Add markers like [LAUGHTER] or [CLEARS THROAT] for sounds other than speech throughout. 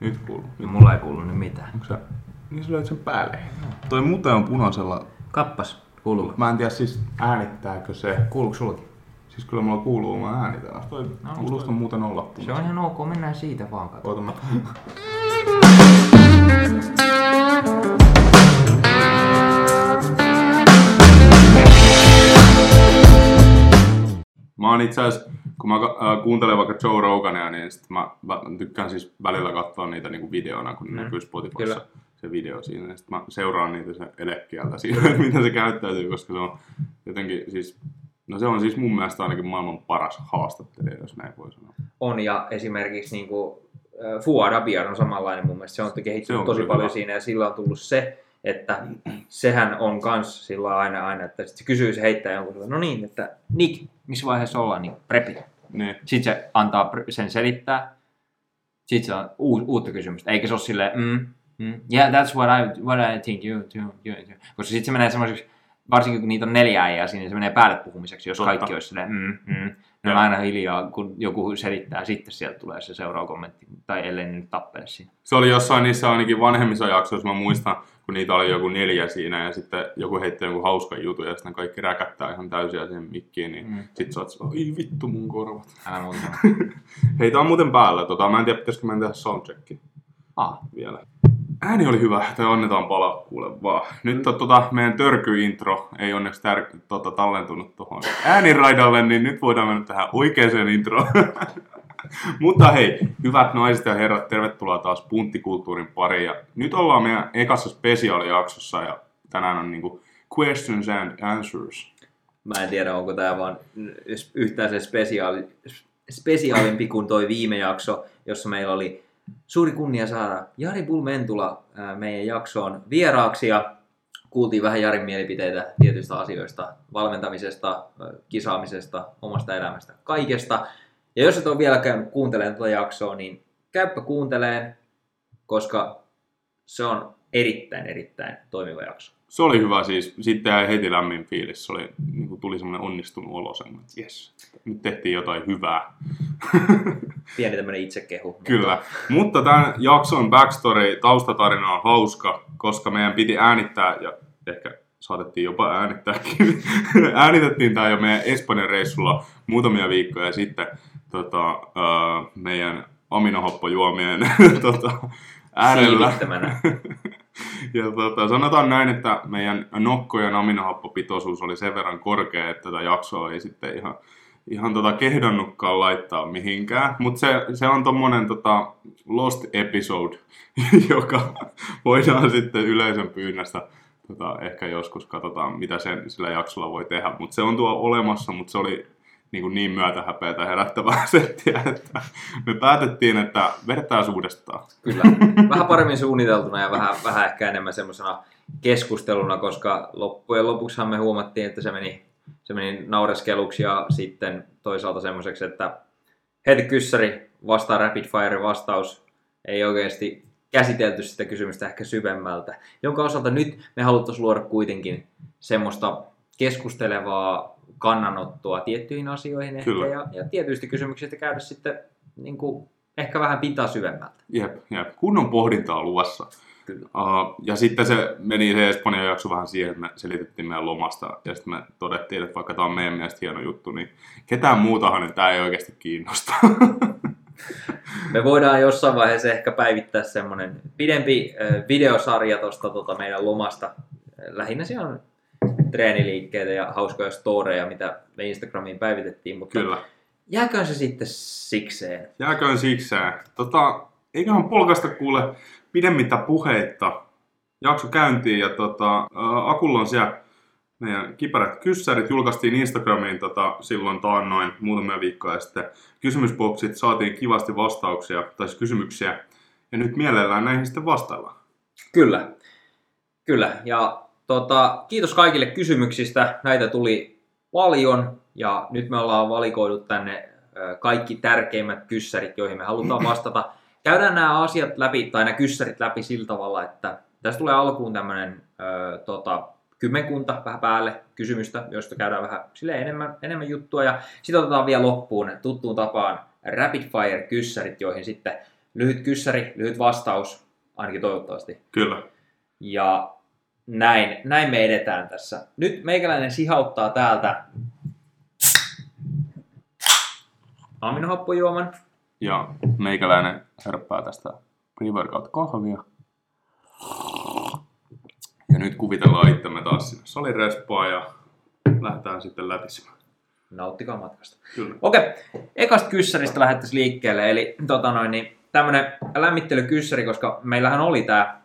Nyt kuuluu. No, mulla ei kuulu nyt mitään. Onko sä... Niin sä löit sen päälle. Toi mute on punaisella. Kappas, kuuluuko? Mä en tiedä siis äänittääkö se. Kuuluuko sulki? Siis kyllä mulla kuuluu mä äänitän. Toi No, kuulostaa muuten olla Se punaisella. on ihan ok, mennään siitä vaan katsomaan. Oota mä... Mä oon itse asiassa, kun mä äh, kuuntelen vaikka Joe Rogania, niin sit mä, mä tykkään siis välillä katsoa niitä niinku videona, kun ne Mm. näkyy Spotifyssa Kyllä. se video siinä. Ja sit mä seuraan niitä se elekieltä siinä, [LAUGHS] miten se käyttäytyy, koska se on jotenkin siis, no se on siis mun mielestä ainakin maailman paras haastattelija, jos näin voi sanoa. On ja esimerkiksi niin kuin, äh, Fuad Abian on samanlainen mun mielestä. Se on kehittynyt Se on tosi paljon hyvä. siinä ja sillä on tullut se, että sehän on kans sillä aina, aina että sit se kysyy se heittää jonkun, no niin, että Nick, missä vaiheessa ollaan, niin prepi. Niin. Sitten se antaa sen selittää. Sitten se on u- uutta kysymystä. Eikä se ole silleen, mm, mm, yeah, that's what I, what I think you, you, you, you. Koska sitten se menee semmoiseksi, varsinkin kun niitä on neljä äijää siinä, niin se menee päälle puhumiseksi, jos Totta. kaikki olisi silleen, mm, mm. Ne on aina hiljaa, kun joku selittää, sitten sieltä tulee se seuraava kommentti. Tai ellei ne nyt tappele siinä. Se oli jossain niissä ainakin vanhemmissa jaksoissa, mä muistan, kun niitä oli joku neljä siinä ja sitten joku heitti jonkun hauskan jutun ja sitten kaikki räkättää ihan täysiä siihen mikkiin, niin Mm. sit sä oot ai vittu mun korvat. Älä muuta. [LAUGHS] Hei, tää on muuten päällä, tota, mä en tiedä pitäisikö mä tehdä soundcheckin ah, vielä. Ääni oli hyvä, tai annetaan palaa kuule vaan. Nyt on tota, meidän törky-intro ei onneksi tär- tota, tallentunut tuohon ääniraidalle, niin nyt voidaan mennä tähän oikeaan introon. [LAUGHS] [LAUGHS] Mutta hei, hyvät naiset ja herrat, tervetuloa taas Punttikulttuurin pariin. Ja nyt ollaan meidän ekassa spesiaalijaksossa ja tänään on niinku questions and answers. mä en tiedä, onko tämä vaan yhtään se spesiaali, spesiaalimpi kuin toi viime jakso, jossa meillä oli suuri kunnia saada Jari Bulmentula meidän jaksoon vieraaksi ja kuultiin vähän Jarin mielipiteitä tietyistä asioista, valmentamisesta, kisaamisesta, omasta elämästä, kaikesta. Ja jos et ole vielä käynyt kuuntelemaan tuota jaksoa, niin käyppä kuunteleen, koska se on erittäin, erittäin toimiva jakso. Se oli hyvä siis. Sitten jäi heti lämmin fiilis. Se oli, niinku, tuli semmoinen onnistunut olo, semmoinen, että jes, nyt tehtiin jotain hyvää. [LAUGHS] Pieni tämmöinen itsekehu. mutta- Kyllä. Mutta tämän jakson backstory, taustatarina on hauska, koska meidän piti äänittää, ja ehkä saatettiin jopa äänittääkin. [LAUGHS] Äänitettiin tämä jo meidän Espanjan reissulla muutamia viikkoja sitten tota, uh, meidän aminohappojuomien [LAUGHS] tota, äärellä. [LAUGHS] Ja tota, sanotaan näin, että meidän nokkojen aminohappopitoisuus oli sen verran korkea, että tätä jaksoa ei sitten ihan, ihan tota kehdannutkaan laittaa mihinkään. Mutta se, se on tommonen tota lost episode, [LAUGHS] joka voidaan sitten yleisön pyynnöstä tota, ehkä joskus katsotaan, mitä sen sillä jaksolla voi tehdä. Mutta se on tuo olemassa, mutta se oli niin, kuin niin myötähäpeätä herättävää [LAUGHS] settiä, että me päätettiin, että vedetään uudestaan. Kyllä. Vähän paremmin suunniteltuna ja vähän, vähän ehkä enemmän semmoisena keskusteluna, koska loppujen lopuksihan me huomattiin, että se meni, se meni naureskeluksi ja sitten toisaalta semmoiseksi, että heti kyssäri vastaa rapid fire vastaus ei oikeasti käsitelty sitä kysymystä ehkä syvemmältä, jonka osalta nyt me haluttaisiin luoda kuitenkin semmoista keskustelevaa kannanottoa tiettyihin asioihin ehkä Kyllä. ja, ja tietyistä kysymyksistä käydä sitten niin kuin, ehkä vähän pintaa syvemmältä. Jep, jep. Kunnon pohdintaa luvassa. Kyllä. Uh, ja sitten se meni se Espanjan jakso vähän siihen, että me selitettiin meidän lomasta ja sitten me todettiin, että vaikka tämä on meidän mielestä hieno juttu, niin ketään muutahan niin tämä ei oikeasti kiinnosta. [LAUGHS] Me voidaan jossain vaiheessa ehkä päivittää semmoinen pidempi videosarja tuosta tota meidän lomasta. Äh, Lähinnä se on treeniliikkeitä ja hauskoja storeja, mitä me Instagramiin päivitettiin, mutta Kyllä. jääköön se sitten sikseen. Jääköön sikseen. Tota, eiköhän polkasta kuule pidemmittä puheitta. Jakso käyntiin ja tota, Akulla on siellä meidän kiperät kyssärit. Julkaistiin Instagramiin tota, silloin taannoin muutamia viikkoja sitten. Kysymysboksit saatiin kivasti vastauksia, tai siis kysymyksiä. Ja nyt mielellään näihin sitten vastaillaan. Kyllä, kyllä. Ja tota, kiitos kaikille kysymyksistä. Näitä tuli paljon ja nyt me ollaan valikoidut tänne kaikki tärkeimmät kyssärit, joihin me halutaan [CLEARS THROAT] vastata. Käydään nämä asiat läpi, tai nämä kyssärit läpi sillä tavalla, että tässä tulee alkuun tämmöinen ö, tota, kymmenkunta vähän päälle kysymystä, joista käydään vähän sille enemmän, enemmän juttua. Ja sitten otetaan vielä loppuun tuttuun tapaan rapid fire kyssärit, joihin sitten lyhyt kyssäri, lyhyt vastaus, ainakin toivottavasti. Kyllä. Ja näin, näin me edetään tässä. Nyt meikäläinen sihauttaa täältä aminohappojuoman. Ja meikäläinen hörppää tästä pre-workout kahvia. Ja nyt kuvitellaan itsemme taas sinne salirespaan ja lähdetään sitten lätisemään. Nauttikaa matkasta. Kyllä. Okei, ekasta kyssäristä lähdettäisiin liikkeelle, eli tota noin, niin tämmönen lämmittelykyssäri, koska meillähän oli tää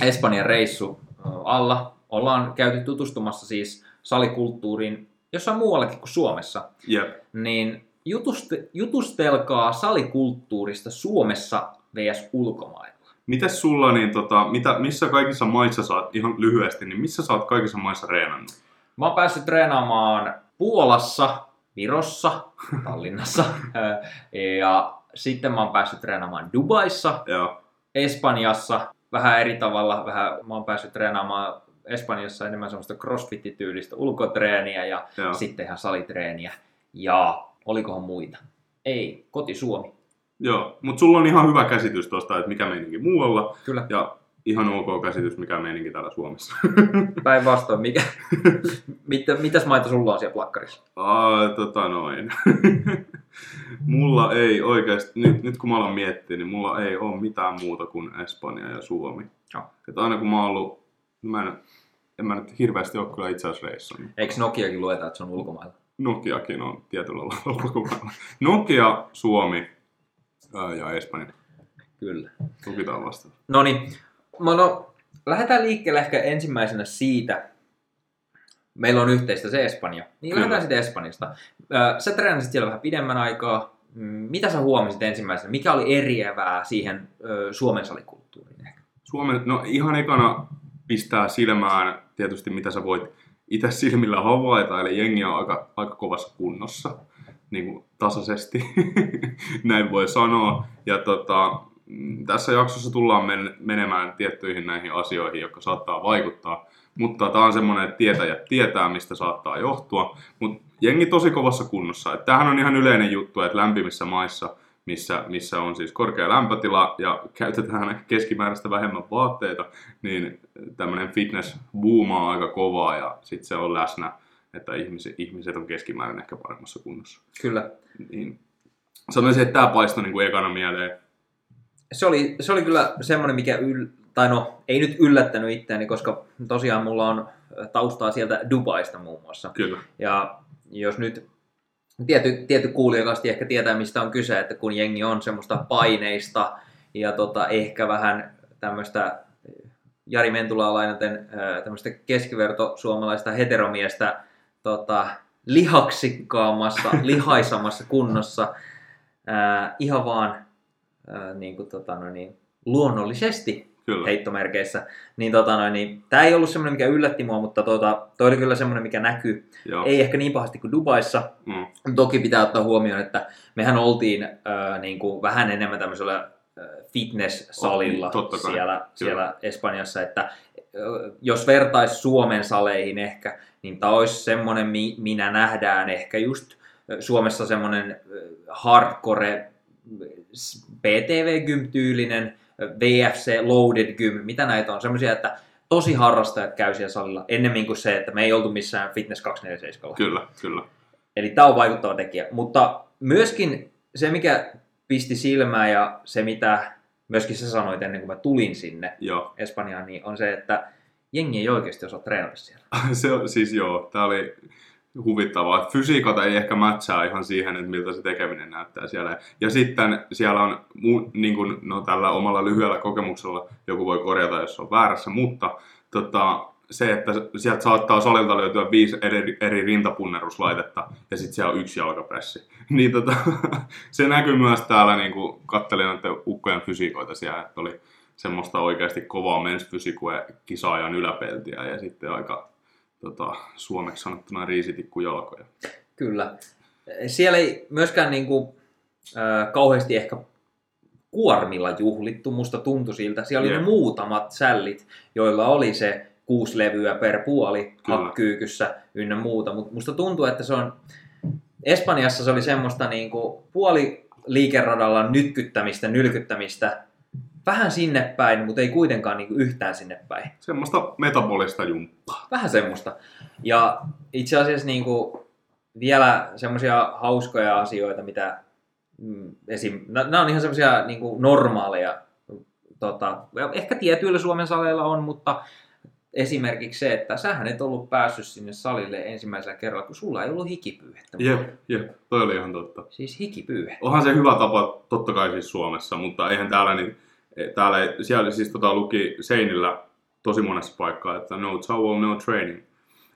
Espanjan reissu alla. Ollaan käyty tutustumassa siis salikulttuuriin jossain muuallakin kuin Suomessa. Jep. Niin jutuste, jutustelkaa salikulttuurista Suomessa vs. ulkomailla. Mites sulla, niin tota, mitä, missä kaikissa maissa saat, ihan lyhyesti, niin missä sä oot kaikissa maissa reenannut? Mä oon päässyt treenaamaan Puolassa, Virossa, [LAUGHS] Tallinnassa [LAUGHS] ja sitten mä oon päässyt treenaamaan Dubaissa, Joo. Espanjassa vähän eri tavalla. Vähän, mä oon päässyt treenaamaan Espanjassa enemmän semmoista crossfit-tyylistä ulkotreeniä ja Joo. sitten ihan salitreeniä. Ja olikohan muita? Ei, koti Suomi. Joo, mutta sulla on ihan hyvä käsitys tuosta, että mikä meininki muualla, Kyllä. ja ihan ok käsitys, mikä meininki täällä Suomessa. [LAUGHS] Päinvastoin, mikä, [LAUGHS] mitä, mitäs maita sulla on siellä plakkarissa? Aa, tota noin. [LAUGHS] mulla ei oikeasti, nyt, nyt kun mä alan miettiä, niin mulla ei ole mitään muuta kuin Espanja ja Suomi. Joo. Et aina kun mä oon ollut, mä en, en mä nyt hirveästi ole kyllä itse asiassa reissannut. Eikö Nokiakin lueta, että se on ulkomailla? Nokiakin on tietyllä lailla [LAUGHS] ulkomailla. Nokia, Suomi ää, ja Espanja. Kyllä. Lukitaan vasta. No niin, no, lähdetään liikkeelle ehkä ensimmäisenä siitä, meillä on yhteistä se Espanja. Niin Kyllä. lähdetään sitten Espanjasta. Sä treenasit siellä vähän pidemmän aikaa. Mm, Mitä sä huomasit ensimmäisenä? Mikä oli eriävää siihen Suomen salikulttuuriin ehkä? Suomen, no ihan ekana pistää silmään tietysti mitä sä voit itse silmillä havaita, eli jengi on aika, aika kovassa kunnossa, niin kuin tasaisesti, [LAUGHS] näin voi sanoa. Ja tota, mm, tässä jaksossa tullaan men- menemään tiettyihin näihin asioihin, jotka saattaa vaikuttaa, mutta tämä on semmoinen, että tietäjät tietää, mistä saattaa johtua, mutta jengi tosi kovassa kunnossa. Et tämähän on ihan yleinen juttu, että lämpimissä maissa missä, missä on siis korkea lämpötila ja käytetään keskimääräistä vähemmän vaatteita, niin tämmöinen fitness boomaa aika kovaa ja sitten se on läsnä, että ihmiset, ihmiset on keskimäärin ehkä paremmassa kunnossa. Kyllä. Niin sanoisin, että tämä paistoi niin kuin ekana mieleen. Se oli, se oli kyllä semmoinen, mikä yl, tai no, ei nyt yllättänyt itseäni, koska tosiaan mulla on taustaa sieltä Dubaista muun muassa. Kyllä. Ja jos nyt tietty, tietty kuulijakasti ehkä tietää, mistä on kyse, että kun jengi on semmoista paineista ja tota, ehkä vähän tämmöistä Jari Mentulaa lainaten tämmöistä keskiverto suomalaista heteromiestä tota, lihaksikkaammassa, [LAUGHS] lihaisamassa kunnossa ää, ihan vaan ää, niin kuin, tota, no niin, luonnollisesti Kyllä. heittomerkeissä, niin, tota, noin, niin tämä ei ollut semmoinen, mikä yllätti mua, mutta tota, toi oli kyllä semmoinen, mikä näkyy. Joo. Ei ehkä niin pahasti kuin Dubaissa. Mm. Toki pitää ottaa huomioon, että mehän oltiin äh, niin kuin vähän enemmän tämmöisellä äh, fitness-salilla Oh, kai, siellä, siellä Espanjassa, että äh, jos vertaisi Suomen saleihin ehkä, niin tämä olisi semmoinen, mi- minä nähdään ehkä just äh, Suomessa semmoinen äh, hardcore PTV-gym-tyylinen, äh, VFC Loaded Gym, mitä näitä on, semmoisia, että tosi harrastajat käy siellä salilla, ennemmin kuin se, että me ei oltu missään Fitness 247. Kyllä, kyllä. Eli tämä on vaikuttava tekijä. Mutta myöskin se, mikä pisti silmään ja se, mitä myöskin sä sanoit ennen kuin mä tulin sinne Joo. Espanjaan, niin on se, että jengi ei oikeasti osaa treenata siellä. [LAUGHS] se on, siis joo, tämä oli huvittavaa. Fysiikat ei ehkä matchaa ihan siihen, että miltä se tekeminen näyttää siellä. Ja sitten siellä on, niin kuin, no tällä omalla lyhyellä kokemuksella, joku voi korjata, jos on väärässä, mutta tota, se, että sieltä saattaa salilta löytyä viisi eri, eri rintapunneruslaitetta ja sitten siellä on yksi jalkapressi. [LAUGHS] Niin tota, [LAUGHS] se näkyy myös täällä, niin kuin kattelin näiden ukkojen fysiikoita siellä, että oli semmoista oikeasti kovaa mensfysikue kisaajan yläpeltiä ja sitten aika tota, suomeksi sanottuna riisitikkujalkoja. Kyllä. Siellä ei myöskään niin kuin, äh, kauheasti ehkä kuormilla juhlittu, musta tuntui siltä. Siellä oli ne muutamat sällit, joilla oli se kuusi levyä per puoli hakkyykyssä ynnä muuta, mutta musta tuntuu, että se on Espanjassa se oli semmoista niin kuin puoli liikeradalla nytkyttämistä, nylkyttämistä, vähän sinne päin, mutta ei kuitenkaan niin kuin yhtään sinne päin. Semmoista metabolista jumppaa. Vähän semmoista. Ja itse asiassa niin kuin vielä semmoisia hauskoja asioita, mitä mm, esim... Nämä on ihan semmoisia niin kuin normaaleja, tota, ehkä tietyillä Suomen saleilla on, mutta esimerkiksi se, että sähän et ollut päässyt sinne salille ensimmäisellä kerralla, kun sulla ei ollut hikipyyhettä. Jep, jep, toi oli ihan totta. Siis hikipyyhe. Onhan se hyvä tapa, totta kai siis Suomessa, mutta eihän täällä, niin, täällä siellä siis tota luki seinillä tosi monessa paikkaa, että no towel, no training.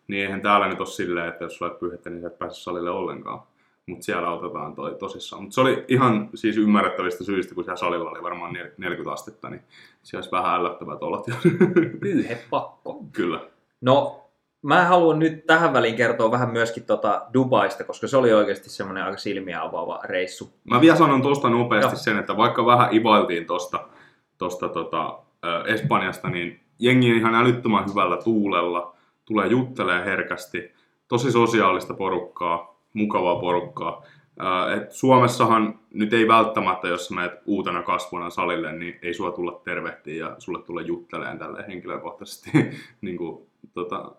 Niin eihän täällä nyt ole silleen, että jos sulla et pyyhettä, niin sä et pääse salille ollenkaan. Mutta siellä otetaan toi tosissaan. Mutta se oli ihan siis ymmärrettävistä syistä, kun siellä salilla oli varmaan 40 astetta, niin siellä olisi vähän ällättävät olot. [LAUGHS] Pyyhepakko. Kyllä. No, mä haluan nyt tähän väliin kertoa vähän myöskin tota Dubaista, koska se oli oikeasti semmoinen aika silmiä avaava reissu. Mä vielä sanon tuosta nopeasti Joo. sen, että vaikka vähän ivailtiin tuosta tosta, tota, Espanjasta, niin jengi on ihan älyttömän hyvällä tuulella, tulee juttelee herkästi, tosi sosiaalista porukkaa, mukavaa porukkaa. Et Suomessahan nyt ei välttämättä, jos menet uutena kasvuna salille, niin ei sua tulla tervehtiä ja sulle tulla jutteleen tälle henkilökohtaisesti, [LAUGHS] niin kuin, tota,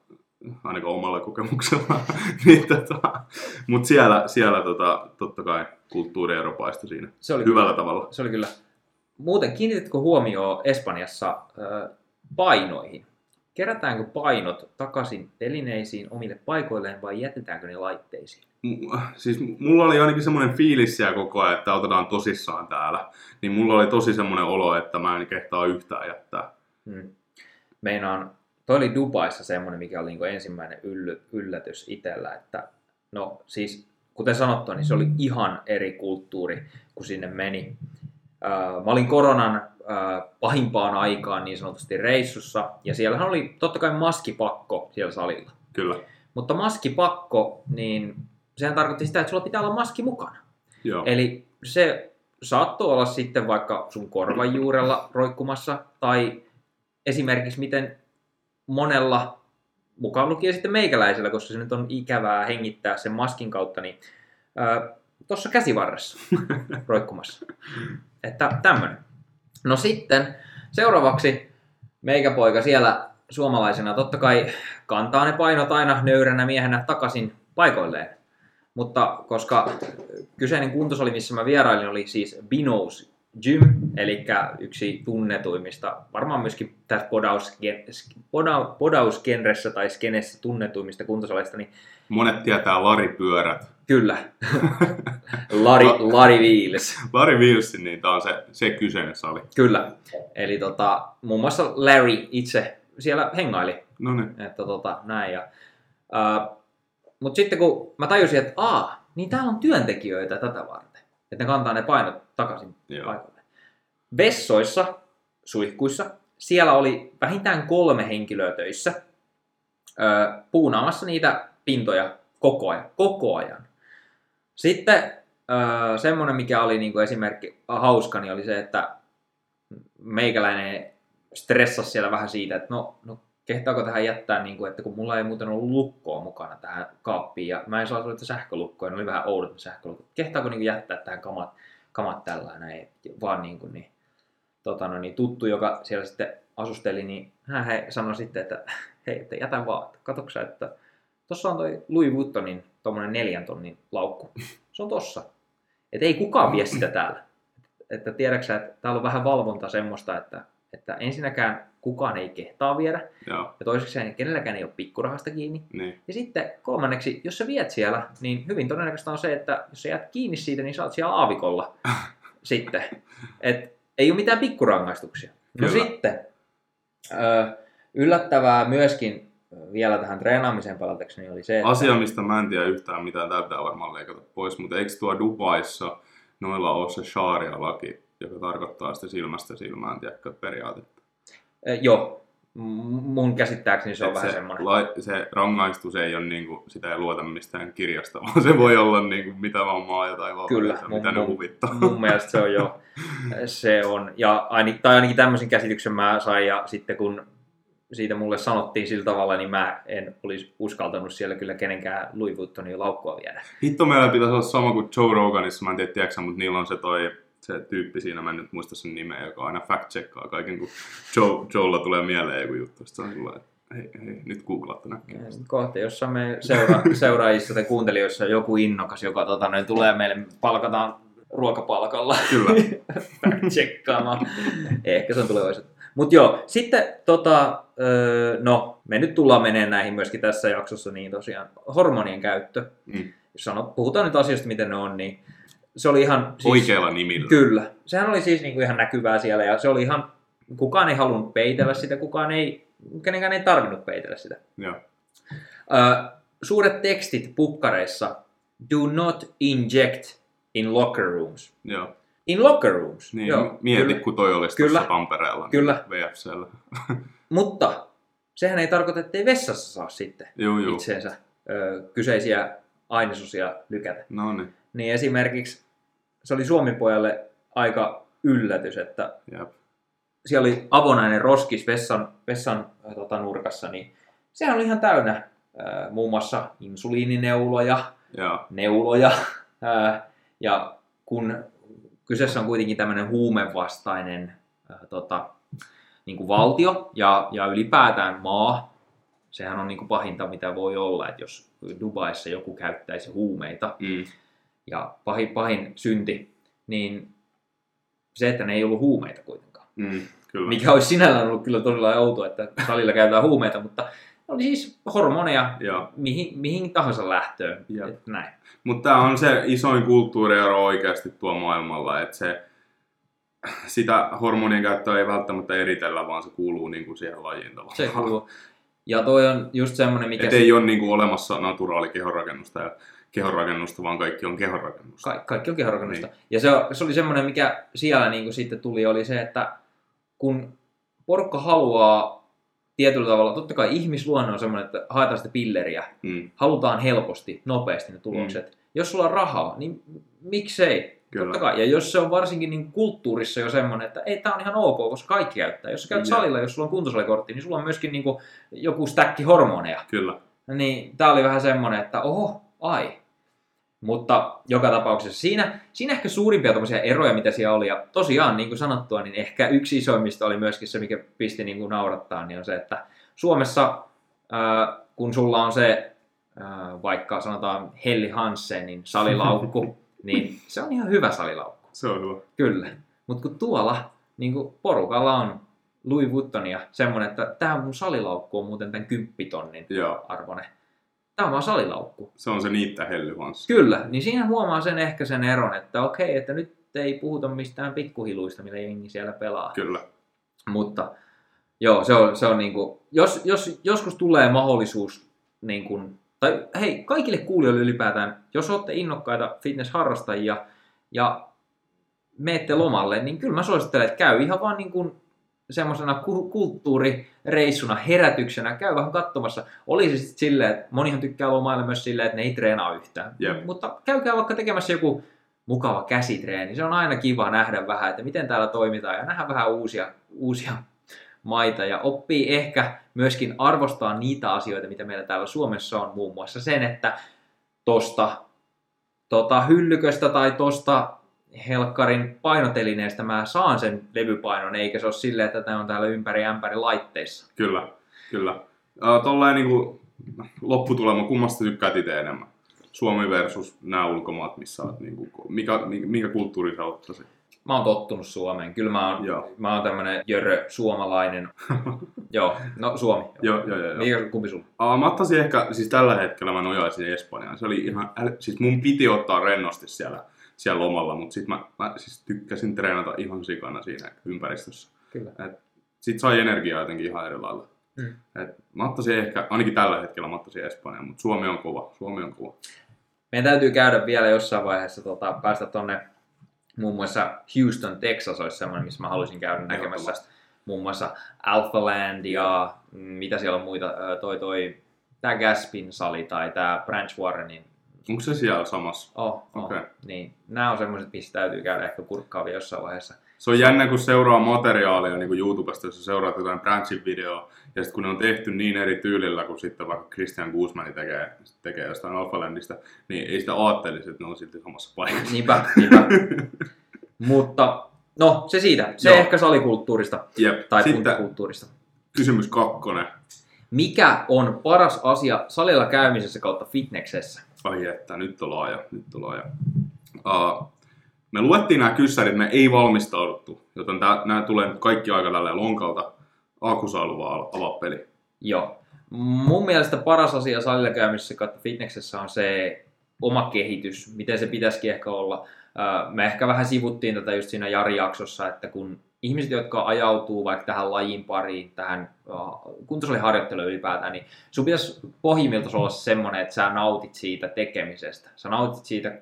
ainakaan omalla kokemuksella. [LAUGHS] niin, tota, Mutta siellä, siellä tota, totta kai kulttuuriero paistui siinä se oli hyvällä kyllä, tavalla. Se oli kyllä. Muuten kiinnititkö huomioon Espanjassa painoihin? Kerätäänkö painot takaisin telineisiin omille paikoilleen vai jätetäänkö ne laitteisiin? Siis mulla oli ainakin semmoinen fiilis siellä koko ajan, että otetaan tosissaan täällä. Niin mulla oli tosi semmoinen olo, että mä en kehtaa yhtään jättää. Hmm. Meinaan, toi oli Dubaissa semmoinen, mikä oli niin ensimmäinen ylly, yllätys itsellä, että no siis kuten sanottu, niin se oli ihan eri kulttuuri, kun sinne meni. Mä olin koronan pahimpaan aikaan niin sanotusti reissussa, ja siellähän oli totta kai maskipakko siellä salilla. Kyllä. Mutta maskipakko, niin sehän tarkoitti sitä, että sulla pitää olla maski mukana. Joo. Eli se saattoi olla sitten vaikka sun korvan juurella roikkumassa, tai esimerkiksi miten monella, mukaan lukien sitten meikäläisellä, koska se nyt on ikävää hengittää sen maskin kautta, niin tuossa käsivarressa [LAUGHS] roikkumassa. Että tämmöinen. No sitten seuraavaksi meikäpoika siellä suomalaisena totta kai kantaa ne painot aina nöyränä miehenä takaisin paikoilleen. Mutta koska kyseinen kuntosali, missä mä vierailin, oli siis Binous Gym, eli yksi tunnetuimmista, varmaan myöskin tässä podausgenressä tai skenessä tunnetuimmista kuntosaleista. Niin Monet tietää Lari-pyörät. Kyllä. [LAUGHS] Lari, Lari Wheels. Lari Wheels, niin tämä on se, se kyseinen sali. Kyllä. Eli tota, muun muassa Larry itse siellä hengaili. No niin. Että tota, näin. Ja, uh, mutta sitten kun mä tajusin, että aa, niin täällä on työntekijöitä tätä varten. Että ne kantaa ne painot takaisin Joo. paikalle. Vessoissa, suihkuissa, siellä oli vähintään kolme henkilöä töissä ö, puunaamassa niitä pintoja koko ajan. Koko ajan. Sitten semmoinen, mikä oli niin kuin esimerkki hauska, niin oli se, että meikäläinen stressasi siellä vähän siitä, että no, no kehtaako tähän jättää, niin kuin, että kun mulla ei muuten ollut lukkoa mukana tähän kaappiin, ja mä en saa että sähkölukkoa, ne oli vähän oudot sähkölukot. Kehtaako niin kuin, jättää tähän kamat, kamat tällä näin, vaan niin, kuin, niin, tota, no, niin tuttu, joka siellä sitten asusteli, niin hän sanoi sitten, että hei, että jätä vaan, katoksa, että tuossa on toi Louis Vuittonin tuommoinen neljän tonnin laukku. Se on tossa. Että ei kukaan vie sitä täällä. Että tiedäksä, että täällä on vähän valvonta semmoista, että, että ensinnäkään kukaan ei kehtaa viedä. Joo. Ja toiseksi kenelläkään ei ole pikkurahasta kiinni. Niin. Ja sitten kolmanneksi, jos sä viet siellä, niin hyvin todennäköistä on se, että jos sä jäät kiinni siitä, niin sä oot siellä aavikolla [LAUGHS] sitten. Et ei ole mitään pikkurangaistuksia. No Kyllä. sitten, yllättävää myöskin vielä tähän treenaamiseen palatakseni oli se, että... Asia, mistä mä en tiedä yhtään mitään, täytyy varmaan leikata pois, mutta eikö tuo Dubaissa noilla ole se sharia-laki, joka tarkoittaa sitä silmästä silmään, tiedätkö, periaatetta? Eh, joo, mun käsittääkseni se on Et vähän se, semmoinen. La, se rangaistus ei ole niinku, sitä ei luota mistään kirjasta, [LAUGHS] vaan se voi olla niinku, mitä vaan maa ja taivaan Kyllä, mun, mitä mun, ne huvittaa. Mun mielestä se on jo, [LAUGHS] se on. Ja ainakin, tai ainakin tämmöisen käsityksen mä sain, ja sitten kun siitä mulle sanottiin sillä tavalla, niin mä en olisi uskaltanut siellä kyllä kenenkään Louis Vuittonin laukkua viedä. Hitto meillä pitäisi olla sama kuin Joe Roganissa, mä en tiedä tiedätkö, mutta niillä on se toi se tyyppi siinä, mä en nyt muista sen nimeä, joka aina fact-checkaa kaiken, kun Joe, Joella tulee mieleen joku juttu, sitten se on sillä, että hei, hei, nyt googlaatte näkyy. Kohta jossain me seura- [LAUGHS] seuraajissa tai kuuntelijoissa on joku innokas, joka tota, ne tulee meille, palkataan ruokapalkalla Kyllä. [LAUGHS] tsekkaamaan. Ehkä se on tulevaisuutta. Mutta joo, sitten tota, öö, no, me nyt tullaan meneen näihin myöskin tässä jaksossa, niin tosiaan hormonien käyttö. Mm. Sano, puhutaan nyt asioista, miten ne on, niin se oli ihan... Siis, Oikealla nimillä. Kyllä. Sehän oli siis niinku ihan näkyvää siellä ja se oli ihan... Kukaan ei halunnut peitellä sitä, kukaan ei... Kenenkään ei tarvinnut peitellä sitä. Joo. Ö, suuret tekstit pukkareissa. Do not inject in locker rooms. Joo. In locker rooms. Niin, Joo, mieti, kyllä. kun toi olisi Kyllä. Tampereella. Kyllä. Niin VFCllä. [LAUGHS] Mutta sehän ei tarkoita, että ei vessassa saa sitten Joo, joo. itseensä ö, kyseisiä ainesosia lykätä. No niin. Niin esimerkiksi se oli Suomipojalle aika yllätys, että Jep. siellä oli avonainen roskis vessan, vessan tota, nurkassa, niin sehän oli ihan täynnä äh, muun muassa insuliinineuloja, Joo. neuloja, äh, ja kun kyseessä on kuitenkin tämmöinen huumevastainen äh, tota, niin kuin valtio ja, ja ylipäätään maa, sehän on niin kuin pahinta mitä voi olla, että jos Dubaissa joku käyttäisi huumeita, Mm. ja pahin, pahin synti, niin se, että ne ei ollut huumeita kuitenkaan. Mm. Kyllä. Mikä olisi sinällään ollut kyllä todella outoa, että salilla käytetään huumeita, mutta oli siis hormoneja Joo. mihin, mihin tahansa lähtöön. Näin. Mutta tämä on se isoin kulttuuriero oikeasti tuo maailmalla, että se, sitä hormonien käyttöä ei välttämättä eritellä, vaan se kuuluu niinku siihen lajiin tavallaan. Se kuuluu. Ja toi on just semmoinen, mikä... Et ei ole niinku olemassa naturaali kehonrakennusta ja kehonrakennusta, vaan kaikki on kehonrakennusta. Ka- kaikki on kehonrakennusta. Niin. Ja se, se oli semmoinen, mikä siellä niin kuin sitten tuli, oli se, että kun porukka haluaa tietyllä tavalla, totta kai ihmisluonne on semmoinen, että haetaan sitä pilleriä, Mm. halutaan helposti, nopeasti ne tulokset. Mm. Jos sulla on rahaa, niin miksei? Kyllä. Totta kai. Ja jos se on varsinkin niin kulttuurissa jo semmoinen, että ei, tämä on ihan ok, koska kaikki käyttää. Jos sä käyt salilla, jos sulla on kuntosalikortti, niin sulla on myöskin niin kuin joku stäkki hormoneja. Kyllä. Niin tää oli vähän semmoinen, että oho, ai. Mutta joka tapauksessa siinä, siinä ehkä suurimpia tommosia eroja, mitä siellä oli. Ja tosiaan, niin kuin sanottua, niin ehkä yksi isoimmista oli myöskin se, mikä pisti niin kuin naurattaa, niin on se, että Suomessa, ää, kun sulla on se, ää, vaikka sanotaan Helli Hansenin salilaukku, [LAUGHS] niin se on ihan hyvä salilaukku. Se on hyvä. Kyllä. Mutta kun tuolla niin kuin porukalla on Louis Vuittonia semmoinen, että tämä mun salilaukku on muuten tämän kymppitonnin Joo. arvoinen. Tämä on vaan salilaukku. Se on se niitä hellyvanssi. Kyllä, niin siinä huomaa sen ehkä sen eron, että okei, että nyt ei puhuta mistään pikkuhiluista, millä jengi siellä pelaa. Kyllä. Mutta joo, se on, se on niinku, jos, jos joskus tulee mahdollisuus, niin kuin, tai hei, kaikille kuulijoille ylipäätään, jos olette innokkaita fitnessharrastajia ja meette lomalle, niin kyllä mä suosittelen, että käy ihan vaan niin kuin semmoisena ku- kulttuurireissuna, herätyksenä, käy vähän katsomassa. Oli se sitten silleen, että monihan tykkää lomailla myös silleen, että ne ei treenaa yhtään. Jep. Mutta käykää vaikka tekemässä joku mukava käsitreeni. Se on aina kiva nähdä vähän, että miten täällä toimitaan ja nähdä vähän uusia, uusia maita ja oppii ehkä myöskin arvostaa niitä asioita, mitä meillä täällä Suomessa on, muun muassa sen, että tosta tota, hyllyköstä tai tosta helkkarin painotelineestä mä saan sen levypainon, eikä se ole silleen, että tämä on täällä ympäri ämpäri laitteissa. Kyllä. Kyllä. Tolleen niinku lopputulema, kummasta tykkäät itse enemmän? Suomi versus nämä ulkomaat, missä olet, niinku, mikä, mikä, minkä kulttuuri sä ottaisit? Mä oon tottunut Suomeen. Kyllä mä oon, Joo. mä oon tämmönen jörö suomalainen. [LAUGHS] Joo, no Suomi. Joo, joo, joo. joo. Mikä, kumpi sulla? Uh, mä ottaisin ehkä, siis tällä hetkellä mä nojaisin Espanjaan. Se oli ihan, siis mun piti ottaa rennosti siellä, siellä lomalla, mutta sit mä, mä siis tykkäsin treenata ihan sikana siinä ympäristössä. Kyllä. Et sit sai energiaa jotenkin ihan eri lailla. Mm. Et mä ottaisin ehkä, ainakin tällä hetkellä mä ottaisin Espanjaan, mutta Suomi on kova. Suomi on kova. Meidän täytyy käydä vielä jossain vaiheessa tota, päästä tonne muun muassa Houston, Texas olisi semmoinen, missä mä haluaisin käydä näkemässä muun muassa Alphaland ja mm, mitä siellä on muita, toi toi, tää Gaspin sali tai tää Branch Warrenin Onko se siellä samassa? Oh, oh. Okei. Niin, nämä on semmoiset, missä täytyy käydä ehkä kurkkaavia jossain vaiheessa. Se on jännä, kun seuraa materiaalia niin kuin YouTubesta, jos seuraat jotain Branchin videoa, ja sitten kun ne on tehty niin eri tyylillä kuin sitten vaikka Christian Guzman tekee, tekee jostain Alphalandista, niin ei sitä ajattelisi, että ne on silti samassa paikassa. Niinpä, niinpä. [LAUGHS] Mutta no, se siitä. Se Joo. ehkä salikulttuurista Jep. tai sitten puntakulttuurista. kysymys kakkonen. Mikä on paras asia salilla käymisessä kautta fitneksessä? Ai että, nyt on laaja, nyt on laaja. Uh, me luettiin nämä kyssärit, me ei valmistauduttu, joten tää, nämä tulee nyt kaikki aika tälleen lonkalta. Aku saa avaa peli. Joo. Mun mielestä paras asia salilla käymisessä kautta fitneksessä on se oma kehitys, miten se pitäisikin ehkä olla. Me ehkä vähän sivuttiin tätä just siinä Jari-jaksossa, että kun ihmiset, jotka ajautuu vaikka tähän lajin pariin, tähän kuntosaliharjoitteluun ylipäätään, niin sun pitäisi pohjimmiltaan olla semmoinen, että sä nautit siitä tekemisestä. Sä nautit siitä,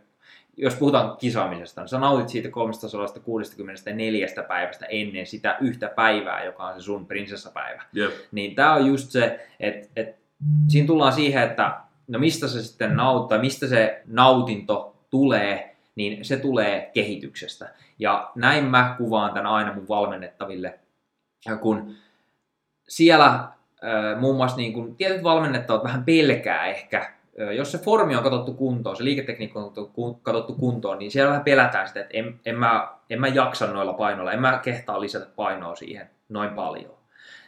jos puhutaan kisaamisesta, niin sä nautit siitä 364 päivästä ennen sitä yhtä päivää, joka on se sun prinsessapäivä. Jep. Niin tämä on just se, että et, siinä tullaan siihen, että no mistä se sitten nauttaa, mistä se nautinto tulee, niin se tulee kehityksestä. Ja näin mä kuvaan tämän aina mun valmennettaville, kun siellä muun muassa niin kun, tietyt valmennettavat vähän pelkää ehkä, jos se formi on katsottu kuntoon, se liiketekniikka on katsottu kun- katsottu kuntoon, niin siellä vähän pelätään sitä, että en, en, mä, en mä jaksa noilla painoilla, en mä kehtaa lisätä painoa siihen noin paljon.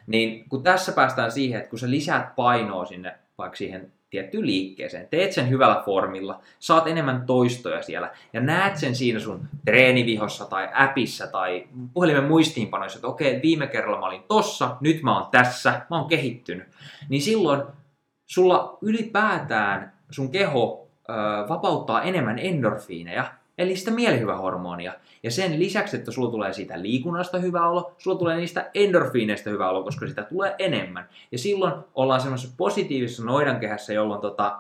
Niin kun tässä päästään siihen, että kun sä lisäät painoa sinne vaikka siihen tiettyyn liikkeeseen, teet sen hyvällä formilla, saat enemmän toistoja siellä ja näet sen siinä sun treenivihossa tai appissa tai puhelimen muistiinpanoissa, että okei, viime kerralla mä olin tossa, nyt mä oon tässä, mä oon kehittynyt. Niin silloin sulla ylipäätään sun keho ö, vapauttaa enemmän endorfiineja, eli sitä mielihyvähormonia. Ja sen lisäksi, että sulla tulee siitä liikunnasta hyvä olo, sulla tulee niistä endorfiineista hyvä olo, koska sitä tulee enemmän. Ja silloin ollaan semmoisessa positiivisessa noidankehässä, jolloin tota,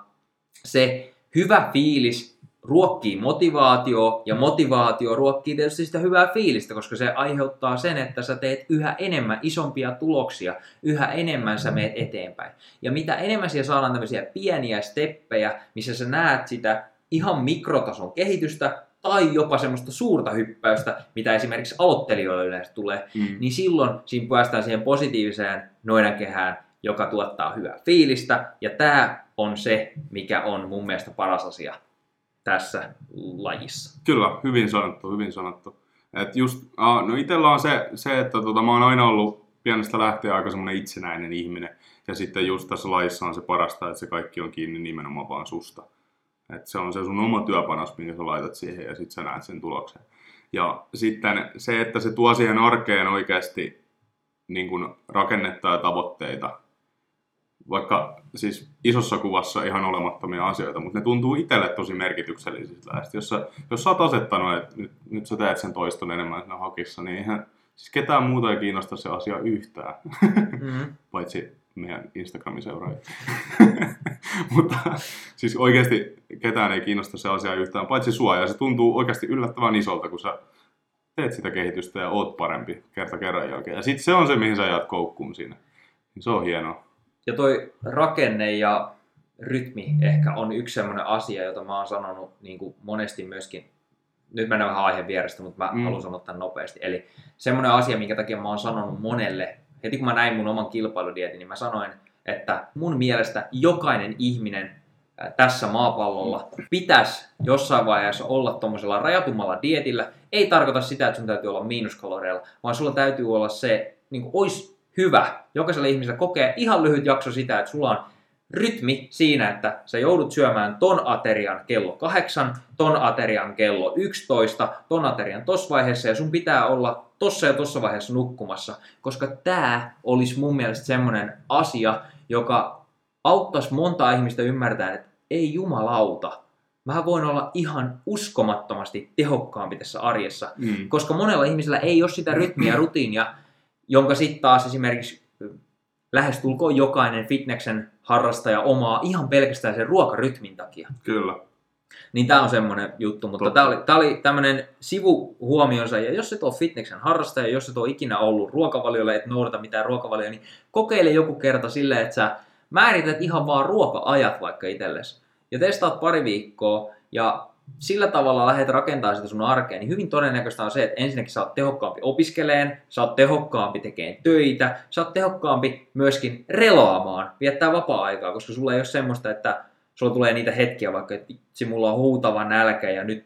se hyvä fiilis ruokkii motivaatio ja motivaatio ruokkii tietysti sitä hyvää fiilistä, koska se aiheuttaa sen, että sä teet yhä enemmän isompia tuloksia, yhä enemmän sä meet eteenpäin. Ja mitä enemmän siellä saadaan tämmöisiä pieniä steppejä, missä sä näet sitä ihan mikrotason kehitystä tai jopa semmoista suurta hyppäystä, mitä esimerkiksi aloittelijoille yleensä tulee, Mm. niin silloin siinä päästään siihen positiiviseen noidankehään, joka tuottaa hyvää fiilistä. Ja tämä on se, mikä on mun mielestä paras asia tässä lajissa. Kyllä, hyvin sanottu, hyvin sanottu. Et just, no itellä on se, se että tota, mä oon aina ollut pienestä lähtien aika semmoinen itsenäinen ihminen. Ja sitten just tässä lajissa on se parasta, että se kaikki on kiinni nimenomaan vaan susta. Et se on se sun oma työpanos, minkä sä laitat siihen ja sitten sä näet sen tuloksen. Ja sitten se, että se tuo siihen arkeen oikeasti niin kun rakennetta ja tavoitteita. Vaikka siis isossa kuvassa ihan olemattomia asioita, mutta ne tuntuu itselle tosi merkityksellisiltä. Jos, sä, jos sä oot asettanut, että nyt, nyt sä teet sen toiston enemmän siinä hakissa, niin eihän siis ketään muuta ei kiinnosta se asia yhtään, Mm-hmm. [LAUGHS] paitsi meidän Instagramin seuraajat. [LAUGHS] mutta siis oikeasti ketään ei kiinnosta se asia yhtään, paitsi sua. Ja se tuntuu oikeasti yllättävän isolta, kun sä teet sitä kehitystä ja oot parempi kerta kerran jälkeen. Ja sitten se on se, mihin sä jäät koukkuun siinä. Niin se on hienoa. Ja toi rakenne ja rytmi ehkä on yksi semmoinen asia, jota mä oon sanonut niin kuin monesti myöskin, nyt mennään vähän aiheen vierestä, mutta mä mm. haluan sanoa tämän nopeasti. Eli semmoinen asia, minkä takia mä oon sanonut monelle, heti kun mä näin mun oman kilpailudietin, niin mä sanoin, että mun mielestä jokainen ihminen ää, tässä maapallolla pitäisi jossain vaiheessa olla tuommoisella rajatummalla dietillä. Ei tarkoita sitä, että sun täytyy olla miinuskaloreilla, vaan sulla täytyy olla se, niin kuin olisi hyvä jokaisella ihmisellä kokea ihan lyhyt jakso sitä, että sulla on rytmi siinä, että sä joudut syömään ton aterian kello kahdeksan, ton aterian kello 11, ton aterian tossa vaiheessa ja sun pitää olla tossa ja tossa vaiheessa nukkumassa, koska tämä olisi mun mielestä semmoinen asia, joka auttaisi monta ihmistä ymmärtää, että ei jumalauta, mä voin olla ihan uskomattomasti tehokkaampi tässä arjessa, Mm. koska monella ihmisellä ei ole sitä rytmiä ja rutiinia, jonka sitten taas esimerkiksi lähestulkoon jokainen fitneksen harrastaja omaa ihan pelkästään sen ruokarytmin takia. Kyllä. Niin tämä on semmoinen juttu, mutta tämä oli, tää oli tämmöinen sivuhuomionsa, ja jos et ole fitneksen harrastaja, jos et ole ikinä ollut ruokavaliolla, et noudata mitään ruokavalioa, niin kokeile joku kerta silleen, että sä määrität ihan vaan ruoka-ajat vaikka itsellesi, ja testaat pari viikkoa, ja sillä tavalla lähdet rakentamaan sitä sun arkea, niin hyvin todennäköistä on se, että ensinnäkin sä oot tehokkaampi opiskeleen, sä oot tehokkaampi tekemään töitä, sä oot tehokkaampi myöskin relaamaan, viettää vapaa-aikaa, koska sulla ei ole semmoista, että sulla tulee niitä hetkiä vaikka, että vitsi, mulla on huutava nälkä ja nyt,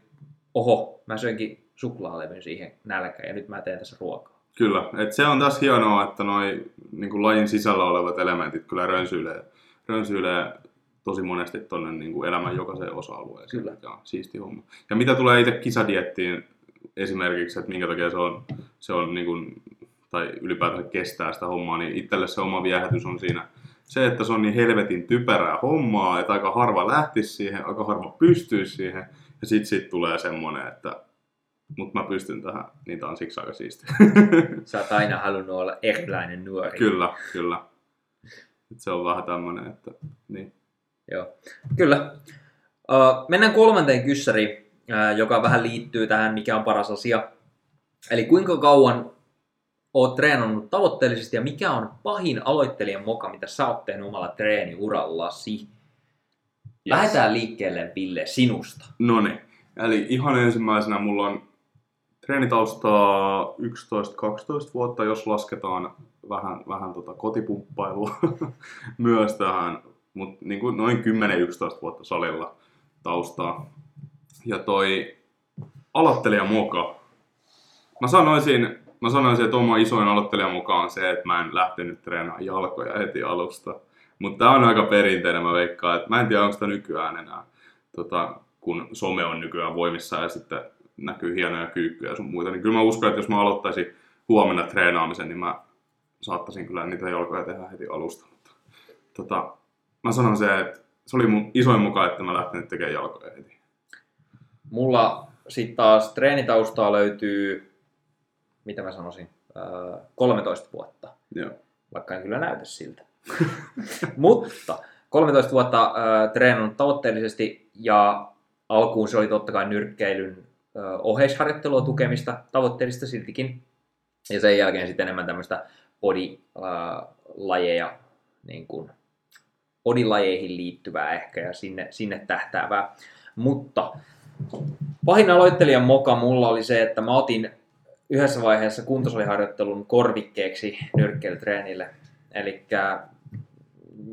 oho, mä söinkin suklaalevyn siihen nälkään ja nyt mä teen tässä ruokaa. Kyllä, et se on taas hienoa, että noi niin lajin sisällä olevat elementit kyllä rönsyilee, rönsyilee tosi monesti tuonne niin kuin elämän jokaiseen osa-alueeseen. Kyllä. Ja siisti homma. Ja mitä tulee itse kisadiettiin esimerkiksi, että minkä takia se on, se on niin kuin, tai ylipäätään kestää sitä hommaa, niin itselle se oma viehätys on siinä se, että se on niin helvetin typerää hommaa, että aika harva lähtisi siihen, aika harva pystyisi siihen, ja sit sit tulee semmoinen, että mutta mä pystyn tähän, niin tää on siksi aika siistiä. [LAUGHS] Sä oot aina halunnut olla erilainen nuori. kyllä, kyllä. Et se on vähän tämmönen, että niin. Joo, kyllä. Uh, mennään kolmanteen kyssäriin, uh, joka vähän liittyy tähän, mikä on paras asia. Eli kuinka kauan oot treenannut tavoitteellisesti ja mikä on pahin aloittelijan moka, mitä sä oot tehnyt omalla treeniurallasi? Yes. Lähdetään liikkeelle, Ville, sinusta. No niin. Eli ihan ensimmäisenä mulla on treenitaustaa 11-12 vuotta, jos lasketaan vähän, vähän tota kotipumppailua [LAUGHS] myös tähän, mutta niin kuin noin 10-11 vuotta salilla taustaa. Ja toi aloittelija moka. Mä sanoisin, mä sanoisin, että oma isoin aloittelija mukaan on se, että mä en lähtenyt treenaamaan jalkoja heti alusta. Mutta tää on aika perinteinen, mä veikkaan. Että mä en tiedä, onko sitä nykyään enää, tota, kun some on nykyään voimissa ja sitten näkyy hienoja kyykkyjä ja sun muita. Niin kyllä mä uskon, että jos mä aloittaisin huomenna treenaamisen, niin mä saattaisin kyllä niitä jalkoja tehdä heti alusta. Mutta, tota, mä sanon se, että se oli mun isoin mukaan, että mä lähtenyt tekemään jalkoja heti. Mulla sitten taas treenitaustaa löytyy, mitä mä sanoisin, 13 vuotta. Joo. Vaikka en kyllä näytä siltä. [LAUGHS] Mutta 13 vuotta äh, treenannut tavoitteellisesti ja alkuun se oli totta kai nyrkkeilyn äh, oheisharjoittelua tukemista tavoitteellista siltikin. Ja sen jälkeen sitten enemmän tämmöistä body-lajeja, niin kuin bodilajeihin liittyvää ehkä ja sinne, sinne tähtäävää. Mutta pahin aloittelijan moka mulla oli se, että mä otin yhdessä vaiheessa kuntosaliharjoittelun korvikkeeksi nyrkkeilytreenille. Eli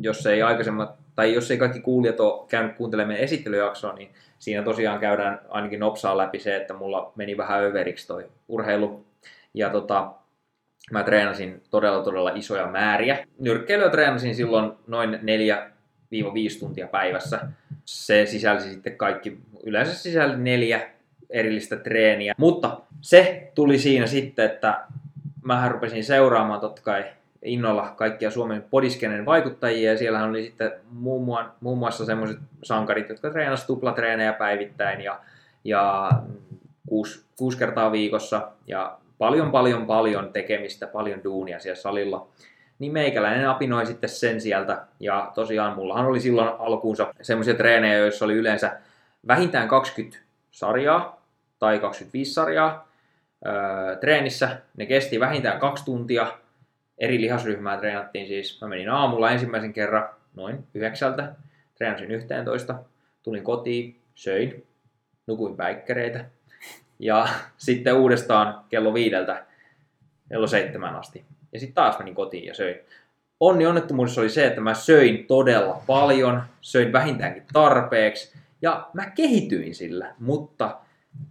jos ei aikaisemmat, tai jos ei kaikki kuulijat ole käynyt kuuntelemaan esittelyjaksoa, niin siinä tosiaan käydään ainakin nopsaa läpi se, että mulla meni vähän överiksi toi urheilu. Ja tota, mä treenasin todella todella isoja määriä. Nyrkkeilyä treenasin silloin noin 4-5 tuntia päivässä. Se sisälsi sitten kaikki, yleensä sisälsi neljä erillistä treeniä. Mutta se tuli siinä sitten, että mä rupesin seuraamaan totta kai innolla kaikkia Suomen podiskenen vaikuttajia ja siellähän oli sitten muun, muun muassa semmoiset sankarit, jotka treenasivat tuplatreenejä päivittäin ja, ja kuusi, kuusi kertaa viikossa ja paljon paljon paljon tekemistä, paljon duunia siellä salilla. Niin meikäläinen apinoi sitten sen sieltä ja tosiaan mullahan oli silloin alkuunsa semmoisia treenejä, joissa oli yleensä vähintään 20 sarjaa tai 25 sarjaa öö, treenissä. Ne kesti vähintään kaksi tuntia eri lihasryhmää treenattiin siis. Mä menin aamulla ensimmäisen kerran noin yhdeksältä, treenasin 11, tulin kotiin, söin, nukuin päikkäreitä ja [LAUGHS] sitten uudestaan kello viideltä kello seitsemän asti. Ja sitten taas menin kotiin ja söin. Onni onnettomuudessa oli se, että mä söin todella paljon, söin vähintäänkin tarpeeksi ja mä kehityin sillä, mutta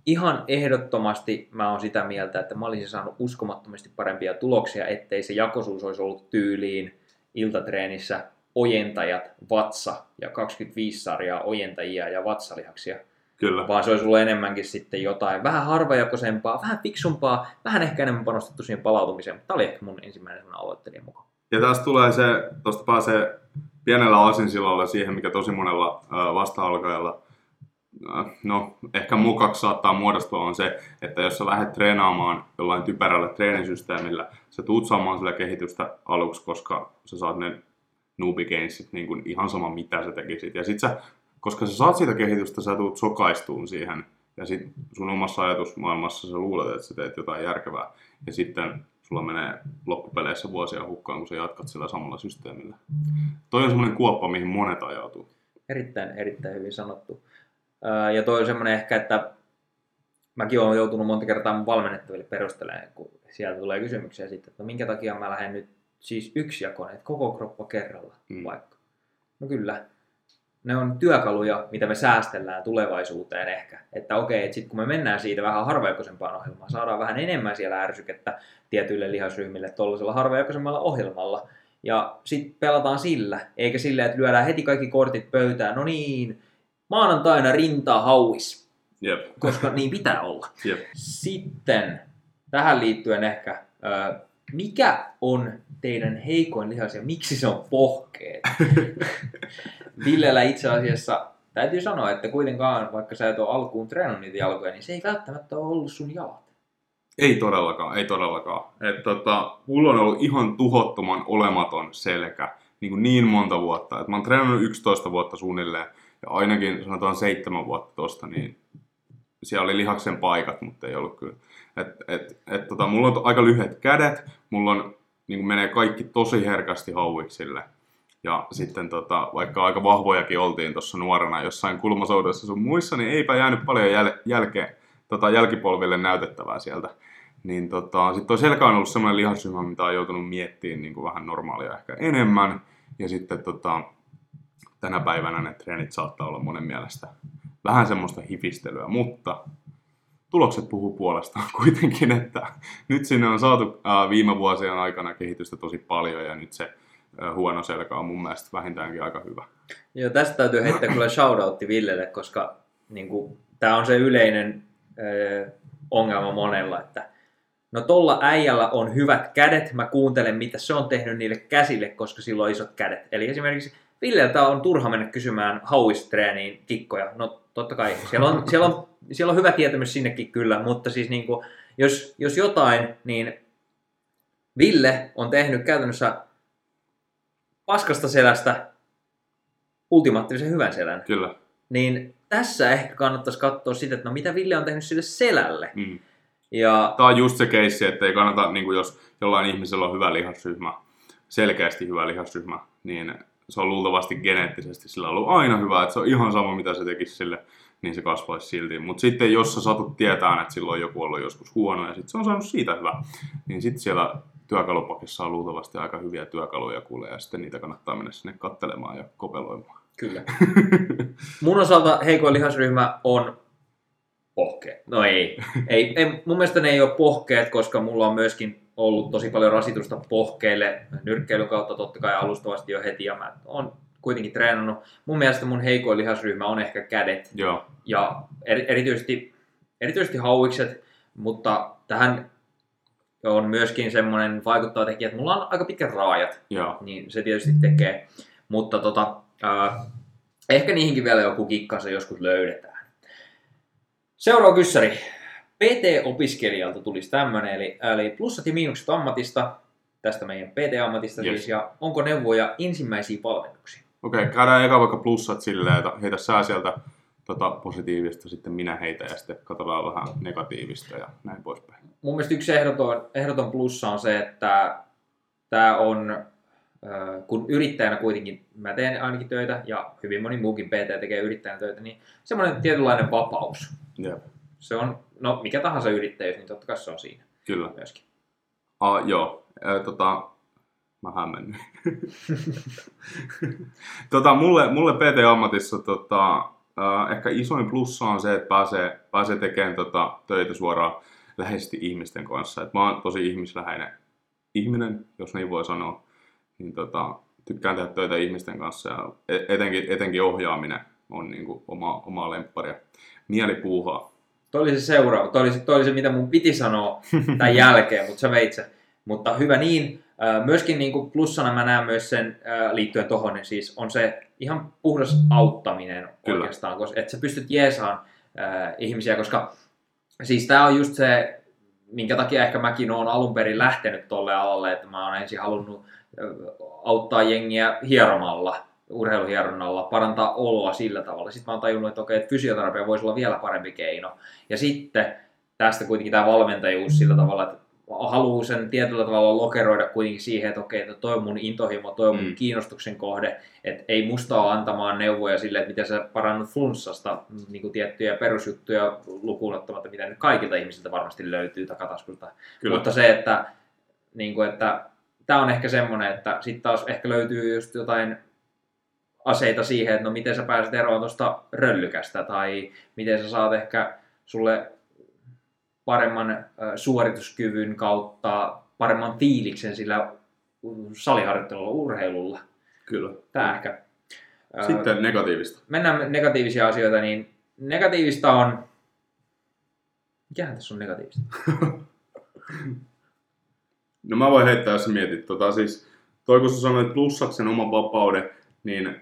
ihan ehdottomasti mä oon sitä mieltä, että mä olisin saanut uskomattomasti parempia tuloksia, ettei se jakosuus olisi ollut tyyliin iltatreenissä ojentajat, vatsa ja 25 sarjaa ojentajia ja vatsalihaksia. Kyllä. Vaan se olisi ollut enemmänkin sitten jotain vähän harvajakoisempaa, vähän fiksumpaa, vähän ehkä enemmän panostettu siihen palautumiseen, mutta tämä oli ehkä mun ensimmäinen aloittelijan mukaan. Ja tästä tulee se, tuosta pääsee pienellä aasinsilalla siihen, mikä tosi monella vasta-alkajalla no ehkä mukaksi saattaa muodostua on se, että jos sä lähdet treenaamaan jollain typerällä treenisysteemillä, sä tuut saamaan sillä kehitystä aluksi, koska sä saat ne newbie gainsit niin kuin ihan sama mitä sä tekisit. Ja sit sä, koska sä saat siitä kehitystä, sä tuut sokaistuun siihen. Ja sit sun omassa ajatusmaailmassa sä luulet, että sä teet jotain järkevää. Ja sitten sulla menee loppupeleissä vuosia hukkaan, kun sä jatkat sillä samalla systeemillä. Toi on semmoinen kuoppa, mihin monet ajautuu. Erittäin, erittäin hyvin sanottu Ja toi on semmoinen ehkä, että mäkin olen joutunut monta kertaa mun valmennettaville perustelemaan, kun sieltä tulee kysymyksiä sitten, että no minkä takia mä lähden nyt siis yksijakoinen, että koko kroppa kerralla Mm. vaikka. No kyllä, ne on työkaluja, mitä me säästellään tulevaisuuteen ehkä. Että okei, että sitten kun me mennään siitä vähän harvajakoisempaan ohjelmaan, saadaan vähän enemmän siellä ärsykettä tietyille lihasryhmille tuollaisella harvajakoisemmalla ohjelmalla. Ja sitten pelataan sillä, eikä sillä, että lyödään heti kaikki kortit pöytään. No niin, maanantaina rintaa hauis, Jep. koska niin pitää olla. [LAUGHS] Jep. Sitten tähän liittyen ehkä, mikä on teidän heikoin lihas ja miksi se on pohkeet? [LAUGHS] Villellä itse asiassa täytyy sanoa, että kuitenkaan, vaikka sä et ole alkuun treenannut niitä jalkoja, niin se ei välttämättä ole ollut sun jalat. Ei todellakaan, ei todellakaan. Et tota, mulla on ollut ihan tuhottoman olematon selkä niin, kuin niin monta vuotta. Et mä oon treenannut 11 vuotta suunnilleen ja ainakin sanotaan 7 vuotta tosta, niin siellä oli lihaksen paikat, mutta ei ollut kyllä. Et, et, et, tota, mulla on aika lyhyet kädet, mulla on, niin kuin menee kaikki tosi herkästi hauiksille. Ja sitten tota, vaikka aika vahvojakin oltiin tuossa nuorena jossain kulmasoudessa sun muissa, niin eipä jäänyt paljon jäl- jälkeen, tota, jälkipolville näytettävää sieltä. Niin tota, sitten toi selkä on ollut semmoinen lihasryhmä, mitä on joutunut miettimään niin kuin vähän normaalia ehkä enemmän. Ja sitten tota, tänä päivänä ne treenit saattaa olla monen mielestä vähän semmoista hifistelyä, mutta tulokset puhuu puolestaan [LAUGHS] kuitenkin, että nyt sinne on saatu ää, viime vuosien aikana kehitystä tosi paljon ja nyt se huono selkä on mun mielestä vähintäänkin aika hyvä. Joo, tästä täytyy heittää kyllä shoutoutti Villelle, koska niin kuin, tämä on se yleinen ö, ongelma monella, että no tolla äijällä on hyvät kädet, mä kuuntelen mitä se on tehnyt niille käsille, koska sillä on isot kädet. Eli esimerkiksi Villeltä on turha mennä kysymään hauistreeniin kikkoja. No totta kai, siellä on, siellä on, siellä on hyvä tietämys sinnekin kyllä, mutta siis niin kuin, jos, jos jotain, niin Ville on tehnyt käytännössä paskasta selästä ultimaattisen hyvän selän. Kyllä. Niin tässä ehkä kannattaisi katsoa sitä, että no mitä Ville on tehnyt sille selälle. Mm. Ja Tämä on just se keissi, että ei kannata, niin kuin jos jollain ihmisellä on hyvä lihasryhmä, selkeästi hyvä lihasryhmä, niin se on luultavasti geneettisesti sillä ollut aina hyvä, että se on ihan sama mitä se tekisi sille, niin se kasvaisi silti. Mutta sitten jos sä satut tietään, että silloin joku on ollut joskus huono ja sitten se on saanut siitä hyvä, niin sitten siellä työkalupakissa on luultavasti aika hyviä työkaluja kuulee ja sitten niitä kannattaa mennä sinne kattelemaan ja kopeloimaan. kyllä. [LAUGHS] Mun osalta heikoin lihasryhmä on pohkeet. No ei. ei, ei. Mun mielestä ne ei ole pohkeet, koska mulla on myöskin ollut tosi paljon rasitusta pohkeille nyrkkeilyn kautta totta kai alustavasti jo heti ja mä oon kuitenkin treenannut. Mun mielestä mun heikoin lihasryhmä on ehkä kädet Joo, ja eri, erityisesti, erityisesti hauikset, mutta tähän on myöskin semmoinen vaikuttava tekijä, että mulla on aika pitkät raajat, joo. niin se tietysti tekee. Mutta tota, ää, ehkä niihinkin vielä joku kikkansa joskus löydetään. Seuraava kyssäri. PT-opiskelijalta tulisi tämmöinen, eli, eli plussat ja miinukset ammatista, tästä meidän PT-ammatista Yes. siis, ja onko neuvoja ensimmäisiin valmennuksiin? Okei, käydään eka vaikka plussat silleen, että heitä sä sieltä tota, positiivista, sitten minä heitä ja sitten katsotaan vähän negatiivista ja näin poispäin. mun mielestä yksi ehdoton, ehdoton plussa on se, että tämä on, kun yrittäjänä kuitenkin, mä teen ainakin töitä ja hyvin moni muukin PT tekee yrittäjänä töitä, niin semmoinen tietynlainen vapaus. Jep, Se on, no mikä tahansa yrittäjyys, niin totta kai se on siinä kyllä. myöskin. Ah, joo, Ää, tota, mä hämmennyin. [LAUGHS] tota, mulle, mulle PT-ammatissa tota, äh, ehkä isoin plussa on se, että pääsee, pääsee tekemään tota, töitä suoraan läheisesti ihmisten kanssa. Et mä oon tosi ihmisläheinen ihminen, jos niin voi sanoa. Niin tota, tykkään tehdä töitä ihmisten kanssa ja e- etenkin, etenkin ohjaaminen on niinku oma, oma lemppari ja mielipuuhaa. Toi oli se seuraava, toi oli se, toi oli se mitä mun piti sanoa tämän [LAUGHS] jälkeen, mutta sä veit sen. Mutta hyvä niin. Myöskin niin kuin plussana mä näen myös sen liittyen tohon, niin siis on se ihan puhdas auttaminen Kyllä. oikeastaan, koska että sä pystyt jeesaan äh, ihmisiä, koska siis tää on just se, minkä takia ehkä mäkin oon alun perin lähtenyt tolle alalle, että mä oon ensin halunnut auttaa jengiä hieromalla, urheiluhieronnalla, parantaa oloa sillä tavalla. Sitten mä oon tajunnut, että okei, että fysioterapia voisi olla vielä parempi keino. Ja sitten tästä kuitenkin tämä valmentajuus sillä tavalla, että haluaa sen tietyllä tavalla lokeroida kuitenkin siihen, että okei, että toi on mun intohimo, toi on mun Mm. kiinnostuksen kohde, että ei musta ole antamaan neuvoja sille, että miten sä parannut flunssasta niin kuin tiettyjä perusjuttuja lukuun ottamatta, mitä nyt kaikilta ihmisiltä varmasti löytyy takataskulta. Kyllä. Mutta se, että, niin kuin, että tämä on ehkä semmoinen, että sitten taas ehkä löytyy just jotain aseita siihen, että no miten sä pääset eroon tuosta röllykästä tai miten sä saat ehkä sulle paremman suorituskyvyn kautta paremman fiiliksen sillä saliharjoittelulla, urheilulla. Kyllä. Tämä ehkä. Sitten negatiivista. mennään negatiivisia asioita, niin negatiivista on... Mikähän tässä on negatiivista? [LAUGHS] No mä voin heittää, jos mietit. Tota, siis, toi kun sä sanoit plussat sen oman vapauden, niin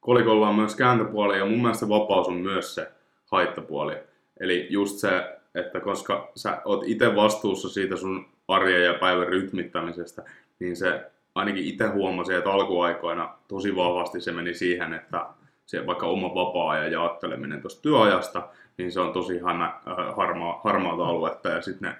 kolikolla on myös kääntöpuoli ja mun mielestä vapaus on myös se haittapuoli. Eli just se, että koska sä oot itse vastuussa siitä sun arjen ja päivän rytmittämisestä, niin se ainakin itse huomasin, että alkuaikoina tosi vahvasti se meni siihen, että se vaikka oma vapaa-ajan jaotteleminen tuosta työajasta, niin se on tosi hämä, äh, harmaa, harmaata aluetta ja sitten ne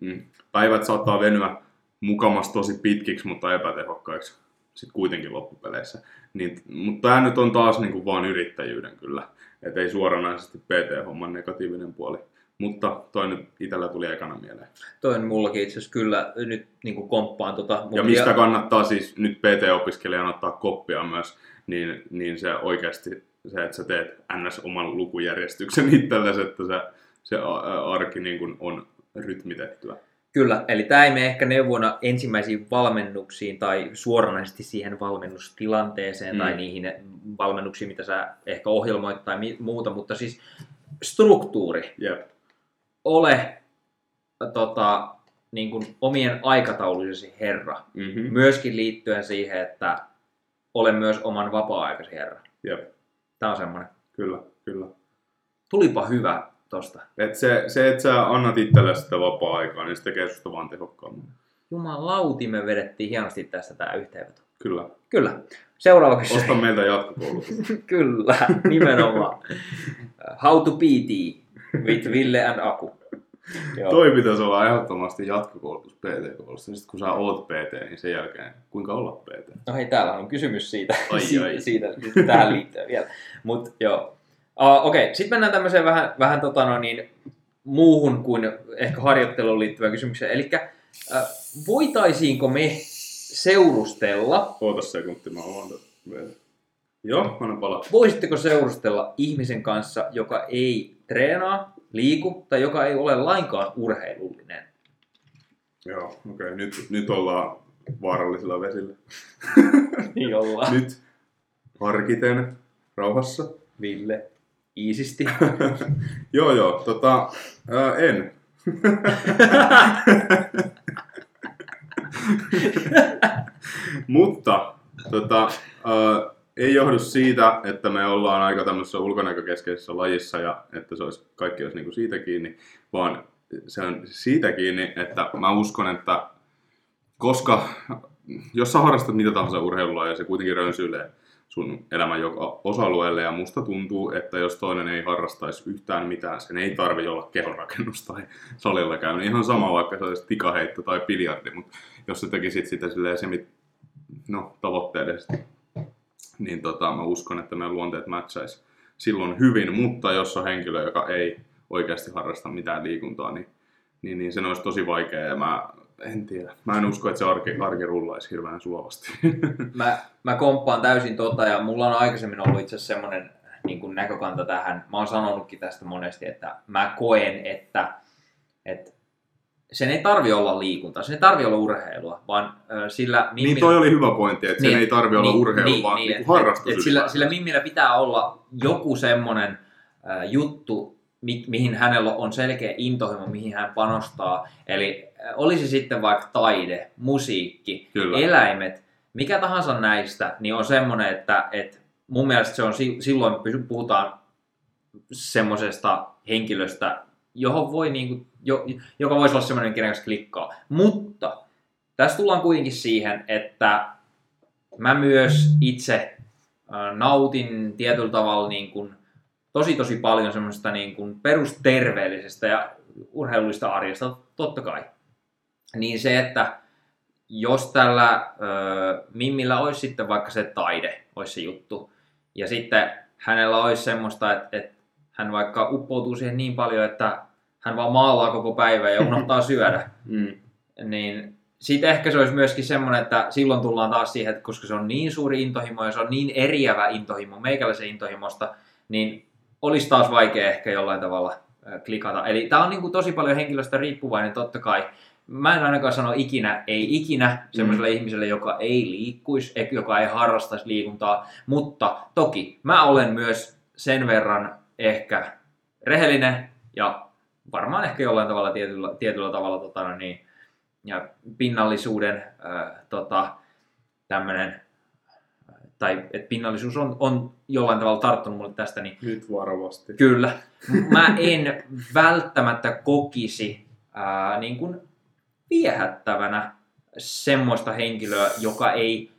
mm, päivät saattaa venyä mukamas tosi pitkiksi, mutta epätehokkaiksi sitten kuitenkin loppupeleissä. Niin, mutta tämä nyt on taas niinku vaan yrittäjyyden kyllä, et ei suoranaisesti PT-homman negatiivinen puoli. Mutta toi nyt itellä tuli ekana mieleen. Toi on mullakin itse asiassa kyllä nyt niin kuin komppaan tota. Ja mistä kannattaa siis nyt PT-opiskelijan ottaa koppia myös, niin, niin se oikeasti se, että sä teet ns. oman lukujärjestyksen [LAUGHS] itsellesi, että se, se arki niin kuin on rytmitettyä. Kyllä, eli tämä ei mene ehkä neuvona ensimmäisiin valmennuksiin tai suoranaisesti siihen valmennustilanteeseen Mm. tai niihin valmennuksiin, mitä sä ehkä ohjelmoit tai muuta, mutta siis struktuuri. Jep. Ole tota, niin kuin omien aikataulujesi herra. Mm-hmm. Myöskin liittyen siihen, että ole myös oman vapaa-aikasi herra. Jep. Tämä on semmoinen. Kyllä, kyllä. Tulipa hyvä tosta. Et se, se, että sä annat itsellesi sitä vapaa-aikaa, niin se tekee susta vaan tehokkaamman. Jumalauti, me vedettiin hienosti tästä tämä yhteenveto. Kyllä. Kyllä. Seuraava kysymys. Osta meiltä jatkokoulutus. [LAUGHS] Kyllä, nimenomaan. [LAUGHS] How to PT with Ville and Aku. Joo. Toi pitäisi olla ehdottomasti jatkokoulutus PT-koulutusta. Sitten kun sä oot PT, niin sen jälkeen kuinka olla PT. No hei, täällä on kysymys siitä, Ai, [LAUGHS] siitä, ai. siitä nyt tähän liittyen vielä. Mut joo. Uh, Okei, okay. sitten mennään tämmöiseen vähän, vähän tota no niin, muuhun kuin ehkä harjoitteluun liittyvään kysymykseen. Eli uh, voitaisiinko me seurustella, Oota sekunti, mä vielä. Joo, anna palaa. voisitteko seurustella ihmisen kanssa, joka ei treenaa, liiku tai joka ei ole lainkaan urheilullinen? Joo, okei. Okay. Nyt, nyt ollaan vaarallisilla vesillä. [LAUGHS] Niin ollaan. Nyt harkiten, rauhassa. Ville, iisisti. [LAUGHS] joo, joo, tota, ää, en. [LAUGHS] Mutta tota, ää, ei johdu siitä, että me ollaan aika tämmöisessä ulkonäkökeskeisessä lajissa ja että se olisi, kaikki olisi niinku siitä kiinni, vaan se on siitä kiinni, että mä uskon, että koska jos sä harrastat mitä tahansa urheilua ja se kuitenkin rönsyilee sun elämän joka osa-alueelle ja musta tuntuu, että jos toinen ei harrastaisi yhtään mitään, sen ei tarvi olla kehonrakennus tai salilla käy, niin ihan sama vaikka se olisi tikaheitto tai biljardi, mutta jos sä tekisit sitä silleen semi, no, tavoitteellisesti, niin tota, mä uskon, että meidän luonteet matchaisi silloin hyvin, mutta jos on henkilö, joka ei oikeasti harrasta mitään liikuntaa, niin, niin, niin se olisi tosi vaikea ja mä en tiedä. Mä en usko, että se arki, arki rullaisi hirveän sulavasti. [LAUGHS] mä, mä komppaan täysin tota ja mulla on aikaisemmin ollut itse asiassa semmoinen niin näkökanta tähän. Mä oon sanonutkin tästä monesti, että mä koen, että, että sen ei tarvi olla liikuntaa, sen ei tarvi olla urheilua, vaan ö, sillä... niin toi oli hyvä pointti, että niin, sen ei tarvi olla urheilu, niin, vaan niin, niin, harrastus et, et sillä, sillä Mimmillä pitää olla joku semmoinen äh, juttu, mi, mihin hänellä on selkeä intohimo, mihin hän panostaa. Eli äh, olisi sitten vaikka taide, musiikki, Kyllä. eläimet, mikä tahansa näistä, niin on semmoinen, että, että mun mielestä se on si- silloin puhutaan semmoisesta henkilöstä, johon voi niinku, jo, joka voisi olla semmoinen, kanssa klikkaa. Mutta tässä tullaan kuitenkin siihen, että mä myös itse nautin tietyllä tavalla niin kuin, tosi tosi paljon semmoista niin kuin perusterveellisestä ja urheilullista arjesta, totta kai. niin se, että jos tällä ö, Mimmillä olisi sitten vaikka se taide, olisi se juttu, ja sitten hänellä olisi semmoista, että, että hän vaikka uppoutuu siihen niin paljon, että hän vaan maalaa koko päivän ja unohtaa syödä, [LAUGHS] Mm. niin sitten ehkä se olisi myöskin semmoinen, että silloin tullaan taas siihen, että koska se on niin suuri intohimo ja se on niin eriävä intohimo meikäläisen intohimosta, niin olisi taas vaikea ehkä jollain tavalla klikata. Eli tämä on niin kuin tosi paljon henkilöstä riippuvainen totta kai. Mä en ainakaan sano ikinä, ei ikinä semmoiselle mm. ihmiselle, joka ei liikkuisi, joka ei harrastaisi liikuntaa, mutta toki mä olen myös sen verran ehkä rehellinen ja varmaan ehkä jollain tavalla tietyllä, tietyllä tavalla tota, no niin, ja pinnallisuuden äh, tota, tämmönen, tai että pinnallisuus on, on jollain tavalla tarttunut mulle tästä, niin Nyt varovasti. Kyllä. [LAUGHS] Mä en välttämättä kokisi ää, niin kuin viehättävänä semmoista henkilöä, joka ei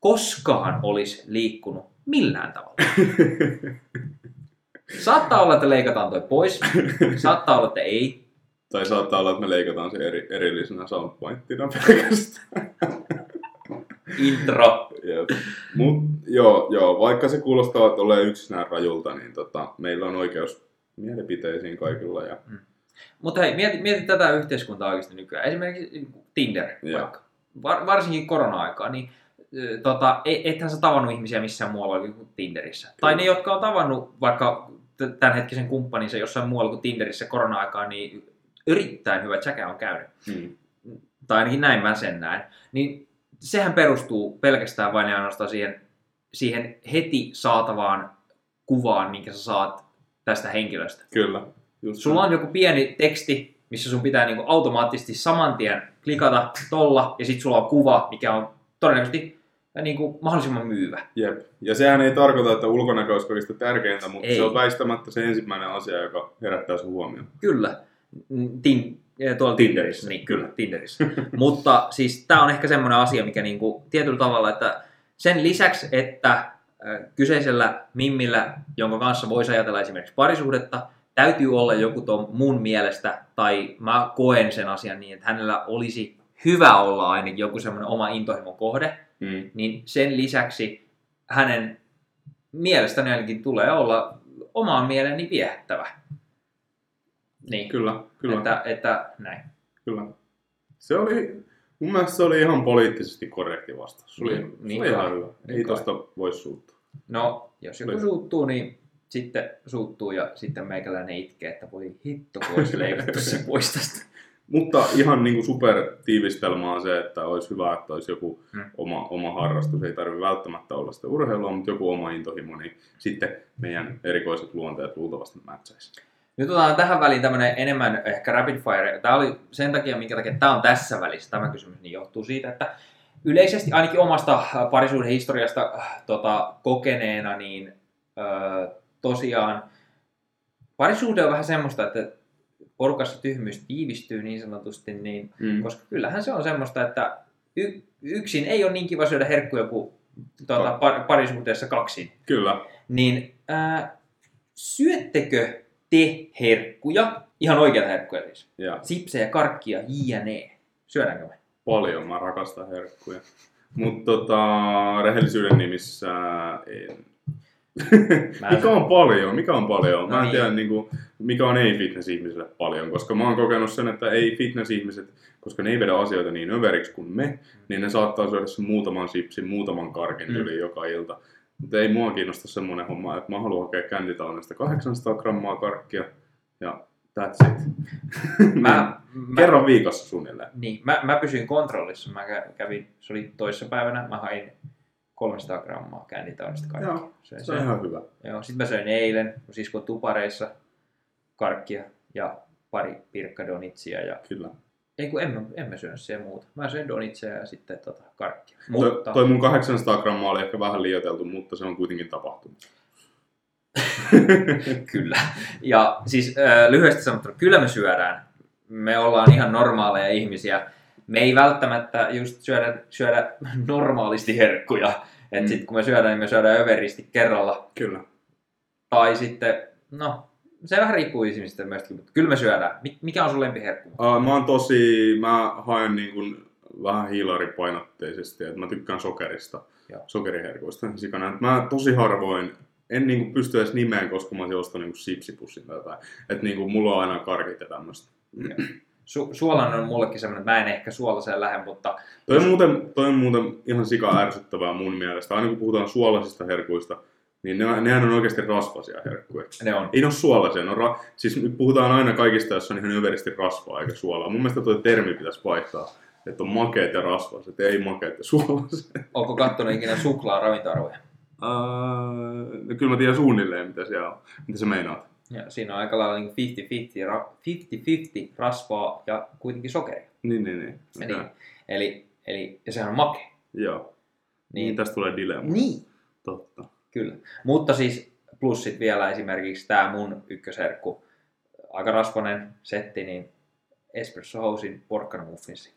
koskaan olisi liikkunut millään tavalla. [LAUGHS] Saattaa olla, että leikataan toi pois. Saattaa olla, että ei. Tai saattaa olla, että me leikataan se eri, erillisenä soundpointtina pelkästään. Intro. Jep. Mut joo, joo, vaikka se kuulostaa, että ole yksinään rajulta, niin tota, meillä on oikeus mielipiteisiin kaikilla. Ja, Mutta hei, mieti, mieti tätä yhteiskuntaa oikeasti nykyään. Esimerkiksi Tinder Joo. vaikka. Var, varsinkin korona-aikaa, niin tota, e- ethän sä tavannut ihmisiä missään muualla kuin Tinderissä. Kyllä. Tai ne, jotka on tavannut vaikka tämänhetkisen kumppaninsa jossain muualla kuin Tinderissä korona-aikaa, niin erittäin hyvä tsäkä on käynyt. mm, Tai ainakin näin mä sen näen. Niin sehän perustuu pelkästään vain ja ainoastaan siihen, siihen heti saatavaan kuvaan, minkä sä saat tästä henkilöstä. kyllä. Just Sulla on joku pieni teksti, missä sun pitää niinku automaattisesti saman tien klikata tolla, ja sitten sulla on kuva, mikä on todennäköisesti niinku mahdollisimman myyvä. Jep. Ja sehän ei tarkoita, että ulkonäkö olisi kaikista tärkeintä, mutta Ei. se on väistämättä se ensimmäinen asia, joka herättää sun huomioon. Kyllä. Mm, Tin, eh, tuolla Tinderissä. Niin, kyllä, Tinderissä. [LAUGHS] Mutta siis tämä on ehkä semmoinen asia, mikä niinku, tietyllä tavalla, että sen lisäksi, että kyseisellä mimmillä, jonka kanssa voisi ajatella esimerkiksi parisuhdetta, täytyy olla joku ton mun mielestä, tai mä koen sen asian niin, että hänellä olisi hyvä olla ainakin joku semmoinen oma intohimon kohde, Mm. niin sen lisäksi hänen mielestäni ainakin tulee olla omaan mieleeni viehättävä. Niin, Kyllä, kyllä, Että, että näin. kyllä. Se oli, mun mielestä se oli ihan poliittisesti korrekti vastaus. Se oli, Niin, se niin oli ihan hyvä. Niin Ei tosta voi suuttua. No, jos joku suuttuu, niin sitten suuttuu ja sitten meikäläinen itkee, että voi hitto, kun olisi leikattu se [LAUGHS] pois tästä. Mutta ihan niin kuin super tiivistelmä on se, että olisi hyvä, että olisi joku Mm. oma, oma harrastus. Ei tarvitse välttämättä olla sitä urheilua, mutta joku oma intohimo, niin sitten meidän erikoiset luonteet luultavasti mätsäisi. Nyt otetaan tähän väliin tämmöinen enemmän ehkä rapid fire. Tämä oli sen takia, minkä takia tämä on tässä välissä, tämä kysymys, niin johtuu siitä, että yleisesti ainakin omasta parisuuden historiasta äh, tota, kokeneena, niin ö, tosiaan parisuhde on vähän semmoista, että porukassa tyhmyys tiivistyy niin sanotusti, niin, Mm. koska kyllähän se on semmoista, että y- yksin ei ole niin kiva syödä herkkuja kuin tuota, par- parisuhteessa kaksin. Kyllä. Niin ää, syöttekö te herkkuja, ihan oikeita herkkuja siis, Ja sipsejä, karkkia, jne. Syödäänkö me? paljon, mä rakastan herkkuja. Mutta tota, rehellisyyden nimissä en. Mä- mikä on paljon? Mikä on paljon? Mä No en niin. tiedä, niin kuin, mikä on ei-fitness-ihmiselle paljon, koska mä oon kokenut sen, että ei-fitness-ihmiset, koska ne ei vedä asioita niin överiksi kuin me, niin ne saattaa syödä sen muutaman sipsin, muutaman karkin Mm. yli joka ilta. Mutta ei mua kiinnosta semmoinen homma, että mä haluan hakea kännitaloudesta 800 grammaa karkkia ja that's it. [LAUGHS] Mä, [LAUGHS] mä, Kerran viikossa suunnilleen. Niin, mä, mä pysyin kontrollissa. Mä kä- kävin, se oli toissa päivänä, mä hain 300 grammaa kännitaudista kaikki. Joo, Söin Se on sen. ihan hyvä. Joo, sitten mä söin eilen, mun siskon tupareissa karkkia ja pari pirkkadonitsia ja Kyllä. ei kun en, mä- en mä syönyt siellä muuta. Mä söin donitsia ja sitten tota, karkkia. Toi, toi mun 800 grammaa oli ehkä vähän liioiteltu, mutta se on kuitenkin tapahtunut. [LAUGHS] Kyllä. Ja siis äh, lyhyesti sanottuna, kyllä me syödään. Me ollaan ihan normaaleja ihmisiä. Me ei välttämättä just syödä, syödä normaalisti herkkuja. Et Mm. sit kun me syödään, niin me syödään överisti kerralla. Kyllä. Tai sitten, no, se vähän riippuu ihmisistä myöskin, mutta kyllä me syödään. Mik- Mikä on sun lempiherkku? Uh, mä oon tosi, mä haen niin kuin vähän hiilaripainotteisesti, että mä tykkään sokerista, Joo. sokeriherkuista sikana. Mä tosi harvoin, en niin kuin pysty edes nimeen, koska mä olisin ostanut niin sipsipussin tai jotain. Että niin kuin mulla on aina karkit ja tämmöistä. Su- suolainen on mullekin semmoinen, että mä en ehkä suolaseen lähde, mutta Toi on, muuten, toi on muuten ihan sika ärsyttävää mun mielestä. Aina kun puhutaan suolaisista herkuista, niin ne, nehän on oikeasti rasvasia herkkuja. ne on. Ei ne ole suolaisia, ne on ra- siis nyt puhutaan aina kaikista, jossa on ihan överisti rasvaa eikä suolaa. Mun mielestä tuo termi pitäisi vaihtaa, että on makeet ja rasvaset, ei makeet ja suolaiset. [LAUGHS] Onko kattonut ikinä suklaa ravintoarvoja? No kyllä mä tiedän suunnilleen, mitä siellä on. Mitä sä meinaat? Ja siinä on aika lailla niin 50-50, ra- 50-50 rasvaa ja kuitenkin sokeria. Niin, niin, niin. Okay. Niin. Eli, eli, ja sehän on make. Joo. Niin. Niin, tästä tulee dilemma. niin. Totta. Kyllä. Mutta siis plus sit vielä esimerkiksi tämä mun ykkösherkku, aika rasvainen setti, niin Espresso Housein porkkanamuffinsi.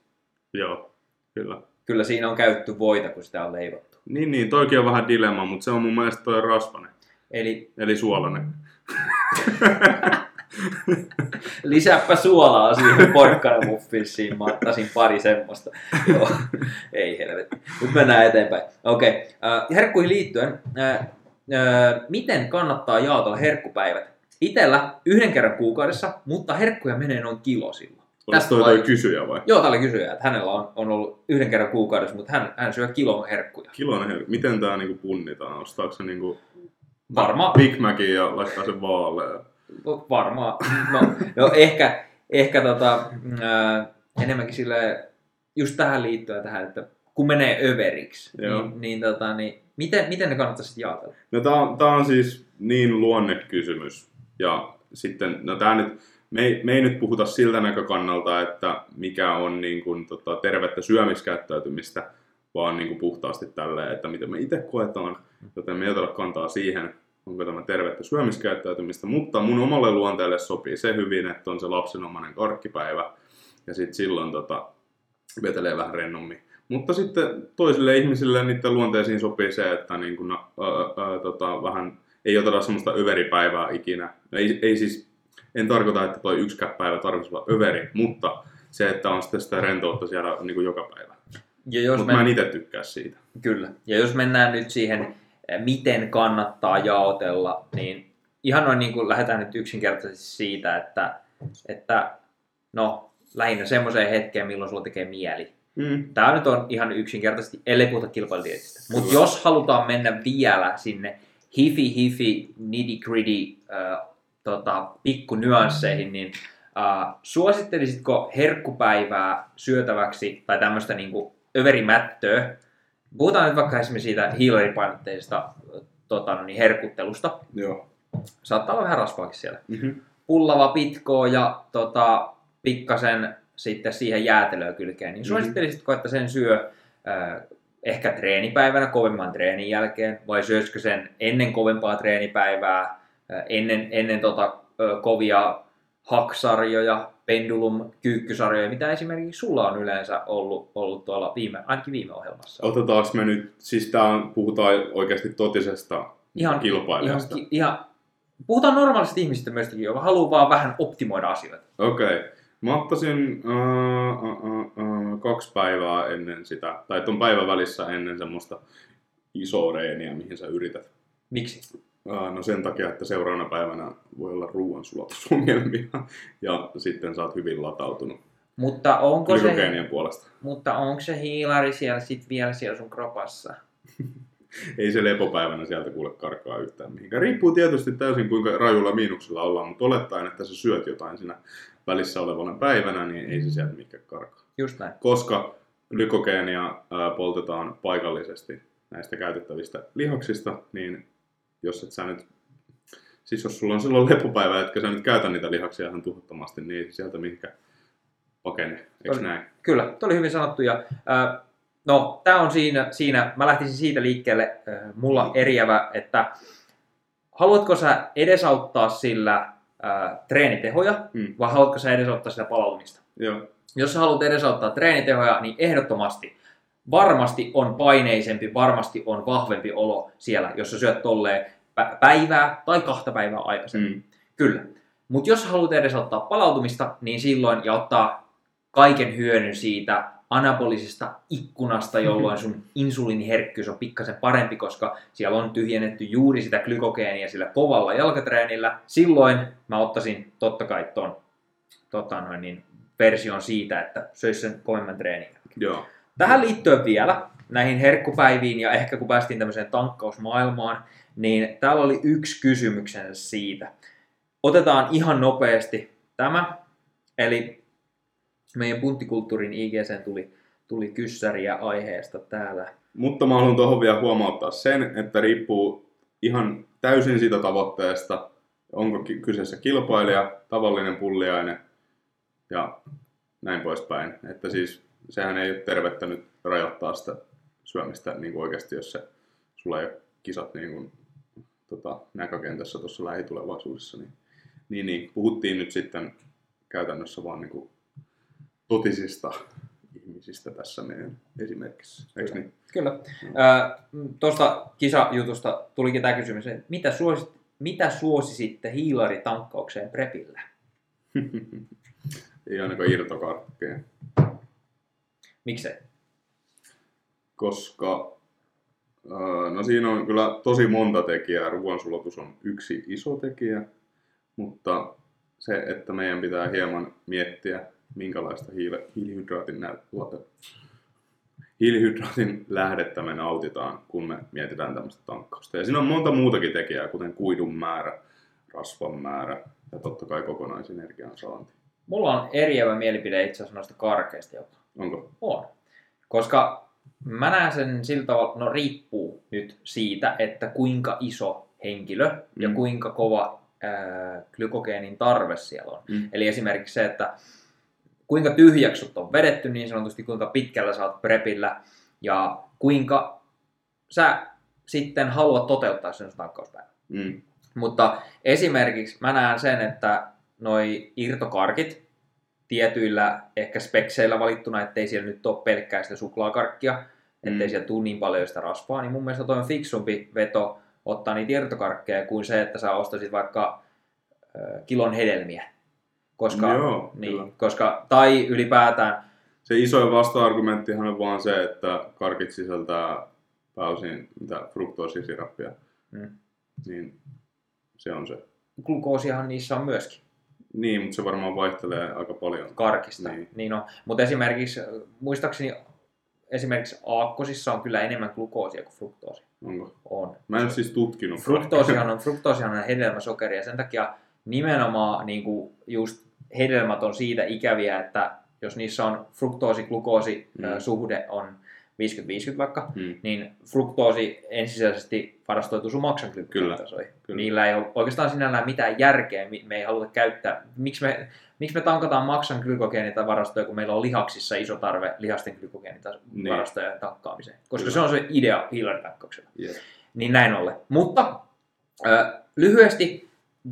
Joo, kyllä. Kyllä siinä on käytetty voita, kun sitä on leivottu. Niin, niin, toikin on vähän dilemma, mutta se on mun mielestä toi rasvanen. Eli Eli suolainen. [LAUGHS] [LAUGHS] lisäppä suolaa siihen porkkanamuffinsiin, mä ottaisin pari semmoista. Joo, ei helvetti. Mutta mennään eteenpäin. Okei, okay. äh, herkkuihin liittyen, äh, äh, miten kannattaa jaotella herkkupäivät? Itellä yhden kerran kuukaudessa, mutta herkkuja menee noin kilo silloin. Oliko Tästä toi, toi kysyjä vai? Joo, tää oli kysyjä, että hänellä on, on ollut yhden kerran kuukaudessa, mutta hän, hän syö kilon herkkuja. Kiloinen herkku. Miten tää niinku punnitaan? Ostaako se niinku Varmaan. Big Macin ja laittaa sen vaaleen? Varmaan. No, [LAUGHS] no ehkä, ehkä tota, ää, enemmänkin sille just tähän liittyen tähän, että kun menee överiksi, Joo. niin, niin, tota, niin miten, miten ne kannattaisi jaotella? No tää on, tää on siis niin luonnekysymys. Ja sitten, no tää nyt, me ei, me ei nyt puhuta siltä näkökannalta, että mikä on niin kuin, tota, tervettä syömiskäyttäytymistä, vaan niin kuin puhtaasti tälleen, että miten me itse koetaan, joten me ei oteta kantaa siihen, onko tämä tervettä syömiskäyttäytymistä, mutta mun omalle luonteelle sopii se hyvin, että on se lapsenomainen karkkipäivä, ja sitten silloin tota, vetelee vähän rennommin. Mutta sitten toisille ihmisille niiden luonteisiin sopii se, että niin kuin, ää, ää, tota, vähän ei oteta semmoista överipäivää ikinä. Ei, ei siis, en tarkoita, että toi yksikään päivä tarvitsisi olla överi, mutta se, että on sitten sitä rentoutta siellä niin kuin joka päivä. Ja jos Mutta me, mä en itse tykkää siitä. Kyllä. Ja jos mennään nyt siihen, eh, miten kannattaa jaotella, niin ihan noin niin kuin lähdetään nyt yksinkertaisesti siitä, että, että no, lähinnä semmoiseen hetkeen, milloin sulla tekee mieli. Mm. Tämä nyt on ihan yksinkertaisesti, ellei puhuta kilpailudietistä. Mutta jos halutaan mennä vielä sinne hifi hifi nitty gritty äh, tota, pikku nyansseihin, niin äh, suosittelisitko herkkupäivää syötäväksi tai tämmöistä niinku överimättöä? Puhutaan nyt vaikka esimerkiksi siitä hiilaripainotteisesta tota, no niin herkuttelusta. Joo. Saattaa olla vähän rasvaakin siellä Mm-hmm. pullava pitkoa ja tota, pikkasen sitten siihen jäätelöä kylkeen, niin Mhm. suosittelisitko, että sen syö äh, ehkä treenipäivänä kovemman treenin jälkeen, vai syöskö sen ennen kovempaa treenipäivää, äh, ennen, ennen tota, äh, kovia haksarjoja, pendulum, kyykkysarjoja, mitä esimerkiksi sulla on yleensä ollut, ollut tuolla viime, ainakin viime ohjelmassa. Otetaanko me nyt, siis tää on, puhutaan oikeasti totisesta Ihan, kilpailijasta. ihan, ihan, puhutaan normaalista ihmisistä myöskin, joka haluaa vaan vähän optimoida asioita. Okei. Okay. Mä ottaisin uh, uh, uh, uh, kaksi päivää ennen sitä, tai ton päivän välissä ennen semmoista isoa reeniä, mihin sä yrität. Miksi? No sen takia, että seuraavana päivänä voi olla ruoansulatusongelmia ja sitten sä oot hyvin latautunut Mutta onko se... puolesta. Mutta onko se hiilari siellä sit vielä siellä sun kropassa? [LAUGHS] Ei se lepopäivänä sieltä kuule karkaa yhtään mihinkään. Riippuu tietysti täysin kuinka rajulla miinuksella ollaan, mutta olettaen, että sä syöt jotain siinä välissä olevana päivänä, niin ei se sieltä mikään karkaa. Just näin. Koska glykogeenia poltetaan paikallisesti näistä käytettävistä lihaksista, niin jos et sä nyt, siis jos sulla on silloin lepopäivä, etkä sä nyt käytä niitä lihaksia ihan tuhottomasti, niin sieltä mihinkään pakene, eikö näin? Kyllä, tuo oli hyvin sanottu. Ja, ää, no, tämä on siinä, siinä, mä lähtisin siitä liikkeelle, ää, mulla eriävä, että haluatko sä edesauttaa sillä ää, treenitehoja, Mm. vai haluatko sä edesauttaa sitä palautumista? Joo, Jos sä haluat edesauttaa treenitehoja, niin ehdottomasti varmasti on paineisempi, varmasti on vahvempi olo siellä, jos sä syöt tolleen päivää tai kahta päivää aikaisemmin. mm. Kyllä. Mutta jos haluat edesauttaa palautumista, niin silloin ja ottaa kaiken hyödyn siitä anabolisesta ikkunasta, [LAUGHS] jolloin sun insuliiniherkkyys on pikkasen parempi, koska siellä on tyhjennetty juuri sitä glykogeenia sillä kovalla jalkatreenillä. Silloin mä ottaisin totta kai ton tota noin, niin, version siitä, että söisi sen kovemman treenin. Joo. Tähän liittyen vielä näihin herkkupäiviin ja ehkä kun päästiin tämmöiseen tankkausmaailmaan, niin täällä oli yksi kysymyksensä siitä. Otetaan ihan nopeasti tämä, eli meidän punttikulttuurin IGC tuli, tuli kyssäriä aiheesta täällä. Mutta mä haluan tuohon vielä huomauttaa sen, että riippuu ihan täysin siitä tavoitteesta, onko kyseessä kilpailija, tavallinen pulliainen ja näin poispäin. Että siis sehän ei ole tervettä nyt rajoittaa sitä syömistä niin kuin oikeasti, jos se, sulla ei ole kisat niin kuin, tota, näkökentässä tuossa lähitulevaisuudessa. Niin, niin, niin, puhuttiin nyt sitten käytännössä vaan niin kuin totisista ihmisistä tässä meidän esimerkissä. Eikö niin? Kyllä. Ää, Tuosta kisajutusta tulikin tämä kysymys, että mitä, suosit, mitä suosisitte hiilaritankkaukseen prepillä? [LAUGHS] ei ainakaan irtokarkkeja. Miksei? koska no siinä on kyllä tosi monta tekijää. Ruoansulatus on yksi iso tekijä, mutta se, että meidän pitää hieman miettiä, minkälaista hiilihydraatin, nä, la- hiilihydraatin lähdettä me nautitaan, kun me mietitään tämmöistä tankkausta. Ja siinä on monta muutakin tekijää, kuten kuidun määrä, rasvan määrä ja totta kai kokonaisenergian saanti. Mulla on eriävä mielipide itse asiassa noista karkeista jopa. Onko? On. Koska mä näen sen sillä tavalla, no riippuu nyt siitä, että kuinka iso henkilö mm. ja kuinka kova ää, glykogeenin tarve siellä on. Mm. Eli esimerkiksi se, että kuinka tyhjäksi on vedetty niin sanotusti, kuinka pitkällä sä oot prepillä ja kuinka sä sitten haluat toteuttaa sen sun tankkauspäivän. Mm. Mutta esimerkiksi mä näen sen, että noi irtokarkit tietyillä ehkä spekseillä valittuna, ettei siellä nyt ole pelkkää sitä suklaakarkkia, ettei Mm. siellä tule niin paljon sitä rasvaa, niin mun mielestä toi on fiksumpi veto ottaa niitä irtokarkkeja kuin se, että sä ostasit vaikka ö, kilon hedelmiä. Koska, Joo, niin, kyllä. koska, tai ylipäätään, Se isoin vasta-argumenttihan on vaan se, että karkit sisältää pääosin mitä fruktoosisirappia. mm, Niin se on se. glukoosiahan niissä on myöskin. Niin, mutta se varmaan vaihtelee aika paljon. karkista. Niin. Niin. on. Mutta esimerkiksi, äh, muistaakseni esimerkiksi aakkosissa on kyllä enemmän glukoosia kuin fruktoosia. Onko? On. Mä en ole siis tutkinut. Fruktoosihan on, fruktoosihan on hedelmäsokeri ja sen takia nimenomaan niin kuin just hedelmät on siitä ikäviä, että jos niissä on fruktoosi-glukoosi Mm. suhde on 50-50 vaikka, Hmm. niin fruktoosi ensisijaisesti varastoituu sun maksan Kyllä, tasoihin. kyllä. Niillä ei ole oikeastaan sinällään mitään järkeä, me ei haluta käyttää. Miksi me, miksi me tankataan maksan glykogeenivarastoja, kun meillä on lihaksissa iso tarve lihasten glykogeenivarastojen niin. takkaamiseen? Koska Kyllä. se on se idea hiilaritankkauksella. Jep. Niin näin ollen. Mutta äh, lyhyesti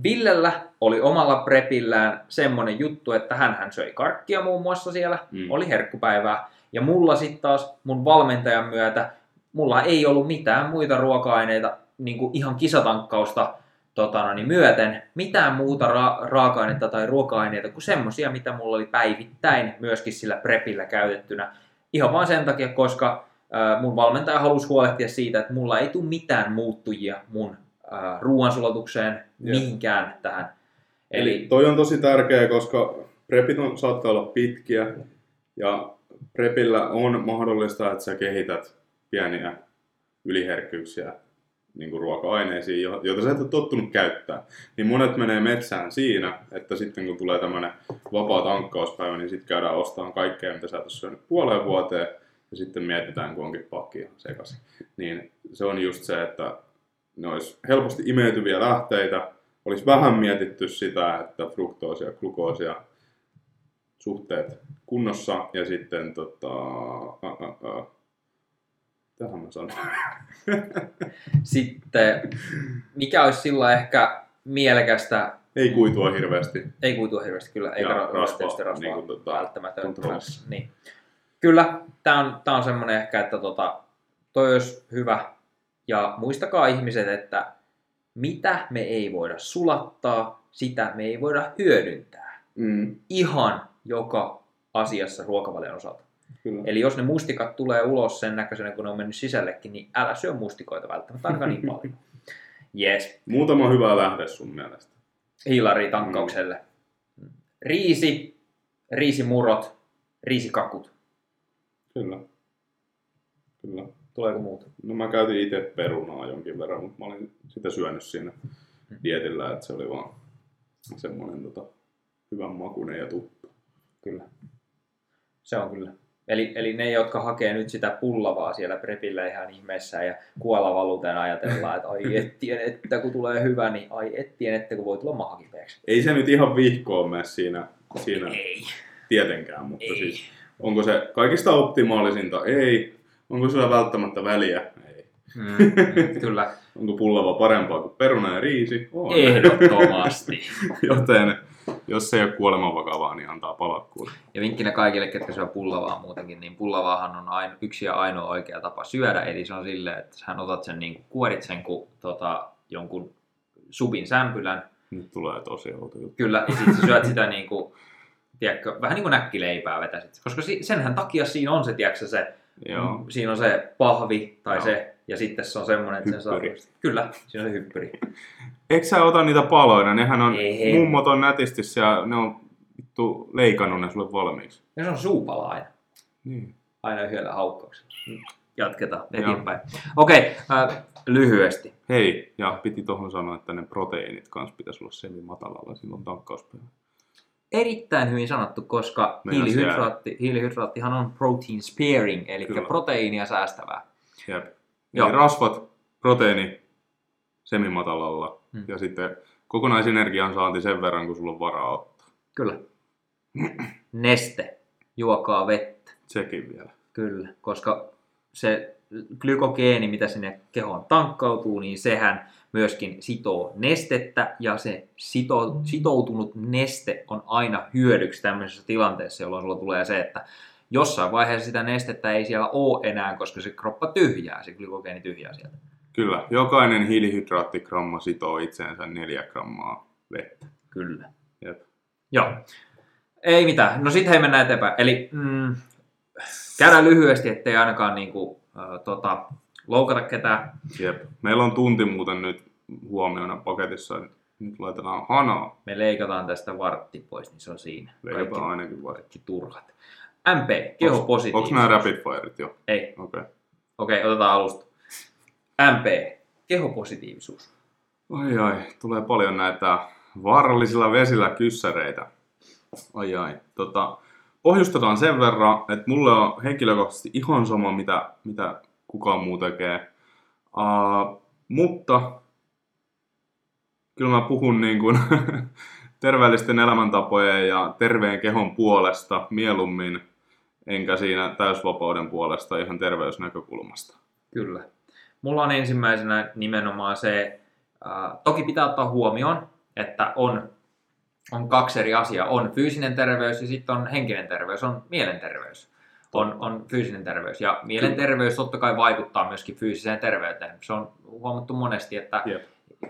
Villellä oli omalla prepillään semmonen juttu, että hän hän söi karkkia muun muassa siellä, Mm. mm. oli herkkupäivää. Ja mulla sitten taas mun valmentajan myötä, mulla ei ollut mitään muita ruoka-aineita niin kuin ihan kisatankkausta tota, no, niin myöten, mitään muuta ra- raaka-ainetta tai ruoka-aineita kuin semmosia, mitä mulla oli päivittäin myöskin sillä prepillä käytettynä. Ihan vaan sen takia, koska äh, mun valmentaja halusi huolehtia siitä, että mulla ei tule mitään muuttujia mun äh, ruoansulatukseen, mihinkään tähän. Eli Eli toi on tosi tärkeä, koska prepit on, saattaa olla pitkiä ja prepillä on mahdollista, että sä kehität pieniä yliherkkyyksiä niin kuin ruoka-aineisiin, jo- joita sä et ole tottunut käyttää. Niin monet menee metsään siinä, että sitten kun tulee tämmöinen vapaa tankkauspäivä, niin sitten käydään ostamaan kaikkea, mitä sä et ole syönyt puoleen vuoteen, ja sitten mietitään, kun onkin pakki ihan sekaisin. Niin se on just se, että ne olisi helposti imeytyviä lähteitä, olisi vähän mietitty sitä, että fruktoosia glukoosia suhteet kunnossa ja sitten tota, tähän mä sanon. [LAUGHS] sitten, mikä olisi sillä ehkä mielekästä, Ei kuitua hirveästi. ei kuitua hirveästi kyllä, eikä Ja ra- rasvaa, niin kuin tota, välttämätöntä. Niin. Kyllä, tämä on, tää on semmoinen ehkä, että tota, toi olisi hyvä. Ja muistakaa ihmiset, että mitä me ei voida sulattaa, sitä me ei voida hyödyntää. Mm, Ihan joka asiassa ruokavalion osalta. kyllä. Eli jos ne mustikat tulee ulos sen näköisenä, kun ne on mennyt sisällekin, niin älä syö mustikoita välttämättä ainakaan niin paljon. [LAUGHS] Yes. Muutama hyvä lähde sun mielestä. Hiilari tankkaukselle. Riisi, riisimurot, riisikakut. Kyllä. Kyllä. Tuleeko muuta? No mä käytin itse perunaa jonkin verran, mutta mä olin sitä syönyt siinä dietillä, että se oli vaan semmoinen tota, hyvän makuinen ja tuttu. Kyllä. Se on kyllä. Eli, eli ne, jotka hakee nyt sitä pullavaa siellä prepillä ihan ihmeessä ja kuolavaluten ajatellaan, että ai ettien, että kun tulee hyvä, niin ai ettien, että kun voi tulla mahakipeäksi. Ei se nyt ihan vihkoon mene siinä, siinä Ei. tietenkään, mutta Ei. siis onko se kaikista optimaalisinta? Ei. Onko sillä välttämättä väliä? Ei. [LAUGHS] Mm, kyllä. Onko pullava parempaa kuin peruna ja riisi? On. Ehdottomasti. [LAUGHS] Joten jos se ei ole kuoleman vakavaa, niin antaa palaa kuule. Ja vinkkinä kaikille, ketkä syö pullavaa muutenkin, niin pullavaahan on aino, yksi ja ainoa oikea tapa syödä. Eli se on silleen, että sähän otat sen, niin kuorit sen kuin tota, jonkun subin sämpylän. Nyt tulee tosi outo juttu. Kyllä, ja sitten syöt sitä niin kuin, tiedätkö, vähän niin kuin näkkileipää vetäisit. Koska senhän takia siinä on se, tiedätkö, se, Joo. siinä on se pahvi tai Joo. se, ja sitten se on semmoinen, että sen saa... Hyppyri. Kyllä, siinä on se hyppyri. [LAUGHS] Eikö sä ota niitä paloina? Nehän on, Ei. mummot on nätisti ja ne on vittu leikannut ne sulle valmiiksi. Ja se on suupala aina. Niin. Aina yhdellä haukkauksella. Jatketaan eteenpäin. Okei, äh, lyhyesti. Hei, ja piti tuohon sanoa, että ne proteiinit kanssa pitäisi olla semin matalalla silloin tankkauspäivänä. Erittäin hyvin sanottu, koska hiilihydraatti, hiilihydraattihan on protein sparing, eli Kyllä. proteiinia säästävää. Jep. Joo. Eli rasvat, proteiini semimatalalla Hmm. ja sitten kokonaisenergian saanti sen verran, kun sulla on varaa ottaa. Kyllä. Neste. Juokaa vettä. Sekin vielä. Kyllä, koska se glykogeeni, mitä sinne kehoon tankkautuu, niin sehän myöskin sitoo nestettä, ja se sito, sitoutunut neste on aina hyödyksi tämmöisessä tilanteessa, jolloin sulla tulee se, että jossain vaiheessa sitä nestettä ei siellä ole enää, koska se kroppa tyhjää, se glykogeeni tyhjää sieltä. Kyllä, jokainen hiilihydraattigramma sitoo itseensä neljä grammaa vettä. Kyllä. Jep. Joo. Ei mitään. No sitten hei mennään eteenpäin. Eli mm, käydään lyhyesti, ettei ainakaan niinku, äh, tota, loukata ketään. Jep. Meillä on tunti muuten nyt huomiona paketissa. Nyt laitetaan hanaa. Me leikataan tästä vartti pois, niin se on siinä. Leikataan ainakin vai. kaikki turhat. MP, kehopositiivisuus. Onko nämä rapid firet jo? Ei. Okei. Okay. Okei, otetaan alusta. MP, kehopositiivisuus. Ai ai, tulee paljon näitä vaarallisilla vesillä kyssäreitä. Ai ai. Tota, pohjustetaan sen verran, että mulle on henkilökohtaisesti ihan sama, mitä, mitä kukaan muu tekee. Uh, mutta kyllä mä puhun niin kuin [LAUGHS] terveellisten elämäntapojen ja terveen kehon puolesta mieluummin, enkä siinä täysvapauden puolesta ihan terveysnäkökulmasta. Kyllä. Mulla on ensimmäisenä nimenomaan se, äh, toki pitää ottaa huomioon, että on, on kaksi eri asiaa. On fyysinen terveys ja sitten on henkinen terveys, on mielenterveys. On, on fyysinen terveys. Ja mielenterveys totta kai vaikuttaa myöskin fyysiseen terveyteen. Se on huomattu monesti, että Jep.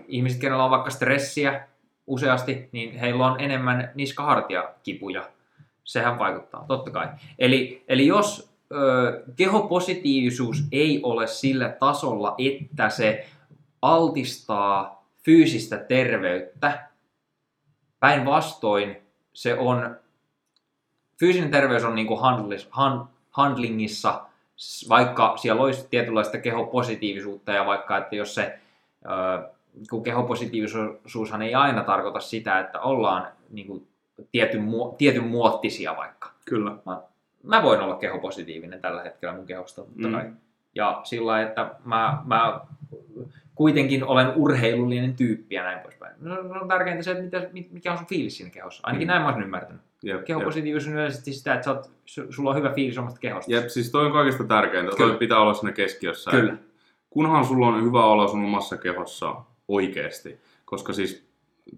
ihmiset, kenellä on vaikka stressiä useasti, niin heillä on enemmän niskahartiakipuja. Sehän vaikuttaa, totta kai. Eli, eli jos ö, kehopositiivisuus ei ole sillä tasolla, että se altistaa fyysistä terveyttä, päinvastoin se on, fyysinen terveys on niin kuin handlis, han, handlingissa, vaikka siellä olisi tietynlaista kehopositiivisuutta ja vaikka, että jos se, ö, kun kehopositiivisuushan ei aina tarkoita sitä, että ollaan niin kuin tietyn, muo- tietyn muottisia vaikka. Kyllä. Mä, mä voin olla kehopositiivinen tällä hetkellä mun kehosta, totta Mm. kai. Ja sillä lailla, että mä, mä kuitenkin olen urheilullinen tyyppi ja näin poispäin. No, no on tärkeintä se, että mitä, mikä on sun fiilis siinä kehossa. Ainakin Mm. näin mä oon ymmärtänyt. Jep. Kehopositiivisuus on yleisesti sitä, että oot, su- sulla on hyvä fiilis omasta kehosta. Jep, siis toi on kaikista tärkeintä. Kyllä. Toi pitää olla siinä keskiössä. Kyllä. Kunhan sulla on hyvä olo sun omassa kehossa oikeesti. Koska siis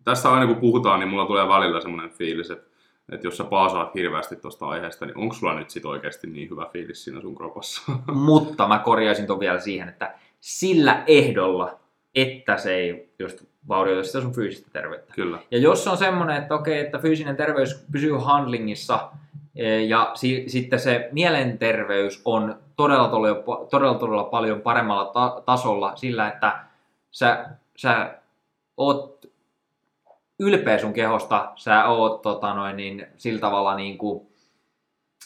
tässä aina kun puhutaan, niin mulla tulee välillä semmoinen fiilis, että, että jos sä paasaat hirveästi tuosta aiheesta, niin onko sulla nyt sit oikeasti niin hyvä fiilis siinä sun kropassa? [LAUGHS] Mutta mä korjaisin ton vielä siihen, että sillä ehdolla, että se ei just vaurioita sitä sun fyysistä terveyttä. Kyllä. Ja jos on semmoinen, että okei, että fyysinen terveys pysyy handlingissa e, ja si- sitten se mielenterveys on todella, todella, todella, todella paljon paremmalla ta- tasolla sillä, että sä, sä oot ylpeä sun kehosta, sä oot tota noin, niin, sillä tavalla niin kuin,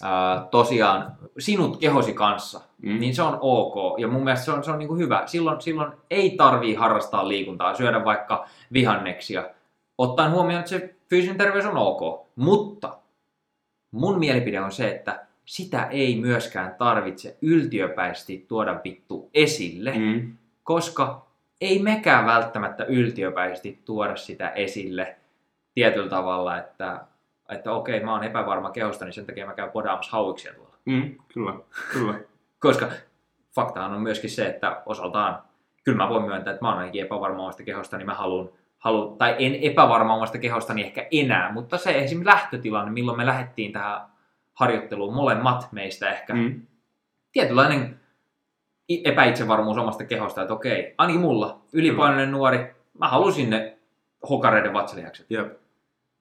ää, tosiaan sinut kehosi kanssa, Mm. niin se on ok. Ja mun mielestä se on, se on niin kuin hyvä. Silloin, silloin ei tarvii harrastaa liikuntaa, syödä vaikka vihanneksia, ottaen huomioon, että se fyysinen terveys on ok. Mutta mun mielipide on se, että sitä ei myöskään tarvitse yltiöpäisesti tuoda vittu esille. Mm. koska ei mekään välttämättä yltiöpäisesti tuoda sitä esille tietyllä tavalla, että, että okei, mä oon epävarma kehosta, niin sen takia mä käyn podaamassa hauiksia tuolla. Mm. Kyllä, kyllä. [LAUGHS] Koska faktahan on myöskin se, että osaltaan, kyllä mä voin myöntää, että mä oon ainakin epävarma omasta kehosta, niin mä haluan, haluan tai en epävarma omasta kehostani ehkä enää, mutta se esimerkiksi lähtötilanne, milloin me lähdettiin tähän harjoitteluun, molemmat meistä ehkä, mm. Tietynlainen epäitsevarmuus omasta kehosta, että okei, ainakin mulla, ylipainoinen nuori, mä halusin ne hokareiden vatsalihakset. Jep,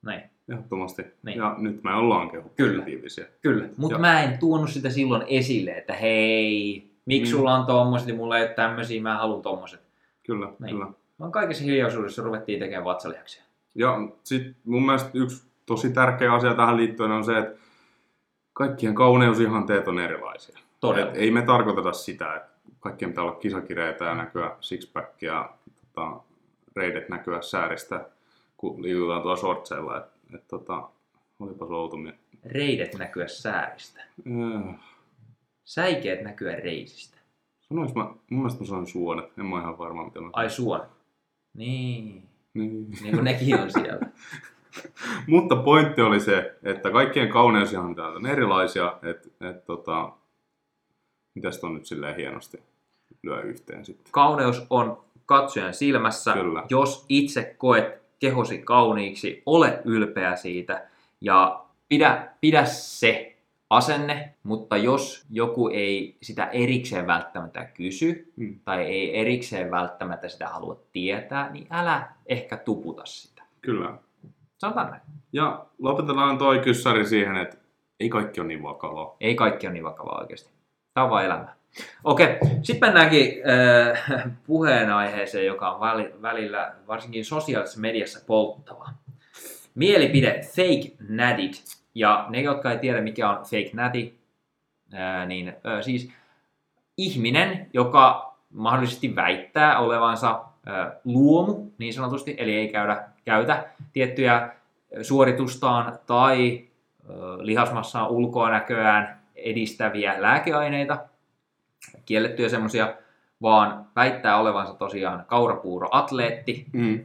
Näin, ehdottomasti. Niin. Ja nyt me ollaan Kyllä. kehuppositiivisia. kyllä. Mutta mä en tuonut sitä silloin esille, että hei, miksi Mm. sulla on tommoset ja mulla ei ole tämmöisiä, mä haluan tommoset. Kyllä, Niin. kyllä. Vaan kaikessa hiljaisuudessa ruvettiin tekemään vatsalihaksia. Ja sitten mun mielestä yksi tosi tärkeä asia tähän liittyen on se, että kaikkien kauneusihanteet on erilaisia. Todella. Et ei me tarkoiteta sitä, että kaikkien pitää olla kisakireitä ja näkyä sixpackia ja tota, reidet näkyä sääristä, kun liikutaan tuolla shortseilla. Et, et, tota, olipa mie- Reidet näkyä sääristä. Äh, Säikeet näkyä reisistä. sanois mä, mun mielestä mä sanoin suonet, en mä ihan varma mitä mä Ai suon. Niin. Niin. Niin kuin nekin on siellä. [LAUGHS] Mutta pointti oli se, että kaikkien kauneusihanteet on erilaisia, että et, tota, mitäs ton nyt silleen hienosti lyö yhteen sitten. Kauneus on katsojan silmässä. Kyllä. Jos itse koet kehosi kauniiksi, ole ylpeä siitä ja pidä, pidä se asenne, mutta jos joku ei sitä erikseen välttämättä kysy Mm. tai ei erikseen välttämättä sitä halua tietää, niin älä ehkä tuputa sitä. Kyllä. Sanotaan näin. Ja lopetetaan toi kyssäri siihen, että ei kaikki ole niin vakavaa. Ei kaikki ole niin vakavaa oikeasti. Tämä on vaan elämää. Okei, sitten mennäänkin äh, puheenaiheeseen, joka on väli, välillä varsinkin sosiaalisessa mediassa polttava. Mielipide fake nadit. Ja ne, jotka ei tiedä mikä on fake natty, äh, niin äh, siis ihminen, joka mahdollisesti väittää olevansa äh, luomu niin sanotusti, eli ei käydä, käytä tiettyjä äh, suoritustaan tai ö, lihasmassaan ulkoanäköään edistäviä lääkeaineita, kiellettyjä semmoisia, vaan väittää olevansa tosiaan kaurapuuroatleetti Mm.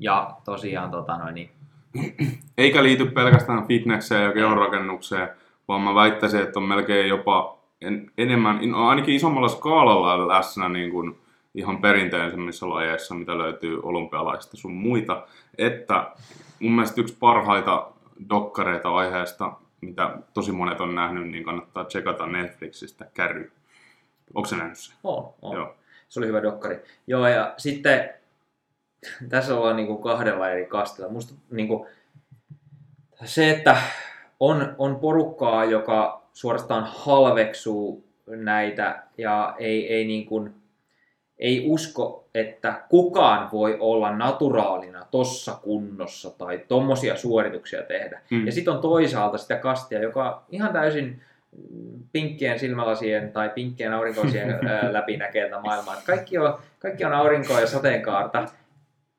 ja tosiaan tota noin, niin, Eikä liity pelkästään fitnesseen ja kehonrakennukseen, vaan mä väittäisin, että on melkein jopa en, enemmän, no ainakin isommalla skaalalla läsnä niin kuin ihan perinteisemmissä lajeissa, mitä löytyy olympialaista sun muita. Että mun mielestä yksi parhaita dokkareita aiheesta, mitä tosi monet on nähnyt, niin kannattaa tsekata Netflixistä Käry. Onko se nähnyt sen? on, on. Joo. Se oli hyvä dokkari. Joo, ja sitten [LAUGHS] tässä ollaan niinku kahdella eri kastilla. Musta niinku, se, että on, on porukkaa, joka suorastaan halveksuu näitä ja ei, ei, niin kuin, ei usko, että kukaan voi olla naturaalina tossa kunnossa tai tommosia suorituksia tehdä. Mm. Ja sitten on toisaalta sitä kastia, joka ihan täysin pinkkien silmälasien tai pinkkien aurinkoisien [LAUGHS] läpi näkee tätä maailmaa. Kaikki on, kaikki on aurinkoa ja sateenkaarta.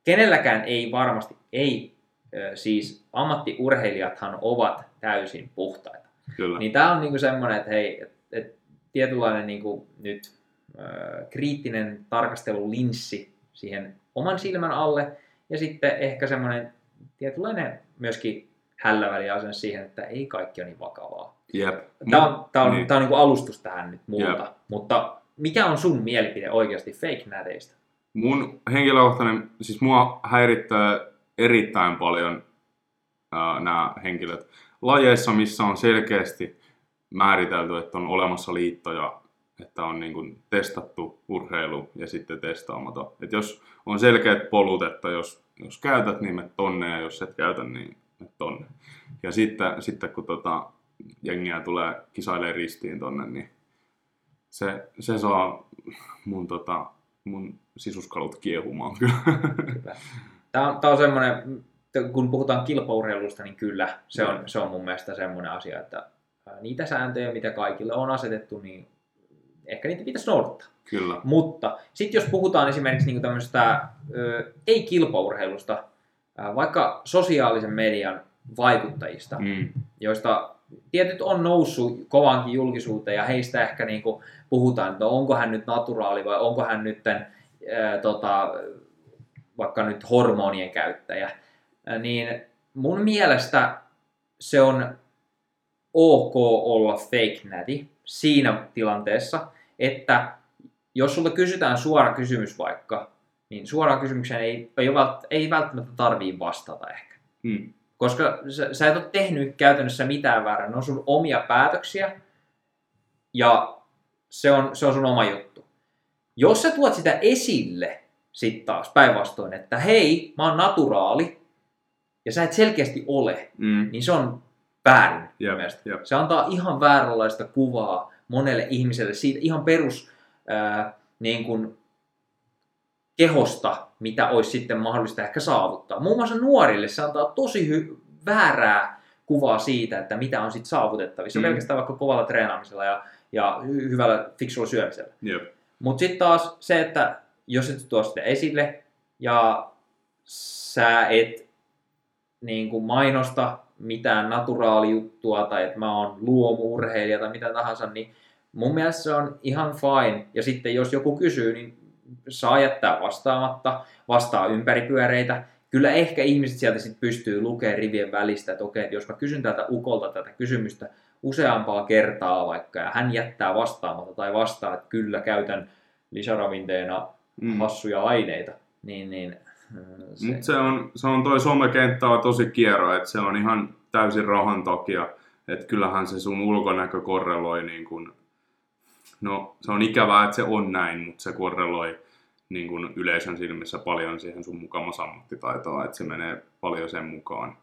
Kenelläkään ei varmasti, ei siis ammattiurheilijathan ovat täysin puhtaita. Kyllä. Niin tämä on niinku semmoinen, että hei, et, et tietynlainen niinku nyt ö, kriittinen tarkastelulinssi siihen oman silmän alle ja sitten ehkä semmoinen tietynlainen myöskin hälläväliasenne siihen, että ei kaikki ole niin vakavaa. Jep. Tämä on, tää on, Niin. tää on niinku alustus tähän nyt multa, Jep. mutta mikä on sun mielipide oikeasti fake nädeistä? Mun henkilökohtainen, siis mua häirittää erittäin paljon ää, nämä henkilöt lajeissa, missä on selkeästi määritelty, että on olemassa liittoja että on niin kuin testattu urheilu ja sitten testaamaton. Et jos on selkeät polut, että jos, jos käytät, niin me tonne, ja jos et käytä, niin me tonne. Ja sitten, sitten kun tota, jengiä tulee kisailemaan ristiin tonne, niin se, se saa mun, tota, mun sisuskalut kiehumaan kyllä. Tämä on, tämä on semmoinen, kun puhutaan kilpaurheilusta, niin kyllä se on, se on mun mielestä semmoinen asia, että niitä sääntöjä, mitä kaikille on asetettu, niin ehkä niitä pitäisi noudattaa. Kyllä. Mutta sitten jos puhutaan esimerkiksi niin tämmöisestä ei-kilpaurheilusta, vaikka sosiaalisen median vaikuttajista, mm. joista tietyt on noussut kovankin julkisuuteen ja heistä ehkä niin kuin puhutaan, että onko hän nyt naturaali vai onko hän nyt ää, tota, vaikka nyt hormonien käyttäjä, niin mun mielestä se on ok olla fake näti siinä tilanteessa, että jos sulta kysytään suora kysymys vaikka, niin suoraan kysymykseen ei, ei, ei välttämättä tarvii vastata ehkä. Hmm. Koska sä, sä et ole tehnyt käytännössä mitään väärää. Ne on sun omia päätöksiä ja se on, se on sun oma juttu. Jos sä tuot sitä esille sitten taas päinvastoin, että hei, mä oon naturaali ja sä et selkeästi ole, mm. niin se on väärin. Yep, yep. Se antaa ihan vääränlaista kuvaa monelle ihmiselle siitä ihan perus ää, niin kuin, kehosta, mitä olisi sitten mahdollista ehkä saavuttaa. Muun muassa nuorille se antaa tosi hy- väärää kuvaa siitä, että mitä on sitten saavutettavissa, mm. pelkästään vaikka kovalla treenaamisella ja, ja hy- hyvällä fiksulla syömisellä. Yep. Mutta sitten taas se, että jos et tuo sitä esille ja sä et niin kuin mainosta mitään naturaalijuttua tai että mä oon luomuurheilija tai mitä tahansa, niin mun mielestä se on ihan fine. Ja sitten jos joku kysyy, niin saa jättää vastaamatta, vastaa ympäripyöreitä. Kyllä ehkä ihmiset sieltä sitten pystyy lukemaan rivien välistä, että okei, että jos mä kysyn tältä ukolta tätä kysymystä useampaa kertaa vaikka, ja hän jättää vastaamatta tai vastaa, että kyllä käytän lisäravinteena mm. hassuja aineita, niin, niin se... Mut se on, se on toi somekenttä on tosi kiero, että se on ihan täysin rahan takia, että kyllähän se sun ulkonäkö korreloi niin kun, no se on ikävää, että se on näin, mutta se korreloi niin kun yleisön silmissä paljon siihen sun mukamas ammattitaitoa, että se menee paljon sen mukaan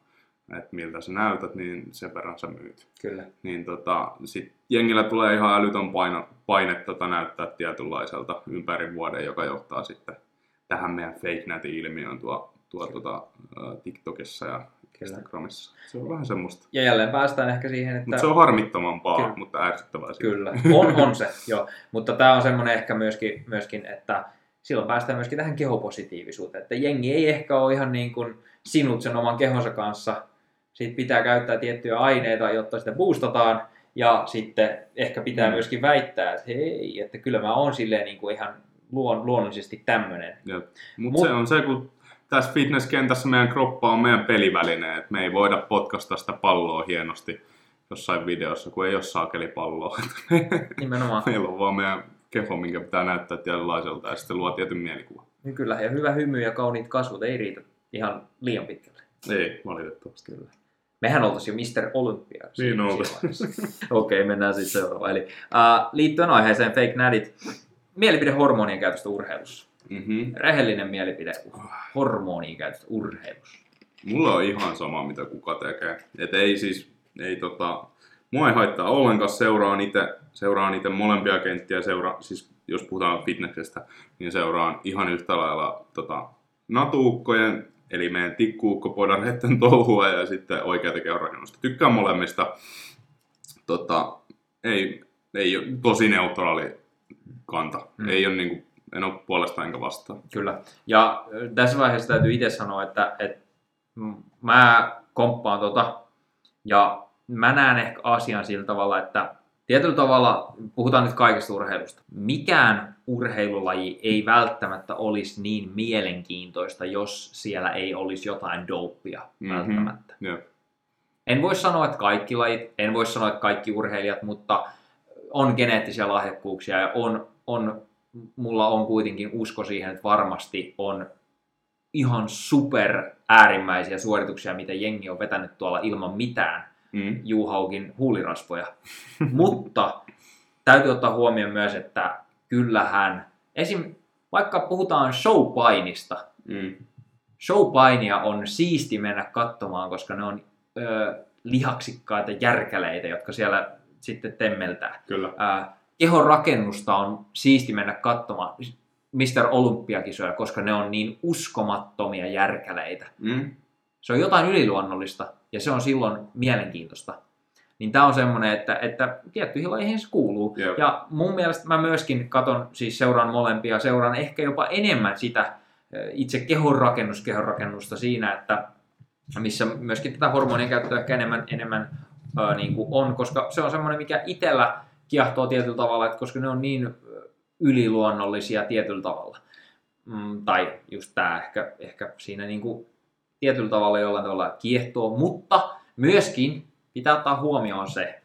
että miltä sä näytät, niin sen verran sä myyt. Kyllä. Niin tota, sit jengillä tulee ihan älytön paino, paine tota näyttää tietynlaiselta ympäri vuoden, joka johtaa sitten tähän meidän fake nätin ilmiöön tuo, tuo tuota, TikTokissa ja Kyllä. Instagramissa. Se on vähän semmoista. Ja jälleen päästään ehkä siihen, että... Mutta se on harmittomampaa, Kyllä. mutta ärsyttävää. Kyllä, on, on se, [LAUGHS] joo. Mutta tämä on semmoinen ehkä myöskin, myöskin, että silloin päästään myöskin tähän kehopositiivisuuteen. Että jengi ei ehkä ole ihan niin kuin sinut sen oman kehonsa kanssa. Siitä pitää käyttää tiettyjä aineita, jotta sitä boostataan. Ja sitten ehkä pitää mm. myöskin väittää, että hei, että kyllä mä oon silleen niin kuin ihan luon, luonnollisesti tämmöinen. Mutta Mut se on se, kun tässä fitnesskentässä meidän kroppa on meidän peliväline, että me ei voida potkasta sitä palloa hienosti jossain videossa, kun ei ole saakelipalloa. [LAUGHS] Nimenomaan. Meillä on vaan meidän keho, minkä pitää näyttää tietynlaiselta ja sitten luo tietyn mielikuva. Niin kyllä, ja hyvä hymy ja kauniit kasvot ei riitä ihan liian pitkälle. Ei, valitettavasti. Kyllä. Mehän oltaisiin jo Mr. Olympia. Niin oltaisiin. [LAUGHS] Okei, okay, mennään sitten seuraavaan. Eli uh, liittyen aiheeseen Fake Nadit, mielipide hormonien käytöstä urheilussa. Mm-hmm. Rehellinen mielipide hormonien käytöstä urheilussa. Mulla on ihan sama, mitä kuka tekee. Et ei siis, ei tota, mua ei haittaa ollenkaan, seuraan itse, seuraan itse molempia kenttiä, seura, siis jos puhutaan fitnessestä, niin seuraan ihan yhtä lailla tota, natuukkojen, eli meidän tikkuukkopodareiden [LAUGHS] touhua ja sitten oikeata keurakennusta. Tykkään molemmista. Tota, ei, ei tosi neutraali kanta. Mm. Ei ole niin kuin, en ole puolesta enkä vastaan. Kyllä. Ja tässä vaiheessa täytyy itse sanoa, että, että mä komppaan tota, ja mä näen ehkä asian sillä tavalla, että tietyllä tavalla, puhutaan nyt kaikesta urheilusta, mikään urheilulaji ei välttämättä olisi niin mielenkiintoista, jos siellä ei olisi jotain dopia mm-hmm. välttämättä. Yeah. En voi sanoa, että kaikki lajit, en voi sanoa, että kaikki urheilijat, mutta on geneettisiä lahjakkuuksia ja on, on, mulla on kuitenkin usko siihen, että varmasti on ihan super äärimmäisiä suorituksia, mitä jengi on vetänyt tuolla ilman mitään mm. Juhaukin huulirasvoja. [LAUGHS] Mutta täytyy ottaa huomioon myös, että kyllähän, esim. vaikka puhutaan showpainista, Mm. showpainia on siisti mennä katsomaan, koska ne on ö, lihaksikkaita järkäleitä, jotka siellä sitten temmeltää. Kyllä. Ää, kehon rakennusta on siisti mennä katsomaan Mr. Olympiakisoja, koska ne on niin uskomattomia järkäleitä. Mm. Se on jotain yliluonnollista ja se on silloin mielenkiintoista. Niin tämä on semmoinen, että, että tiettyihin lajeihin se kuuluu. Jep. Ja mun mielestä mä myöskin katon, siis seuraan molempia, seuraan ehkä jopa enemmän sitä itse kehonrakennus, kehonrakennusta siinä, että missä myöskin tätä hormonien käyttöä ehkä enemmän, enemmän ää, niin kuin on, koska se on semmoinen, mikä itsellä kiehtoo tietyllä tavalla, että koska ne on niin yliluonnollisia tietyllä tavalla. Mm, tai just tämä ehkä, ehkä siinä niin kuin tietyllä tavalla jollain tavalla kiehtoo, mutta myöskin pitää ottaa huomioon se,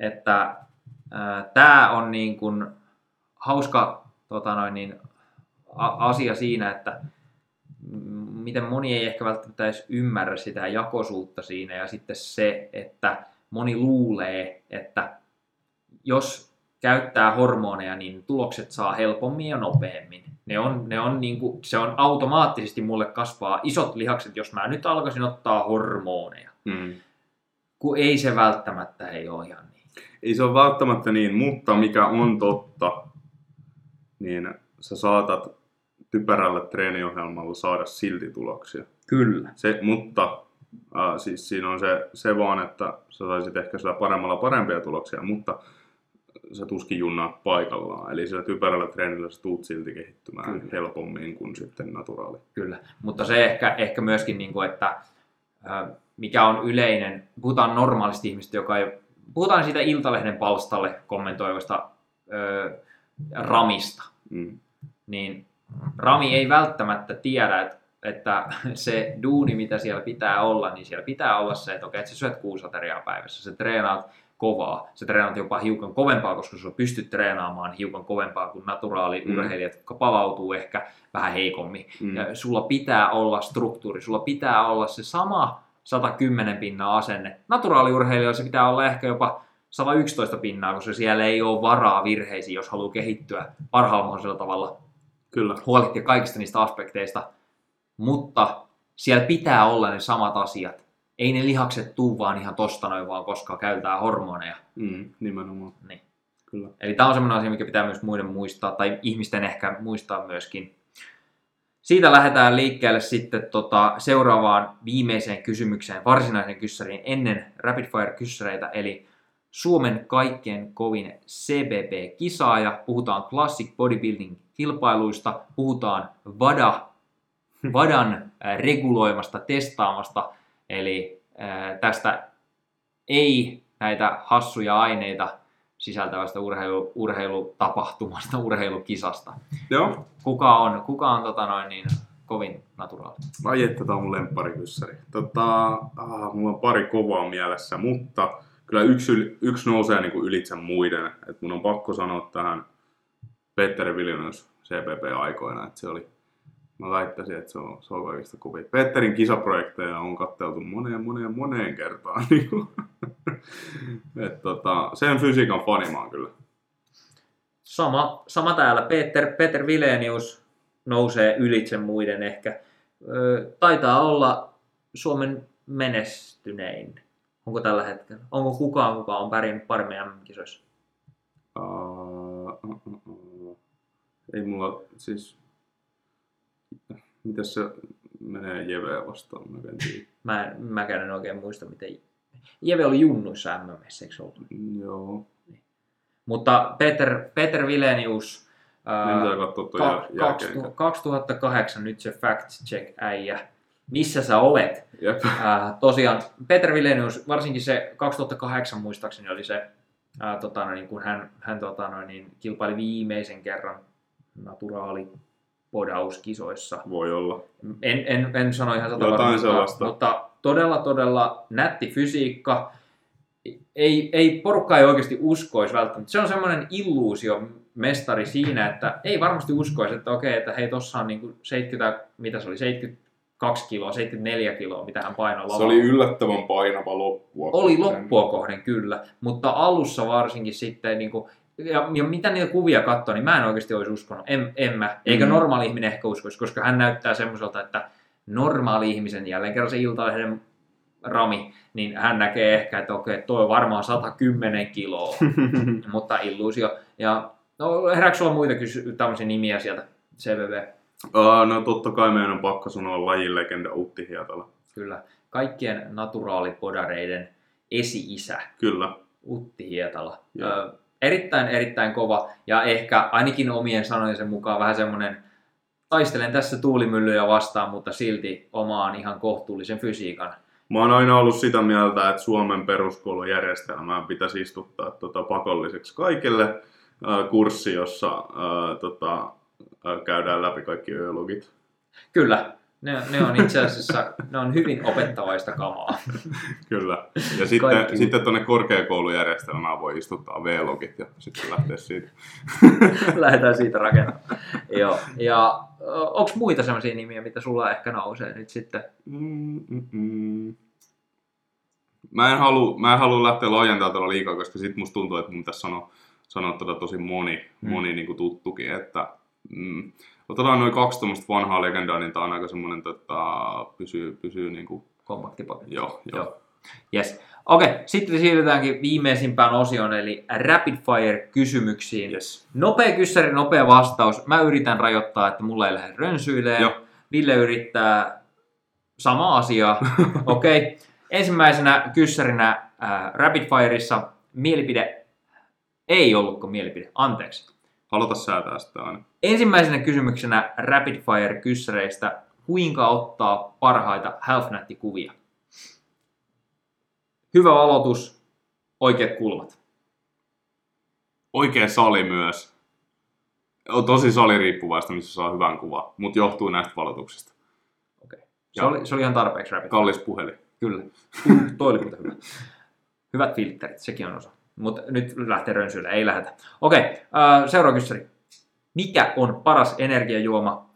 että tämä on niin kuin hauska tota noin, niin, a- asia siinä, että miten moni ei ehkä välttämättä edes ymmärrä sitä jakosuutta siinä ja sitten se, että moni luulee, että jos käyttää hormoneja, niin tulokset saa helpommin ja nopeammin. Ne on, ne on niin kuin, se on automaattisesti mulle kasvaa isot lihakset, jos mä nyt alkaisin ottaa hormoneja. Mm. Kun ei se välttämättä ei ole ihan niin. Ei se ole välttämättä niin, mutta mikä on totta, niin sä saatat typerällä treeniohjelmalla saada silti tuloksia. Kyllä. Se, mutta äh, siis siinä on se, se vaan, että sä saisit ehkä sillä paremmalla parempia tuloksia, mutta sä tuskin junnaa paikallaan. Eli sillä typerällä treenillä sä tuut silti kehittymään Kyllä. Helpommin kuin sitten naturaali. Kyllä, mutta se ehkä, ehkä myöskin, niin kuin, että mikä on yleinen, puhutaan normaalista ihmistä, joka ei, puhutaan siitä Iltalehden palstalle kommentoivasta ö, Ramista, Mm. niin Rami ei välttämättä tiedä, että, että se duuni, mitä siellä pitää olla, niin siellä pitää olla se, että okei, että sä syöt kuusi ateriaa päivässä, sä treenaat kovaa, sä treenaat jopa hiukan kovempaa, koska sä pystyt treenaamaan hiukan kovempaa kuin naturaaliurheilijat, jotka palautuu ehkä vähän heikommin. Mm. Ja sulla pitää olla struktuuri, sulla pitää olla se sama 110 pinnaa asenne. Naturaaliurheilijoilla se pitää olla ehkä jopa 111 pinnaa, koska siellä ei ole varaa virheisiin, jos haluaa kehittyä parhaalla mahdollisella tavalla, Kyllä. huolehtia kaikista niistä aspekteista. Mutta siellä pitää olla ne samat asiat. Ei ne lihakset tuu vaan ihan tosta noin vaan, koska käytetään hormoneja. Mm. Nimenomaan. Niin. Kyllä. Eli tämä on semmoinen asia, mikä pitää myös muiden muistaa, tai ihmisten ehkä muistaa myöskin. Siitä lähdetään liikkeelle sitten tota seuraavaan viimeiseen kysymykseen, varsinaisen kyssäriin ennen Rapid Fire-kyssäreitä, eli Suomen kaikkein kovin CBB-kisaaja. Puhutaan Classic Bodybuilding-kilpailuista, puhutaan VADA, VADAn äh, reguloimasta, testaamasta, eli tästä ei näitä hassuja aineita sisältävästä urheilu, urheilutapahtumasta, urheilukisasta. Joo. Kuka on, kuka on tota noin niin, kovin naturaali? Ai että, tää on mun lempparikyssäri. Tota, ah, mulla on pari kovaa mielessä, mutta kyllä yksi, yksi nousee niin kuin ylitse muiden. Et mun on pakko sanoa tähän Petteri Viljonius CPP-aikoina, että se oli, mä väittäisin, että se on, se on kaikista kovin. Petterin kisaprojekteja on katteltu moneen, moneen, moneen kertaan. [LAUGHS] Niin kuin. Et tota, sen fysiikan fani mä oon kyllä. Sama, sama täällä. Peter, Peter Vilenius nousee ylitse muiden ehkä. Ö, taitaa olla Suomen menestynein. Onko tällä hetkellä? Onko kukaan, kuka on pärjännyt paremmin MM-kisoissa? Uh, uh, uh, uh. Ei mulla siis... Mitäs se menee Jeveä vastaan? Mä en tiedä. [LAUGHS] Mä, en- mäkään en oikein muista, miten... Jeve oli junnuissa MMssä, eikö ollut? Joo. Mutta Peter, Peter Vilenius... ää, jälkeen. 2000 2008, nyt se fact check äijä. Missä sä olet? Jep. Äh, tosiaan Peter Vilenius, varsinkin se 2008 muistaakseni oli se, äh, tota, noin, kun hän, hän tota, niin, kilpaili viimeisen kerran naturaali podauskisoissa. Voi olla. En, en, en sano ihan sata Jotain sellaista. mutta, todella todella nätti fysiikka. Ei, ei porukka ei oikeasti uskoisi välttämättä. Se on semmoinen illuusio mestari siinä, että ei varmasti uskoisi, että okei, että hei tossa on niinku 70, mitä se oli, 72 kiloa, 74 kiloa, mitä hän painoi Se lavalla. oli yllättävän painava loppua. Oli kohden. loppua kohden kyllä, mutta alussa varsinkin sitten niin kuin, ja, ja mitä niitä kuvia katsoo, niin mä en oikeasti olisi uskonut. En, en mä. Eikä Mm. normaali ihminen ehkä uskoisi, koska hän näyttää semmoiselta, että normaali ihmisen, jälleen kerran se iltalehden rami, niin hän näkee ehkä, että okei, toi on varmaan 110 kiloa, [LAUGHS] mutta illuusio. Ja no, herääkö sulla muita kysy- tämmöisiä nimiä sieltä, CVV? Uh, no totta kai meidän on pakko sanoa lajilegenda Utti Hietala. Kyllä. Kaikkien naturaalipodareiden esi-isä, Kyllä. Utti Hietala. Joo. Ö, erittäin, erittäin kova ja ehkä ainakin omien sanojensa mukaan vähän semmoinen taistelen tässä tuulimyllyjä vastaan, mutta silti omaan ihan kohtuullisen fysiikan. Mä oon aina ollut sitä mieltä, että Suomen peruskoulujärjestelmään pitäisi istuttaa tota, pakolliseksi kaikille äh, kurssi, jossa äh, tota, äh, käydään läpi kaikki öölogit. Kyllä, ne, ne on itse asiassa ne on hyvin opettavaista kamaa. [LAUGHS] Kyllä. Ja sitten, Kaikki. sitten tuonne korkeakoulujärjestelmään voi istuttaa V-logit ja sitten lähteä siitä. [LAUGHS] Lähdetään siitä rakentamaan. Joo. Ja onko muita sellaisia nimiä, mitä sulla ehkä nousee nyt sitten? Mm, mm, mm. Mä en halua, mä en halua lähteä laajentamaan tällä liikaa, koska sit musta tuntuu, että mun pitäisi sanoa, sanoa tota tosi moni, Mm. moni niin kuin tuttukin, että mm, otetaan noin kaksi tuommoista vanhaa legendaa, niin tää on aika semmonen, tota, pysyy, pysyy niin kuin, Kompaktipaketti. joo, joo. Joo. Yes. Okei, sitten siirrytäänkin viimeisimpään osioon, eli rapid fire kysymyksiin. Yes. Nopea kyssäri, nopea vastaus. Mä yritän rajoittaa, että mulla ei lähde rönsyileen. Joo. Ville yrittää sama asiaa. [LAUGHS] Okei. Okay. Ensimmäisenä kyssärinä äh, rapid fireissa mielipide ei ollutko mielipide, anteeksi. Aloita säätää sitä aina. Ensimmäisenä kysymyksenä rapid fire kyssäreistä, kuinka ottaa parhaita health-kuvia? Hyvä aloitus, oikeat kulmat. Oikea sali myös. On tosi saliriippuvaista, missä saa hyvän kuvan, mutta johtuu näistä valotuksista. Okay. Se, oli, se oli ihan tarpeeksi rapid. Kallis puhelin. Kyllä. Toi oli muuten hyvä. Hyvät filterit, sekin on osa. Mutta nyt lähtee rönsyille, ei lähetä. Okei, äh, seuraava kysymys. Mikä on paras energiajuoma?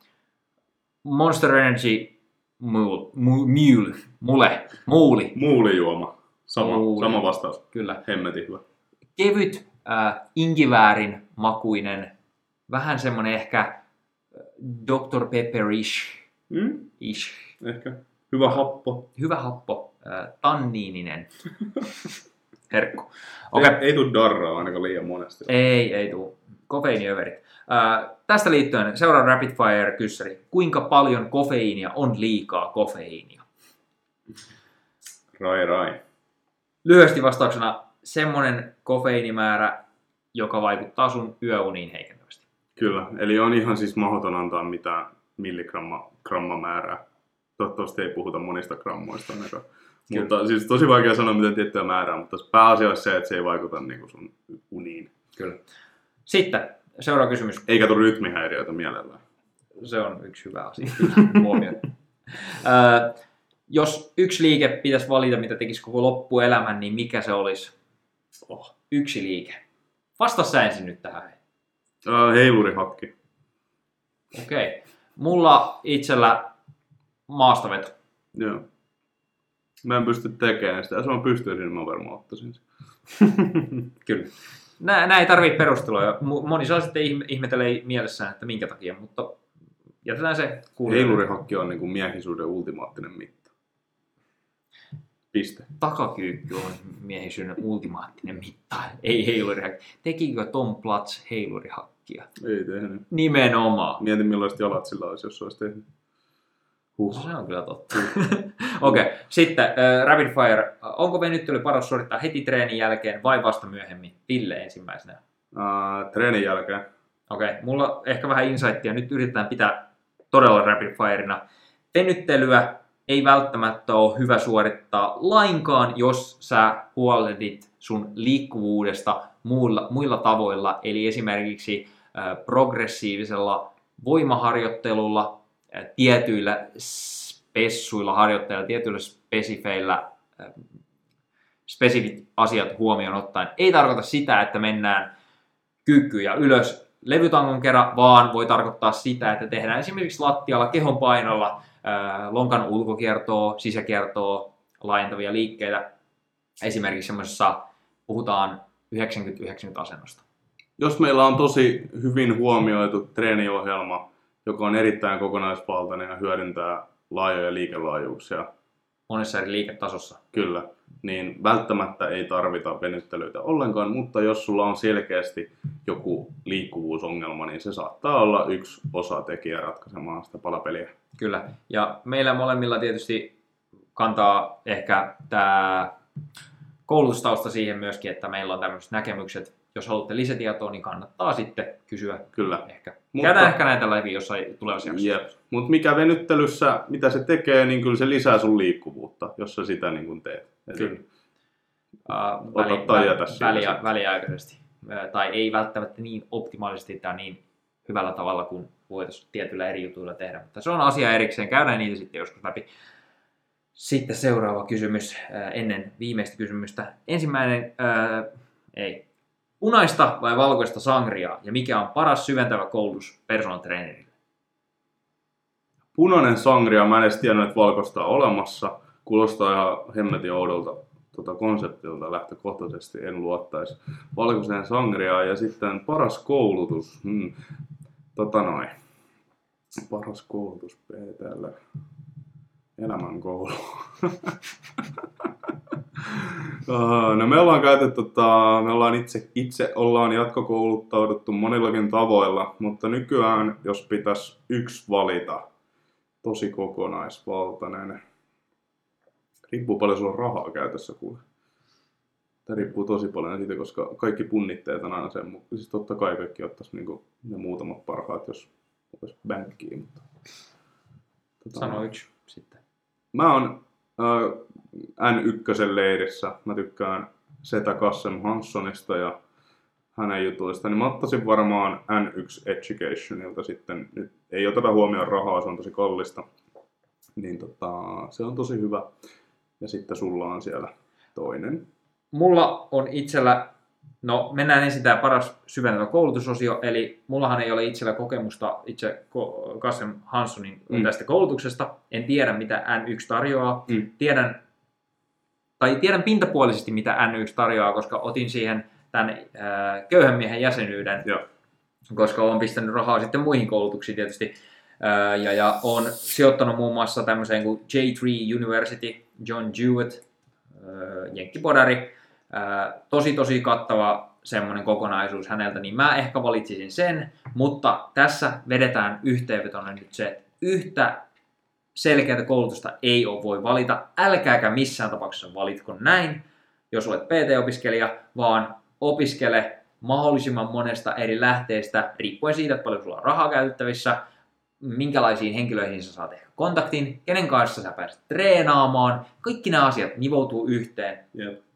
Monster Energy Mule, Mu- Mule, Mule, Muuli, Muulijuoma. Sama, Muuli. sama vastaus. kyllä. Hemmetin hyvä. Kevyt, äh, inkiväärin makuinen, vähän semmonen ehkä äh, Dr. Pepperish, Mm? ish. Ehkä. Hyvä happo. hyvä happo, äh, tanniininen [LAUGHS] herkku. Okei, Ei, ei tuu darraa ainakaan liian monesti. ei, ei tuu. Kofeiiniöverit. Äh, tästä liittyen seuraava rapid fire kyssäri. Kuinka paljon kofeiinia on liikaa kofeiinia? Rai rai. Lyhyesti vastauksena semmonen kofeiinimäärä, joka vaikuttaa sun yöuniin heikentävästi. Kyllä, eli on ihan siis mahdoton antaa mitään milligramma gramma määrää. Toivottavasti ei puhuta monista grammoista ainakaan. Kyllä. Mutta siis tosi vaikea sanoa mitä tiettyä määrää, mutta pääasia olisi se, että se ei vaikuta niin sun uniin. Kyllä. Sitten seuraava kysymys. Eikä tule rytmihäiriöitä mielellään. Se on yksi hyvä asia. kyllä, huomioida. [LAUGHS] Ö, jos yksi liike pitäisi valita, mitä tekisi koko loppuelämän, niin mikä se olisi? Oh, yksi liike. Vasta sä ensin nyt tähän. Äh, heilurihakki. Okei. Okay. Mulla itsellä maastaveto. Joo. Mä en pysty tekemään sitä. Jos mä pystyisin, niin mä varmaan ottaisin sen. [LAUGHS] Kyllä. Nää, nää ei tarvii perusteluja. Moni saa sitten ihme- ihmetelee mielessään, että minkä takia, mutta jätetään se kuulijoille. Heilurihakki on niin kuin miehisyyden ultimaattinen mitta. Piste. Takakyykky on miehisyyden ultimaattinen mitta. Ei heilurihakki. Tekikö Tom Platz heilurihakkia? Ei tehnyt. Nimenomaan. Mietin millaiset jalat sillä olisi, jos se olisi tehnyt. Huh. Se on kyllä totta. [LAUGHS] Okei, okay. sitten äh, Rapid Fire. Onko venyttely paras suorittaa heti treenin jälkeen vai vasta myöhemmin? Ville ensimmäisenä. Uh, treenin jälkeen. Okei, okay. mulla ehkä vähän insightia. Nyt yritetään pitää todella rapid fireina. Venyttelyä ei välttämättä ole hyvä suorittaa lainkaan, jos sä huolehdit sun liikkuvuudesta muilla, muilla tavoilla, eli esimerkiksi äh, progressiivisella voimaharjoittelulla, tietyillä spessuilla harjoitteilla, tietyillä spesifeillä, spesifit asiat huomioon ottaen. Ei tarkoita sitä, että mennään kyykkyjä ylös levytangon kerran, vaan voi tarkoittaa sitä, että tehdään esimerkiksi lattialla kehon painolla lonkan ulkokiertoa, sisäkiertoa, laajentavia liikkeitä. Esimerkiksi semmoisessa puhutaan 90-90 asennosta. jos meillä on tosi hyvin huomioitu treeniohjelma, joka on erittäin kokonaisvaltainen ja hyödyntää laajoja liikelaajuuksia, Monessa eri liiketasossa. kyllä, niin välttämättä ei tarvita venyttelyitä ollenkaan, mutta jos sulla on selkeästi joku liikkuvuusongelma, niin se saattaa olla yksi osatekijä ratkaisemaan sitä palapeliä. Kyllä. Ja meillä molemmilla tietysti kantaa ehkä tämä koulutustausta siihen myöskin, että meillä on tämmöiset näkemykset. Jos haluatte lisätietoa, niin kannattaa sitten kysyä Kyllä. ehkä. Mutta- Käydään ehkä näitä läpi jossain tulevassa. Jep. Mutta mikä venyttelyssä, mitä se tekee, niin kyllä se lisää sun liikkuvuutta, jos sä sitä niin kuin teet. Eli Kyllä. Uh, Ota tai jätä siitä väli, sitten. väliaikaisesti. Tai ei välttämättä niin optimaalisesti tai niin hyvällä tavalla kuin voitaisiin tietyillä eri jutuilla tehdä. Mutta se on asia erikseen. Käydään niitä sitten joskus läpi. Sitten seuraava kysymys ennen viimeistä kysymystä. Ensimmäinen, ö, ei. Punaista vai valkoista sangriaa ja mikä on paras syventävä koulutus personal trainerille? Punainen sangria, mä en edes tiennyt, että valkoista on olemassa. Kuulostaa ihan hemmetin oudolta tota konseptilta lähtökohtaisesti, en luottaisi valkoiseen sangriaan. Ja sitten paras koulutus, hmm. tota noin. Paras koulutus PTL. Elämänkoulu. [LAUGHS] No me ollaan käyty, tota, me ollaan itse, itse ollaan jatkokouluttauduttu monillakin tavoilla, mutta nykyään, jos pitäisi yksi valita, tosi kokonaisvaltainen. Riippuu paljon sulla on rahaa käytössä, kuule. Tämä riippuu tosi paljon siitä, koska kaikki punnitteet on aina sen mukaan. Siis totta kai kaikki ottaisi niinku ne muutamat parhaat, jos olisi bänkkiä, mutta... Tota, Sano yksi sitten. Mä oon äh, N1 leirissä. Mä tykkään Setä Kassem Hanssonista ja hänen jutuista, niin mä ottaisin varmaan N1 Educationilta sitten. Nyt ei oteta huomioon rahaa, se on tosi kallista. Niin tota, se on tosi hyvä. Ja sitten sulla on siellä toinen. Mulla on itsellä, no mennään ensin tämä paras syventävä koulutusosio, eli mullahan ei ole itsellä kokemusta itse Kassem Hanssonin mm. tästä koulutuksesta. En tiedä, mitä N1 tarjoaa. Mm. Tiedän, tai tiedän pintapuolisesti, mitä N1 tarjoaa, koska otin siihen tämän äh, köyhän miehen jäsenyyden, Joo. koska olen pistänyt rahaa sitten muihin koulutuksiin tietysti. Ää, ja, ja on sijoittanut muun muassa tämmöiseen kuin J3 University, John Jewett, ää, jenkkipodari. Ää, tosi tosi kattava semmoinen kokonaisuus häneltä, niin mä ehkä valitsisin sen, mutta tässä vedetään yhteenvetona nyt se, että yhtä selkeää koulutusta ei ole voi valita. Älkääkä missään tapauksessa valitko näin, jos olet PT-opiskelija, vaan opiskele mahdollisimman monesta eri lähteestä, riippuen siitä, että paljon sulla on rahaa käytettävissä, minkälaisiin henkilöihin sä saat ehkä kontaktin, kenen kanssa sä pääset treenaamaan. Kaikki nämä asiat nivoutuu yhteen. Jep.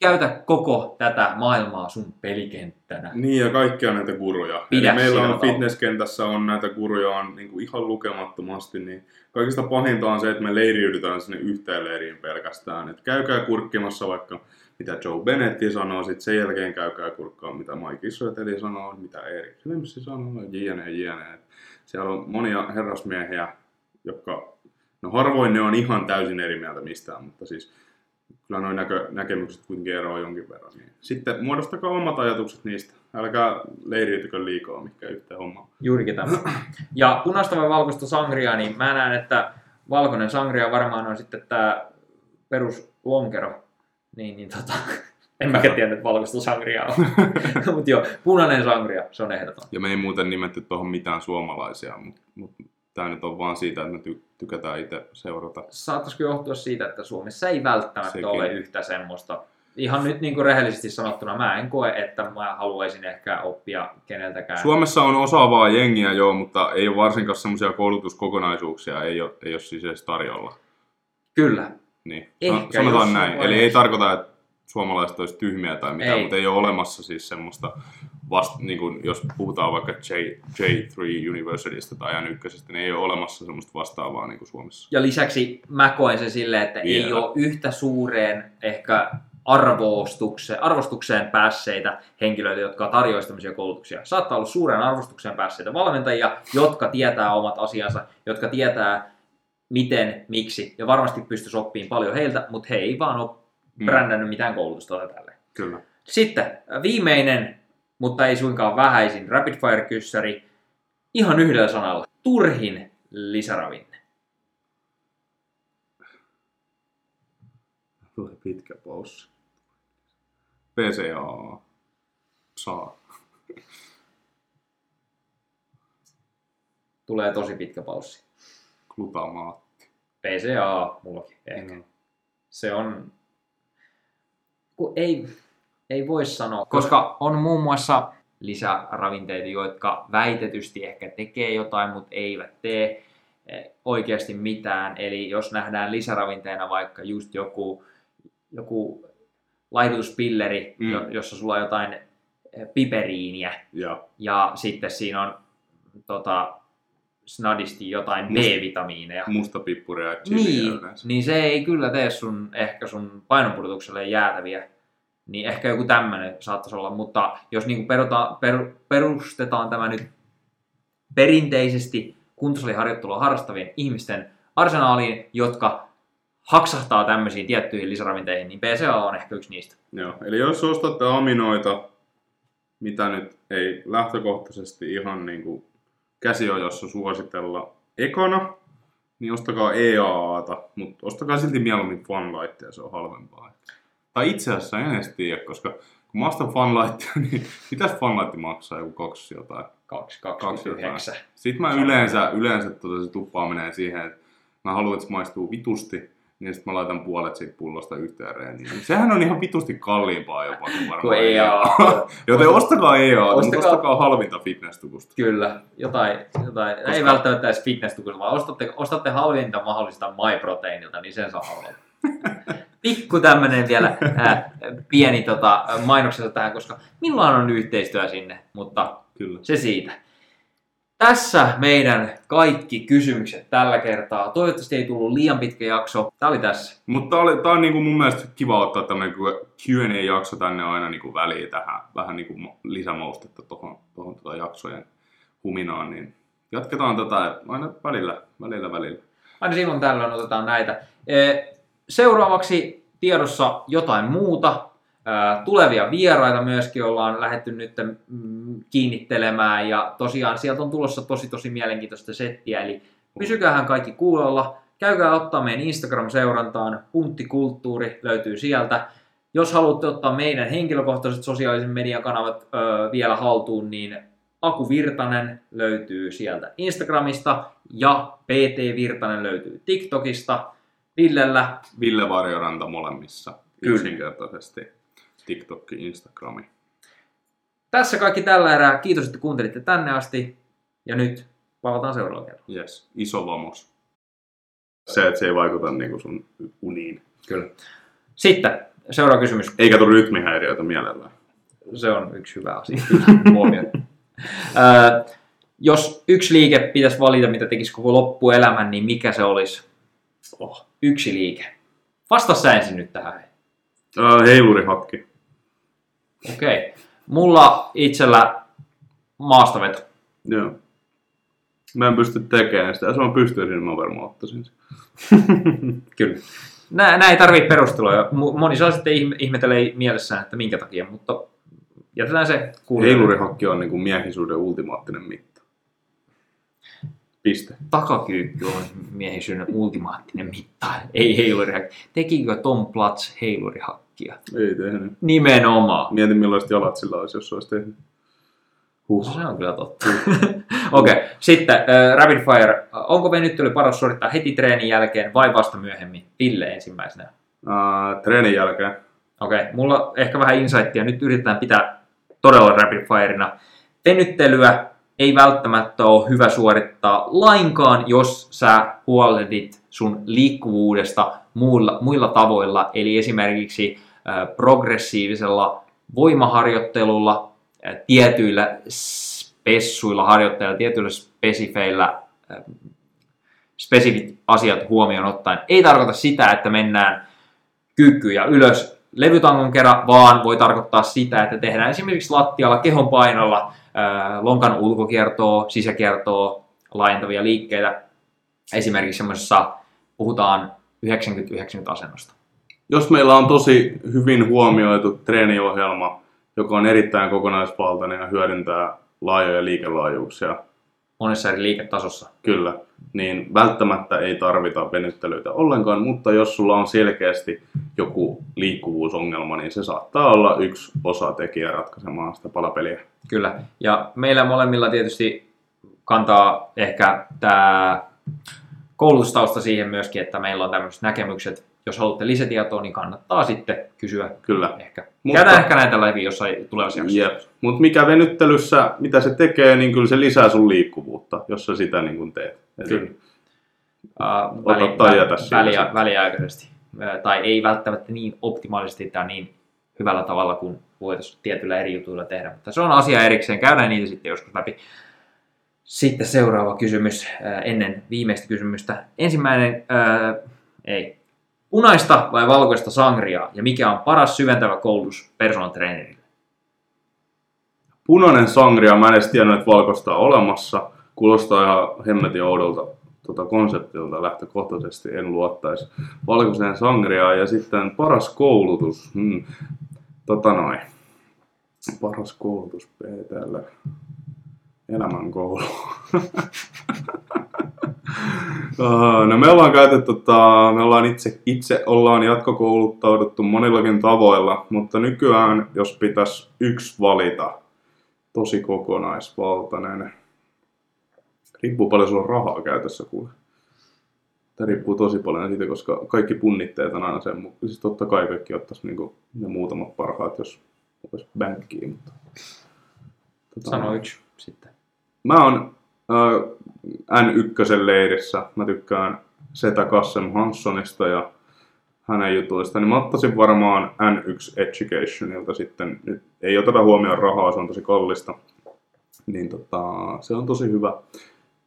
Käytä koko tätä maailmaa sun pelikenttänä. Niin ja kaikkia näitä guruja. Pidä Eli meillä on fitnesskentässä on näitä guruja on niin kuin ihan lukemattomasti, niin kaikista pahinta on se, että me leiriydytään sinne yhteen leiriin pelkästään. Et käykää kurkkimassa vaikka mitä Joe Benetti sanoo, sitten sen jälkeen käykää kurkkaa mitä Mike Israeli sanoo, mitä Erik Slemsi sanoo, jne, jne. Et Siellä on monia herrasmiehiä, jotka, no harvoin ne on ihan täysin eri mieltä mistään, mutta siis kyllä noin näkö, näkemykset kuitenkin eroavat jonkin verran. Niin. Sitten muodostakaa omat ajatukset niistä. Älkää leiriytykö liikaa mikä yhteen hommaan. Juurikin tämä. Ja punaista vai valkoista sangria, niin mä näen, että valkoinen sangria varmaan on sitten tämä peruslonkero. Niin, niin tota, [LAUGHS] en mäkään tiedä, että valkoista sangria on. [LAUGHS] Mutta joo, punainen sangria, se on ehdoton. Ja me ei muuten nimetty tuohon mitään suomalaisia, mutta mut, tämä nyt on vaan siitä, että me ty- tykätään itse seurata. Saattaisiko johtua siitä, että Suomessa ei välttämättä Sekin. ole yhtä semmoista. Ihan nyt niin kuin rehellisesti sanottuna, mä en koe, että mä haluaisin ehkä oppia keneltäkään. Suomessa on osaavaa jengiä joo, mutta ei ole varsinkaan semmoisia koulutuskokonaisuuksia, ei ole, ei ole siis edes tarjolla. Kyllä. Niin. Ehkä Sanotaan näin. Eli ei tarkoita, että suomalaiset olisi tyhmiä tai mitään, Ei. mutta ei ole olemassa siis semmoista, vast, niin kuin, jos puhutaan vaikka J, J3 Universitystä tai N1, niin ei ole olemassa semmoista vastaavaa niin kuin Suomessa. Ja lisäksi mä koen sen silleen, että ei Vielä. ole yhtä suureen ehkä arvostukseen, arvostukseen päässeitä henkilöitä, jotka tarjoaisivat tämmöisiä koulutuksia. Saattaa olla suureen arvostukseen päässeitä valmentajia, jotka tietää omat asiansa, jotka tietää miten, miksi, ja varmasti pystyisi oppimaan paljon heiltä, mutta he ei vaan ole Mm. brändännyt mitään koulutusta tälle. Kyllä. Sitten äh, viimeinen mutta ei suinkaan vähäisin rapid fire kyssäri. Ihan yhdellä sanalla. Turhin lisäravinne. Tulee pitkä paussi. PCA. Saa. Tulee tosi pitkä paussi. Glutamaatti. PCA mullakin ehkä. No. Se on... Kun ei, ei voi sanoa, koska on muun muassa lisäravinteita, jotka väitetysti ehkä tekee jotain, mutta eivät tee eh, oikeasti mitään. Eli jos nähdään lisäravinteena vaikka just joku, joku laihdutuspilleri, Mm. jossa sulla on jotain eh, piperiiniä, Ja ja sitten siinä on tota, snadisti jotain B-vitamiineja. musta pippuri ja Niin, yleensä. niin se ei kyllä tee sun, ehkä sun painonpudotukselle jäätäviä. Niin ehkä joku tämmöinen saattaisi olla, mutta jos niinku perutaan, per, perustetaan tämä nyt perinteisesti kuntosaliharjoittelua harrastavien ihmisten arsenaaliin, jotka haksahtaa tämmöisiin tiettyihin lisäravinteihin, niin PCA on ehkä yksi niistä. Joo, eli jos ostatte aminoita, mitä nyt ei lähtökohtaisesti ihan niin kuin käsiojossa suositella ekana, niin ostakaa EAAta, mutta ostakaa silti mieluummin Funlightia, se on halvempaa. Tai itse asiassa en edes tiedä, koska kun mä ostan Funlightia, [LAUGHS] niin mitäs Funlight maksaa? Joku kaksi jotain. 229. Sitten mä yleensä, yleensä tota, se tuppaa menee siihen, että mä haluan, että se maistuu vitusti, niin sitten mä laitan puolet siitä pullosta yhteen reeniin. Niin Sehän on ihan vitusti kalliimpaa jopa kuin varmaan EA. [LAUGHS] Joten ostakaa EA, mutta Ostakaa- ostakaa halvinta fitness-tukusta. Kyllä, jotain, jotain ei Koska- välttämättä edes fitness vaan ostatte, ostatte halvinta mahdollista MyProteinilta, niin sen saa halvalla. [LAUGHS] Pikku tämmönen vielä ää, pieni tota, mainoksessa tähän, koska minulla on yhteistyö sinne, mutta Kyllä. se siitä. Tässä meidän kaikki kysymykset tällä kertaa. Toivottavasti ei tullut liian pitkä jakso. Tämä oli tässä. Mutta tää on niinku mun mielestä kiva ottaa tämmönen Q&A-jakso tänne aina niinku väliin tähän. Vähän niinku lisämaustetta tohon, tohon tota jaksojen huminaan. Niin jatketaan tätä aina välillä, välillä, välillä. Aina silloin tällöin otetaan näitä. Seuraavaksi tiedossa jotain muuta. Tulevia vieraita myöskin ollaan lähetty nyt kiinnittelemään ja tosiaan sieltä on tulossa tosi tosi mielenkiintoista settiä, eli pysykähän kaikki kuulolla. Käykää ottaa meidän Instagram-seurantaan, Punttikulttuuri löytyy sieltä. Jos haluatte ottaa meidän henkilökohtaiset sosiaalisen median kanavat ö, vielä haltuun, niin Aku Virtanen löytyy sieltä Instagramista ja PT Virtanen löytyy TikTokista. Villellä Ville Varjoranta molemmissa Kyllä. yksinkertaisesti. TikTok, Instagrami. Tässä kaikki tällä erää. Kiitos, että kuuntelitte tänne asti. Ja nyt palataan seuraavalla kerralla. Yes, iso vamos. Se, että se ei vaikuta niinku sun uniin. Kyllä. Sitten seuraava kysymys. Eikä tule rytmihäiriöitä mielellään. Se on yksi hyvä asia. [LAUGHS] Öö, jos yksi liike pitäisi valita, mitä tekisi koko loppuelämän, niin mikä se olisi? Oh, yksi liike. Vasta sä ensin nyt tähän. Äh, heilurihakki. Okei. Okay. Mulla itsellä maastaveto. Joo. Mä en pysty tekemään sitä. Jos mä pystyisin, niin mä varmaan ottaisin sen. [LAUGHS] Kyllä. Nää, nää ei tarvitse perusteluja. Moni saa sitten ihme- ihmetelee mielessään, että minkä takia, mutta jätetään se kuulijoille. Heilurihakki on niinku miehisyyden ultimaattinen mitta. Piste. Takakyykky on miehisyyden ultimaattinen mitta. Ei heilurihakki. Tekikö Tom Platz heilurihakkia? Ei tehnyt. Nimenomaan. Mietin millaiset jalat sillä olisi, jos olisi tehnyt. Huh. Se on kyllä totta. [LAUGHS] Okei, okay. sitten äh, Rapid Fire. Onko venyttely paras suorittaa heti treenin jälkeen vai vasta myöhemmin? Ville ensimmäisenä. Uh, treenin jälkeen. Okei, okay. mulla ehkä vähän insightia. Nyt yritetään pitää todella rapid fireina. Venyttelyä ei välttämättä ole hyvä suorittaa lainkaan, jos sä huolehdit sun liikkuvuudesta muilla, muilla tavoilla, eli esimerkiksi äh, progressiivisella voimaharjoittelulla, tietyillä spessuilla harjoitteilla, tietyillä spesifeillä, spesifit asiat huomioon ottaen. Ei tarkoita sitä, että mennään kyykkyjä ylös levytangon kerran, vaan voi tarkoittaa sitä, että tehdään esimerkiksi lattialla kehon painolla lonkan ulkokiertoa, sisäkiertoa, laajentavia liikkeitä. Esimerkiksi semmoisessa puhutaan 90-90 asennosta. Jos meillä on tosi hyvin huomioitu treeniohjelma joka on erittäin kokonaisvaltainen ja hyödyntää laajoja liikelaajuuksia. Monessa eri liiketasossa. Kyllä, niin välttämättä ei tarvita venyttelyitä ollenkaan, mutta jos sulla on selkeästi joku liikkuvuusongelma, niin se saattaa olla yksi osatekijä ratkaisemaan sitä palapeliä. Kyllä, ja meillä molemmilla tietysti kantaa ehkä tämä koulutustausta siihen myöskin, että meillä on tämmöiset näkemykset. Jos haluatte lisätietoa, niin kannattaa sitten kysyä Kyllä. ehkä. Mutta... Käydään ehkä näitä läpi jossain tulevassa jaksossa. Jep. Mutta mikä venyttelyssä, mitä se tekee, niin kyllä se lisää sun liikkuvuutta, jos sä sitä niin kuin teet. Eli Kyllä. Uh, Ota tai jätä väliä, väliaikaisesti. Tai ei välttämättä niin optimaalisesti tai niin hyvällä tavalla kuin voitaisiin tietyillä eri jutuilla tehdä. Mutta se on asia erikseen. Käydään niitä sitten joskus läpi. Sitten seuraava kysymys ennen viimeistä kysymystä. Ensimmäinen, ö, ei. Punaista vai valkoista sangria ja mikä on paras syventävä koulutus personal trainerille? Punainen sangria, mä en edes tiennyt, että valkoista on olemassa. Kuulostaa ihan hemmetin oudolta tota konseptilta lähtökohtaisesti, en luottaisi valkoiseen sangriaan. Ja sitten paras koulutus, hmm. tota noin. Paras koulutus PTL. Elämänkoulu. [LAUGHS] Ah, No me ollaan käyty, tota, me ollaan itse, itse ollaan jatkokouluttauduttu monillakin tavoilla, mutta nykyään, jos pitäisi yksi valita, tosi kokonaisvaltainen. Riippuu paljon sulla on rahaa käytössä, kuule. Tämä riippuu tosi paljon siitä, koska kaikki punnitteet on aina sen mukaan. Siis totta kai kaikki ottaisi niinku ne muutamat parhaat, jos olisi bankkiin. Mutta... Tota, Sano yksi sitten. Mä oon äh, N1-leirissä. Mä tykkään Setä Kassem Hanssonista ja hänen jutuista, niin mä ottaisin varmaan N1 Educationilta sitten. Nyt ei oteta huomioon rahaa, se on tosi kallista. Niin tota, se on tosi hyvä.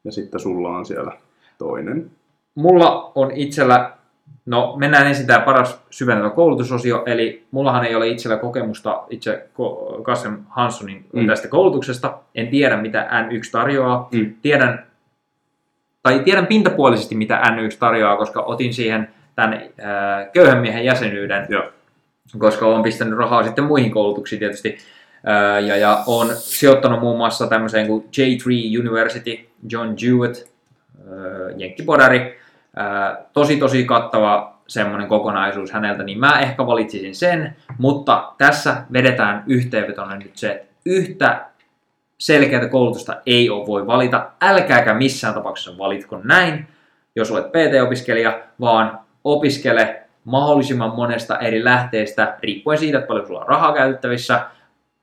Ja sitten sulla on siellä toinen. Mulla on itsellä, no mennään ensin tämä paras syventävä koulutusosio, eli mullahan ei ole itsellä kokemusta itse Kassem Hanssonin Mm. tästä koulutuksesta. En tiedä, mitä N1 tarjoaa. Mm. Tiedän, tai tiedän pintapuolisesti, mitä N1 tarjoaa, koska otin siihen tämän äh, köyhän miehen jäsenyyden, Joo. koska olen pistänyt rahaa sitten muihin koulutuksiin tietysti. Ää, ja, ja on sijoittanut muun muassa tämmöiseen kuin J3 University, John Jewett, ää, jenkkipodari. Tosi tosi kattava semmoinen kokonaisuus häneltä, niin mä ehkä valitsisin sen, mutta tässä vedetään yhteenvetona nyt se, että yhtä selkeää koulutusta ei ole voi valita. Älkääkä missään tapauksessa valitko näin, jos olet PT-opiskelija, vaan opiskele mahdollisimman monesta eri lähteestä, riippuen siitä, että paljon sulla on rahaa käytettävissä,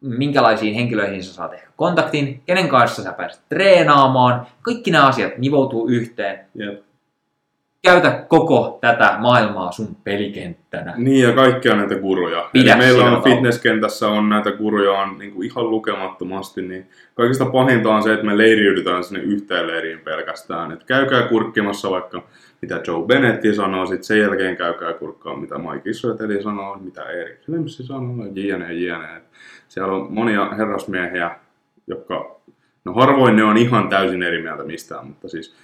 minkälaisiin henkilöihin sä saat ehkä kontaktin, kenen kanssa sä pääset treenaamaan. Kaikki nämä asiat nivoutuu yhteen. Jep. Käytä koko tätä maailmaa sun pelikenttänä. Niin ja kaikkia näitä guruja. Pidä Eli meillä on fitnesskentässä on näitä guruja on niin kuin ihan lukemattomasti, niin kaikista pahinta on se, että me leiriydytään sinne yhteen leiriin pelkästään. Et käykää kurkkimassa vaikka mitä Joe Benetti sanoo, sitten sen jälkeen käykää kurkkaa mitä Mike Isoeteli sanoo, mitä Erik Lemsi sanoo, jne, jne. Et Siellä on monia herrasmiehiä, jotka, no harvoin ne on ihan täysin eri mieltä mistään, mutta siis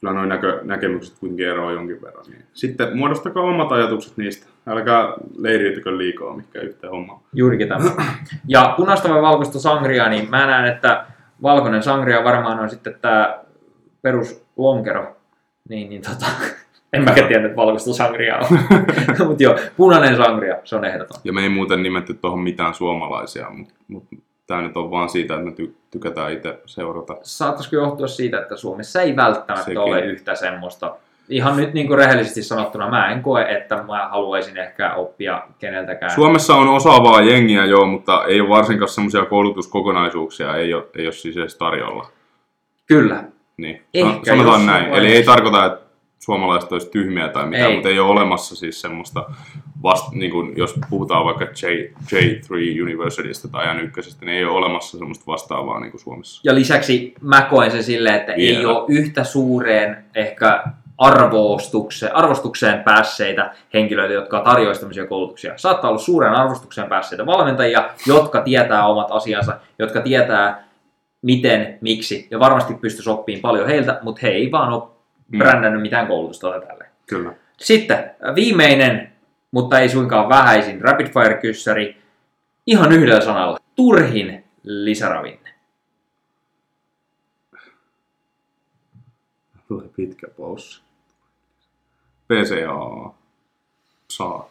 kyllä noin näkö, näkemykset kuitenkin eroavat jonkin verran. Niin. Sitten muodostakaa omat ajatukset niistä. Älkää leiriytykö liikaa mikä yhteen hommaan. Juurikin tämä. Ja punaista vai valkoista sangria, niin mä näen, että valkoinen sangria varmaan on sitten tämä peruslonkero. Niin, niin tota, [LAUGHS] en mäkään tiedä, että valkoista sangria on. [LAUGHS] Mutta joo, punainen sangria, se on ehdoton. Ja me ei muuten nimetty tuohon mitään suomalaisia, mutta mut tämä nyt on vaan siitä, että me ty- tykätään itse seurata. Saattaisiko johtua siitä, että Suomessa ei välttämättä Sekin. ole yhtä semmoista. Ihan nyt niin kuin rehellisesti sanottuna, mä en koe, että mä haluaisin ehkä oppia keneltäkään. Suomessa on osaavaa jengiä joo, mutta ei ole varsinkaan semmoisia koulutuskokonaisuuksia, ei ole, ei ole siis edes tarjolla. Kyllä. Niin. Ehkä Ehkä Sanotaan näin. Eli ei tarkoita, että suomalaiset olisi tyhmiä tai mitään, Ei. ei. mutta ei ole olemassa siis semmoista, vast, niin kuin, jos puhutaan vaikka J, J3 Universitystä tai N1, niin ei ole olemassa semmoista vastaavaa niin kuin Suomessa. Ja lisäksi mä koen sen silleen, että ei Vielä. ole yhtä suureen ehkä arvostukseen, arvostukseen päässeitä henkilöitä, jotka tarjoaisivat tämmöisiä koulutuksia. Saattaa olla suureen arvostukseen päässeitä valmentajia, jotka tietää omat asiansa, jotka tietää miten, miksi, ja varmasti pystyisi oppimaan paljon heiltä, mutta he ei vaan ole Mm. brändännyt mitään koulutusta tai tälleen. Kyllä. Sitten viimeinen, mutta ei suinkaan vähäisin, Rapid Fire-kyssäri. Ihan yhdellä sanalla. Turhin lisäravinne. Tulee pitkä paussi. PCA. Saa.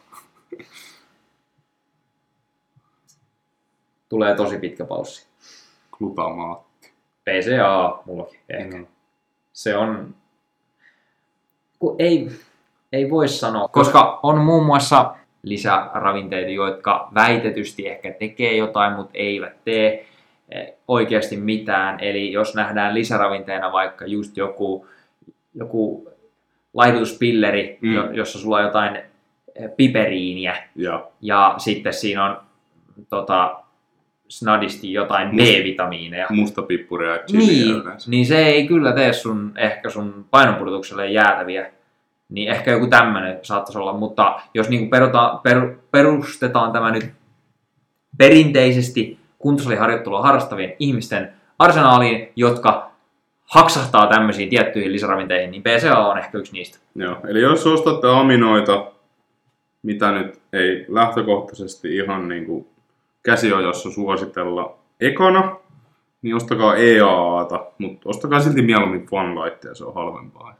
Tulee tosi pitkä paussi. Glutamaatti. PCA mullakin ehkä. No. Se on... Kun ei, ei voi sanoa, koska on muun muassa lisäravinteita, jotka väitetysti ehkä tekee jotain, mutta eivät tee eh, oikeasti mitään. Eli jos nähdään lisäravinteena vaikka just joku, joku laihdutuspilleri, Mm. jossa sulla on jotain eh, piperiiniä, Ja ja sitten siinä on tota, snadisti jotain Must- B-vitamiineja. mustapippuria ja chiliä Niin, yleensä. niin se ei kyllä tee sun, ehkä sun painonpudotukselle jäätäviä. Niin ehkä joku tämmöinen saattaisi olla, mutta jos niinku peruta, per, perustetaan tämä nyt perinteisesti kuntosaliharjoittelua harrastavien ihmisten arsenaaliin, jotka haksahtaa tämmöisiin tiettyihin lisäravinteihin, niin PCA on ehkä yksi niistä. Joo, eli jos ostatte aminoita, mitä nyt ei lähtökohtaisesti ihan niin kuin käsiojossa suositella ekana, niin ostakaa EAAta, mutta ostakaa silti mieluummin Funlightia, se on halvempaa.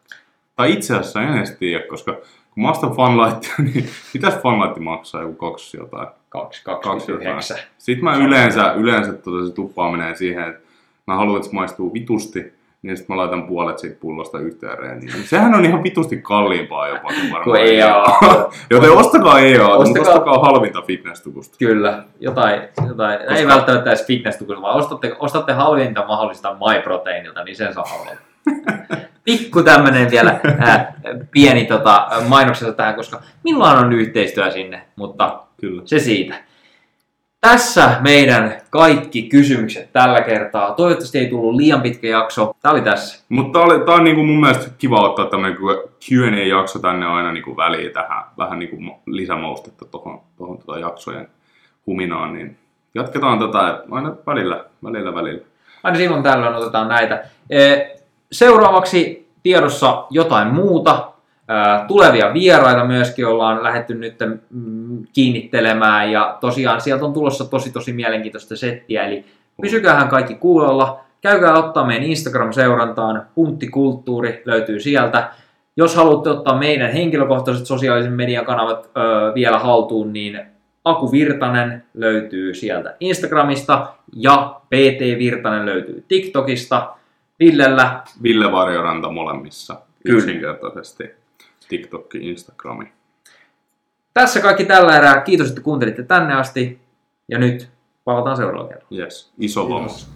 Tai itse asiassa en edes tiedä, koska kun mä ostan Funlightia, [LAUGHS] niin mitäs Funlight maksaa? Joku kaksi jotain. 229. Sitten mä yleensä, yleensä tota, se tuppaa menee siihen, että mä haluan, että se maistuu vitusti, niin sitten mä laitan puolet siitä pullosta yhteen reeniin. Sehän on ihan vitusti kalliimpaa jopa kuin varmaan EA. [LAUGHS] Joten ostakaa EA, Ostakaa- ostakaa halvinta fitness-tukusta. Kyllä, jotain, jotain ei Koska- välttämättä edes fitness vaan ostatte, ostatte halvinta mahdollista MyProteinilta, niin sen saa halvalla. [LAUGHS] Pikku tämmönen vielä ää, pieni tota, mainoksessa tähän, koska milloin on yhteistyö sinne, mutta Kyllä. se siitä. Tässä meidän kaikki kysymykset tällä kertaa. Toivottavasti ei tullut liian pitkä jakso. Tämä oli tässä. Mutta oli, tää on niinku mun mielestä kiva ottaa tämmöinen Q&A-jakso tänne aina niinku väliin tähän, vähän niinku mo- lisämaustetta tuohon tohon tota jaksojen huminaan, niin jatketaan tätä aina välillä, välillä, välillä. Aina silloin tällöin otetaan näitä. Seuraavaksi tiedossa jotain muuta. Tulevia vieraita myöskin ollaan lähdetty nyt mm, kiinnittelemään ja tosiaan sieltä on tulossa tosi tosi mielenkiintoista settiä, eli pysykähän kaikki kuulolla. Käykää ottaa meidän Instagram-seurantaan, Punttikulttuuri löytyy sieltä. Jos haluatte ottaa meidän henkilökohtaiset sosiaalisen median kanavat öö, vielä haltuun, niin Aku Virtanen löytyy sieltä Instagramista ja PT Virtanen löytyy TikTokista. Villellä Ville Varjoranta molemmissa Kyllä. yksinkertaisesti. TikTok, Instagrami. tässä kaikki tällä erää. Kiitos, että kuuntelitte tänne asti. Ja nyt palataan seuraavalla kerralla. Yes. Iso lomas. Kiitos.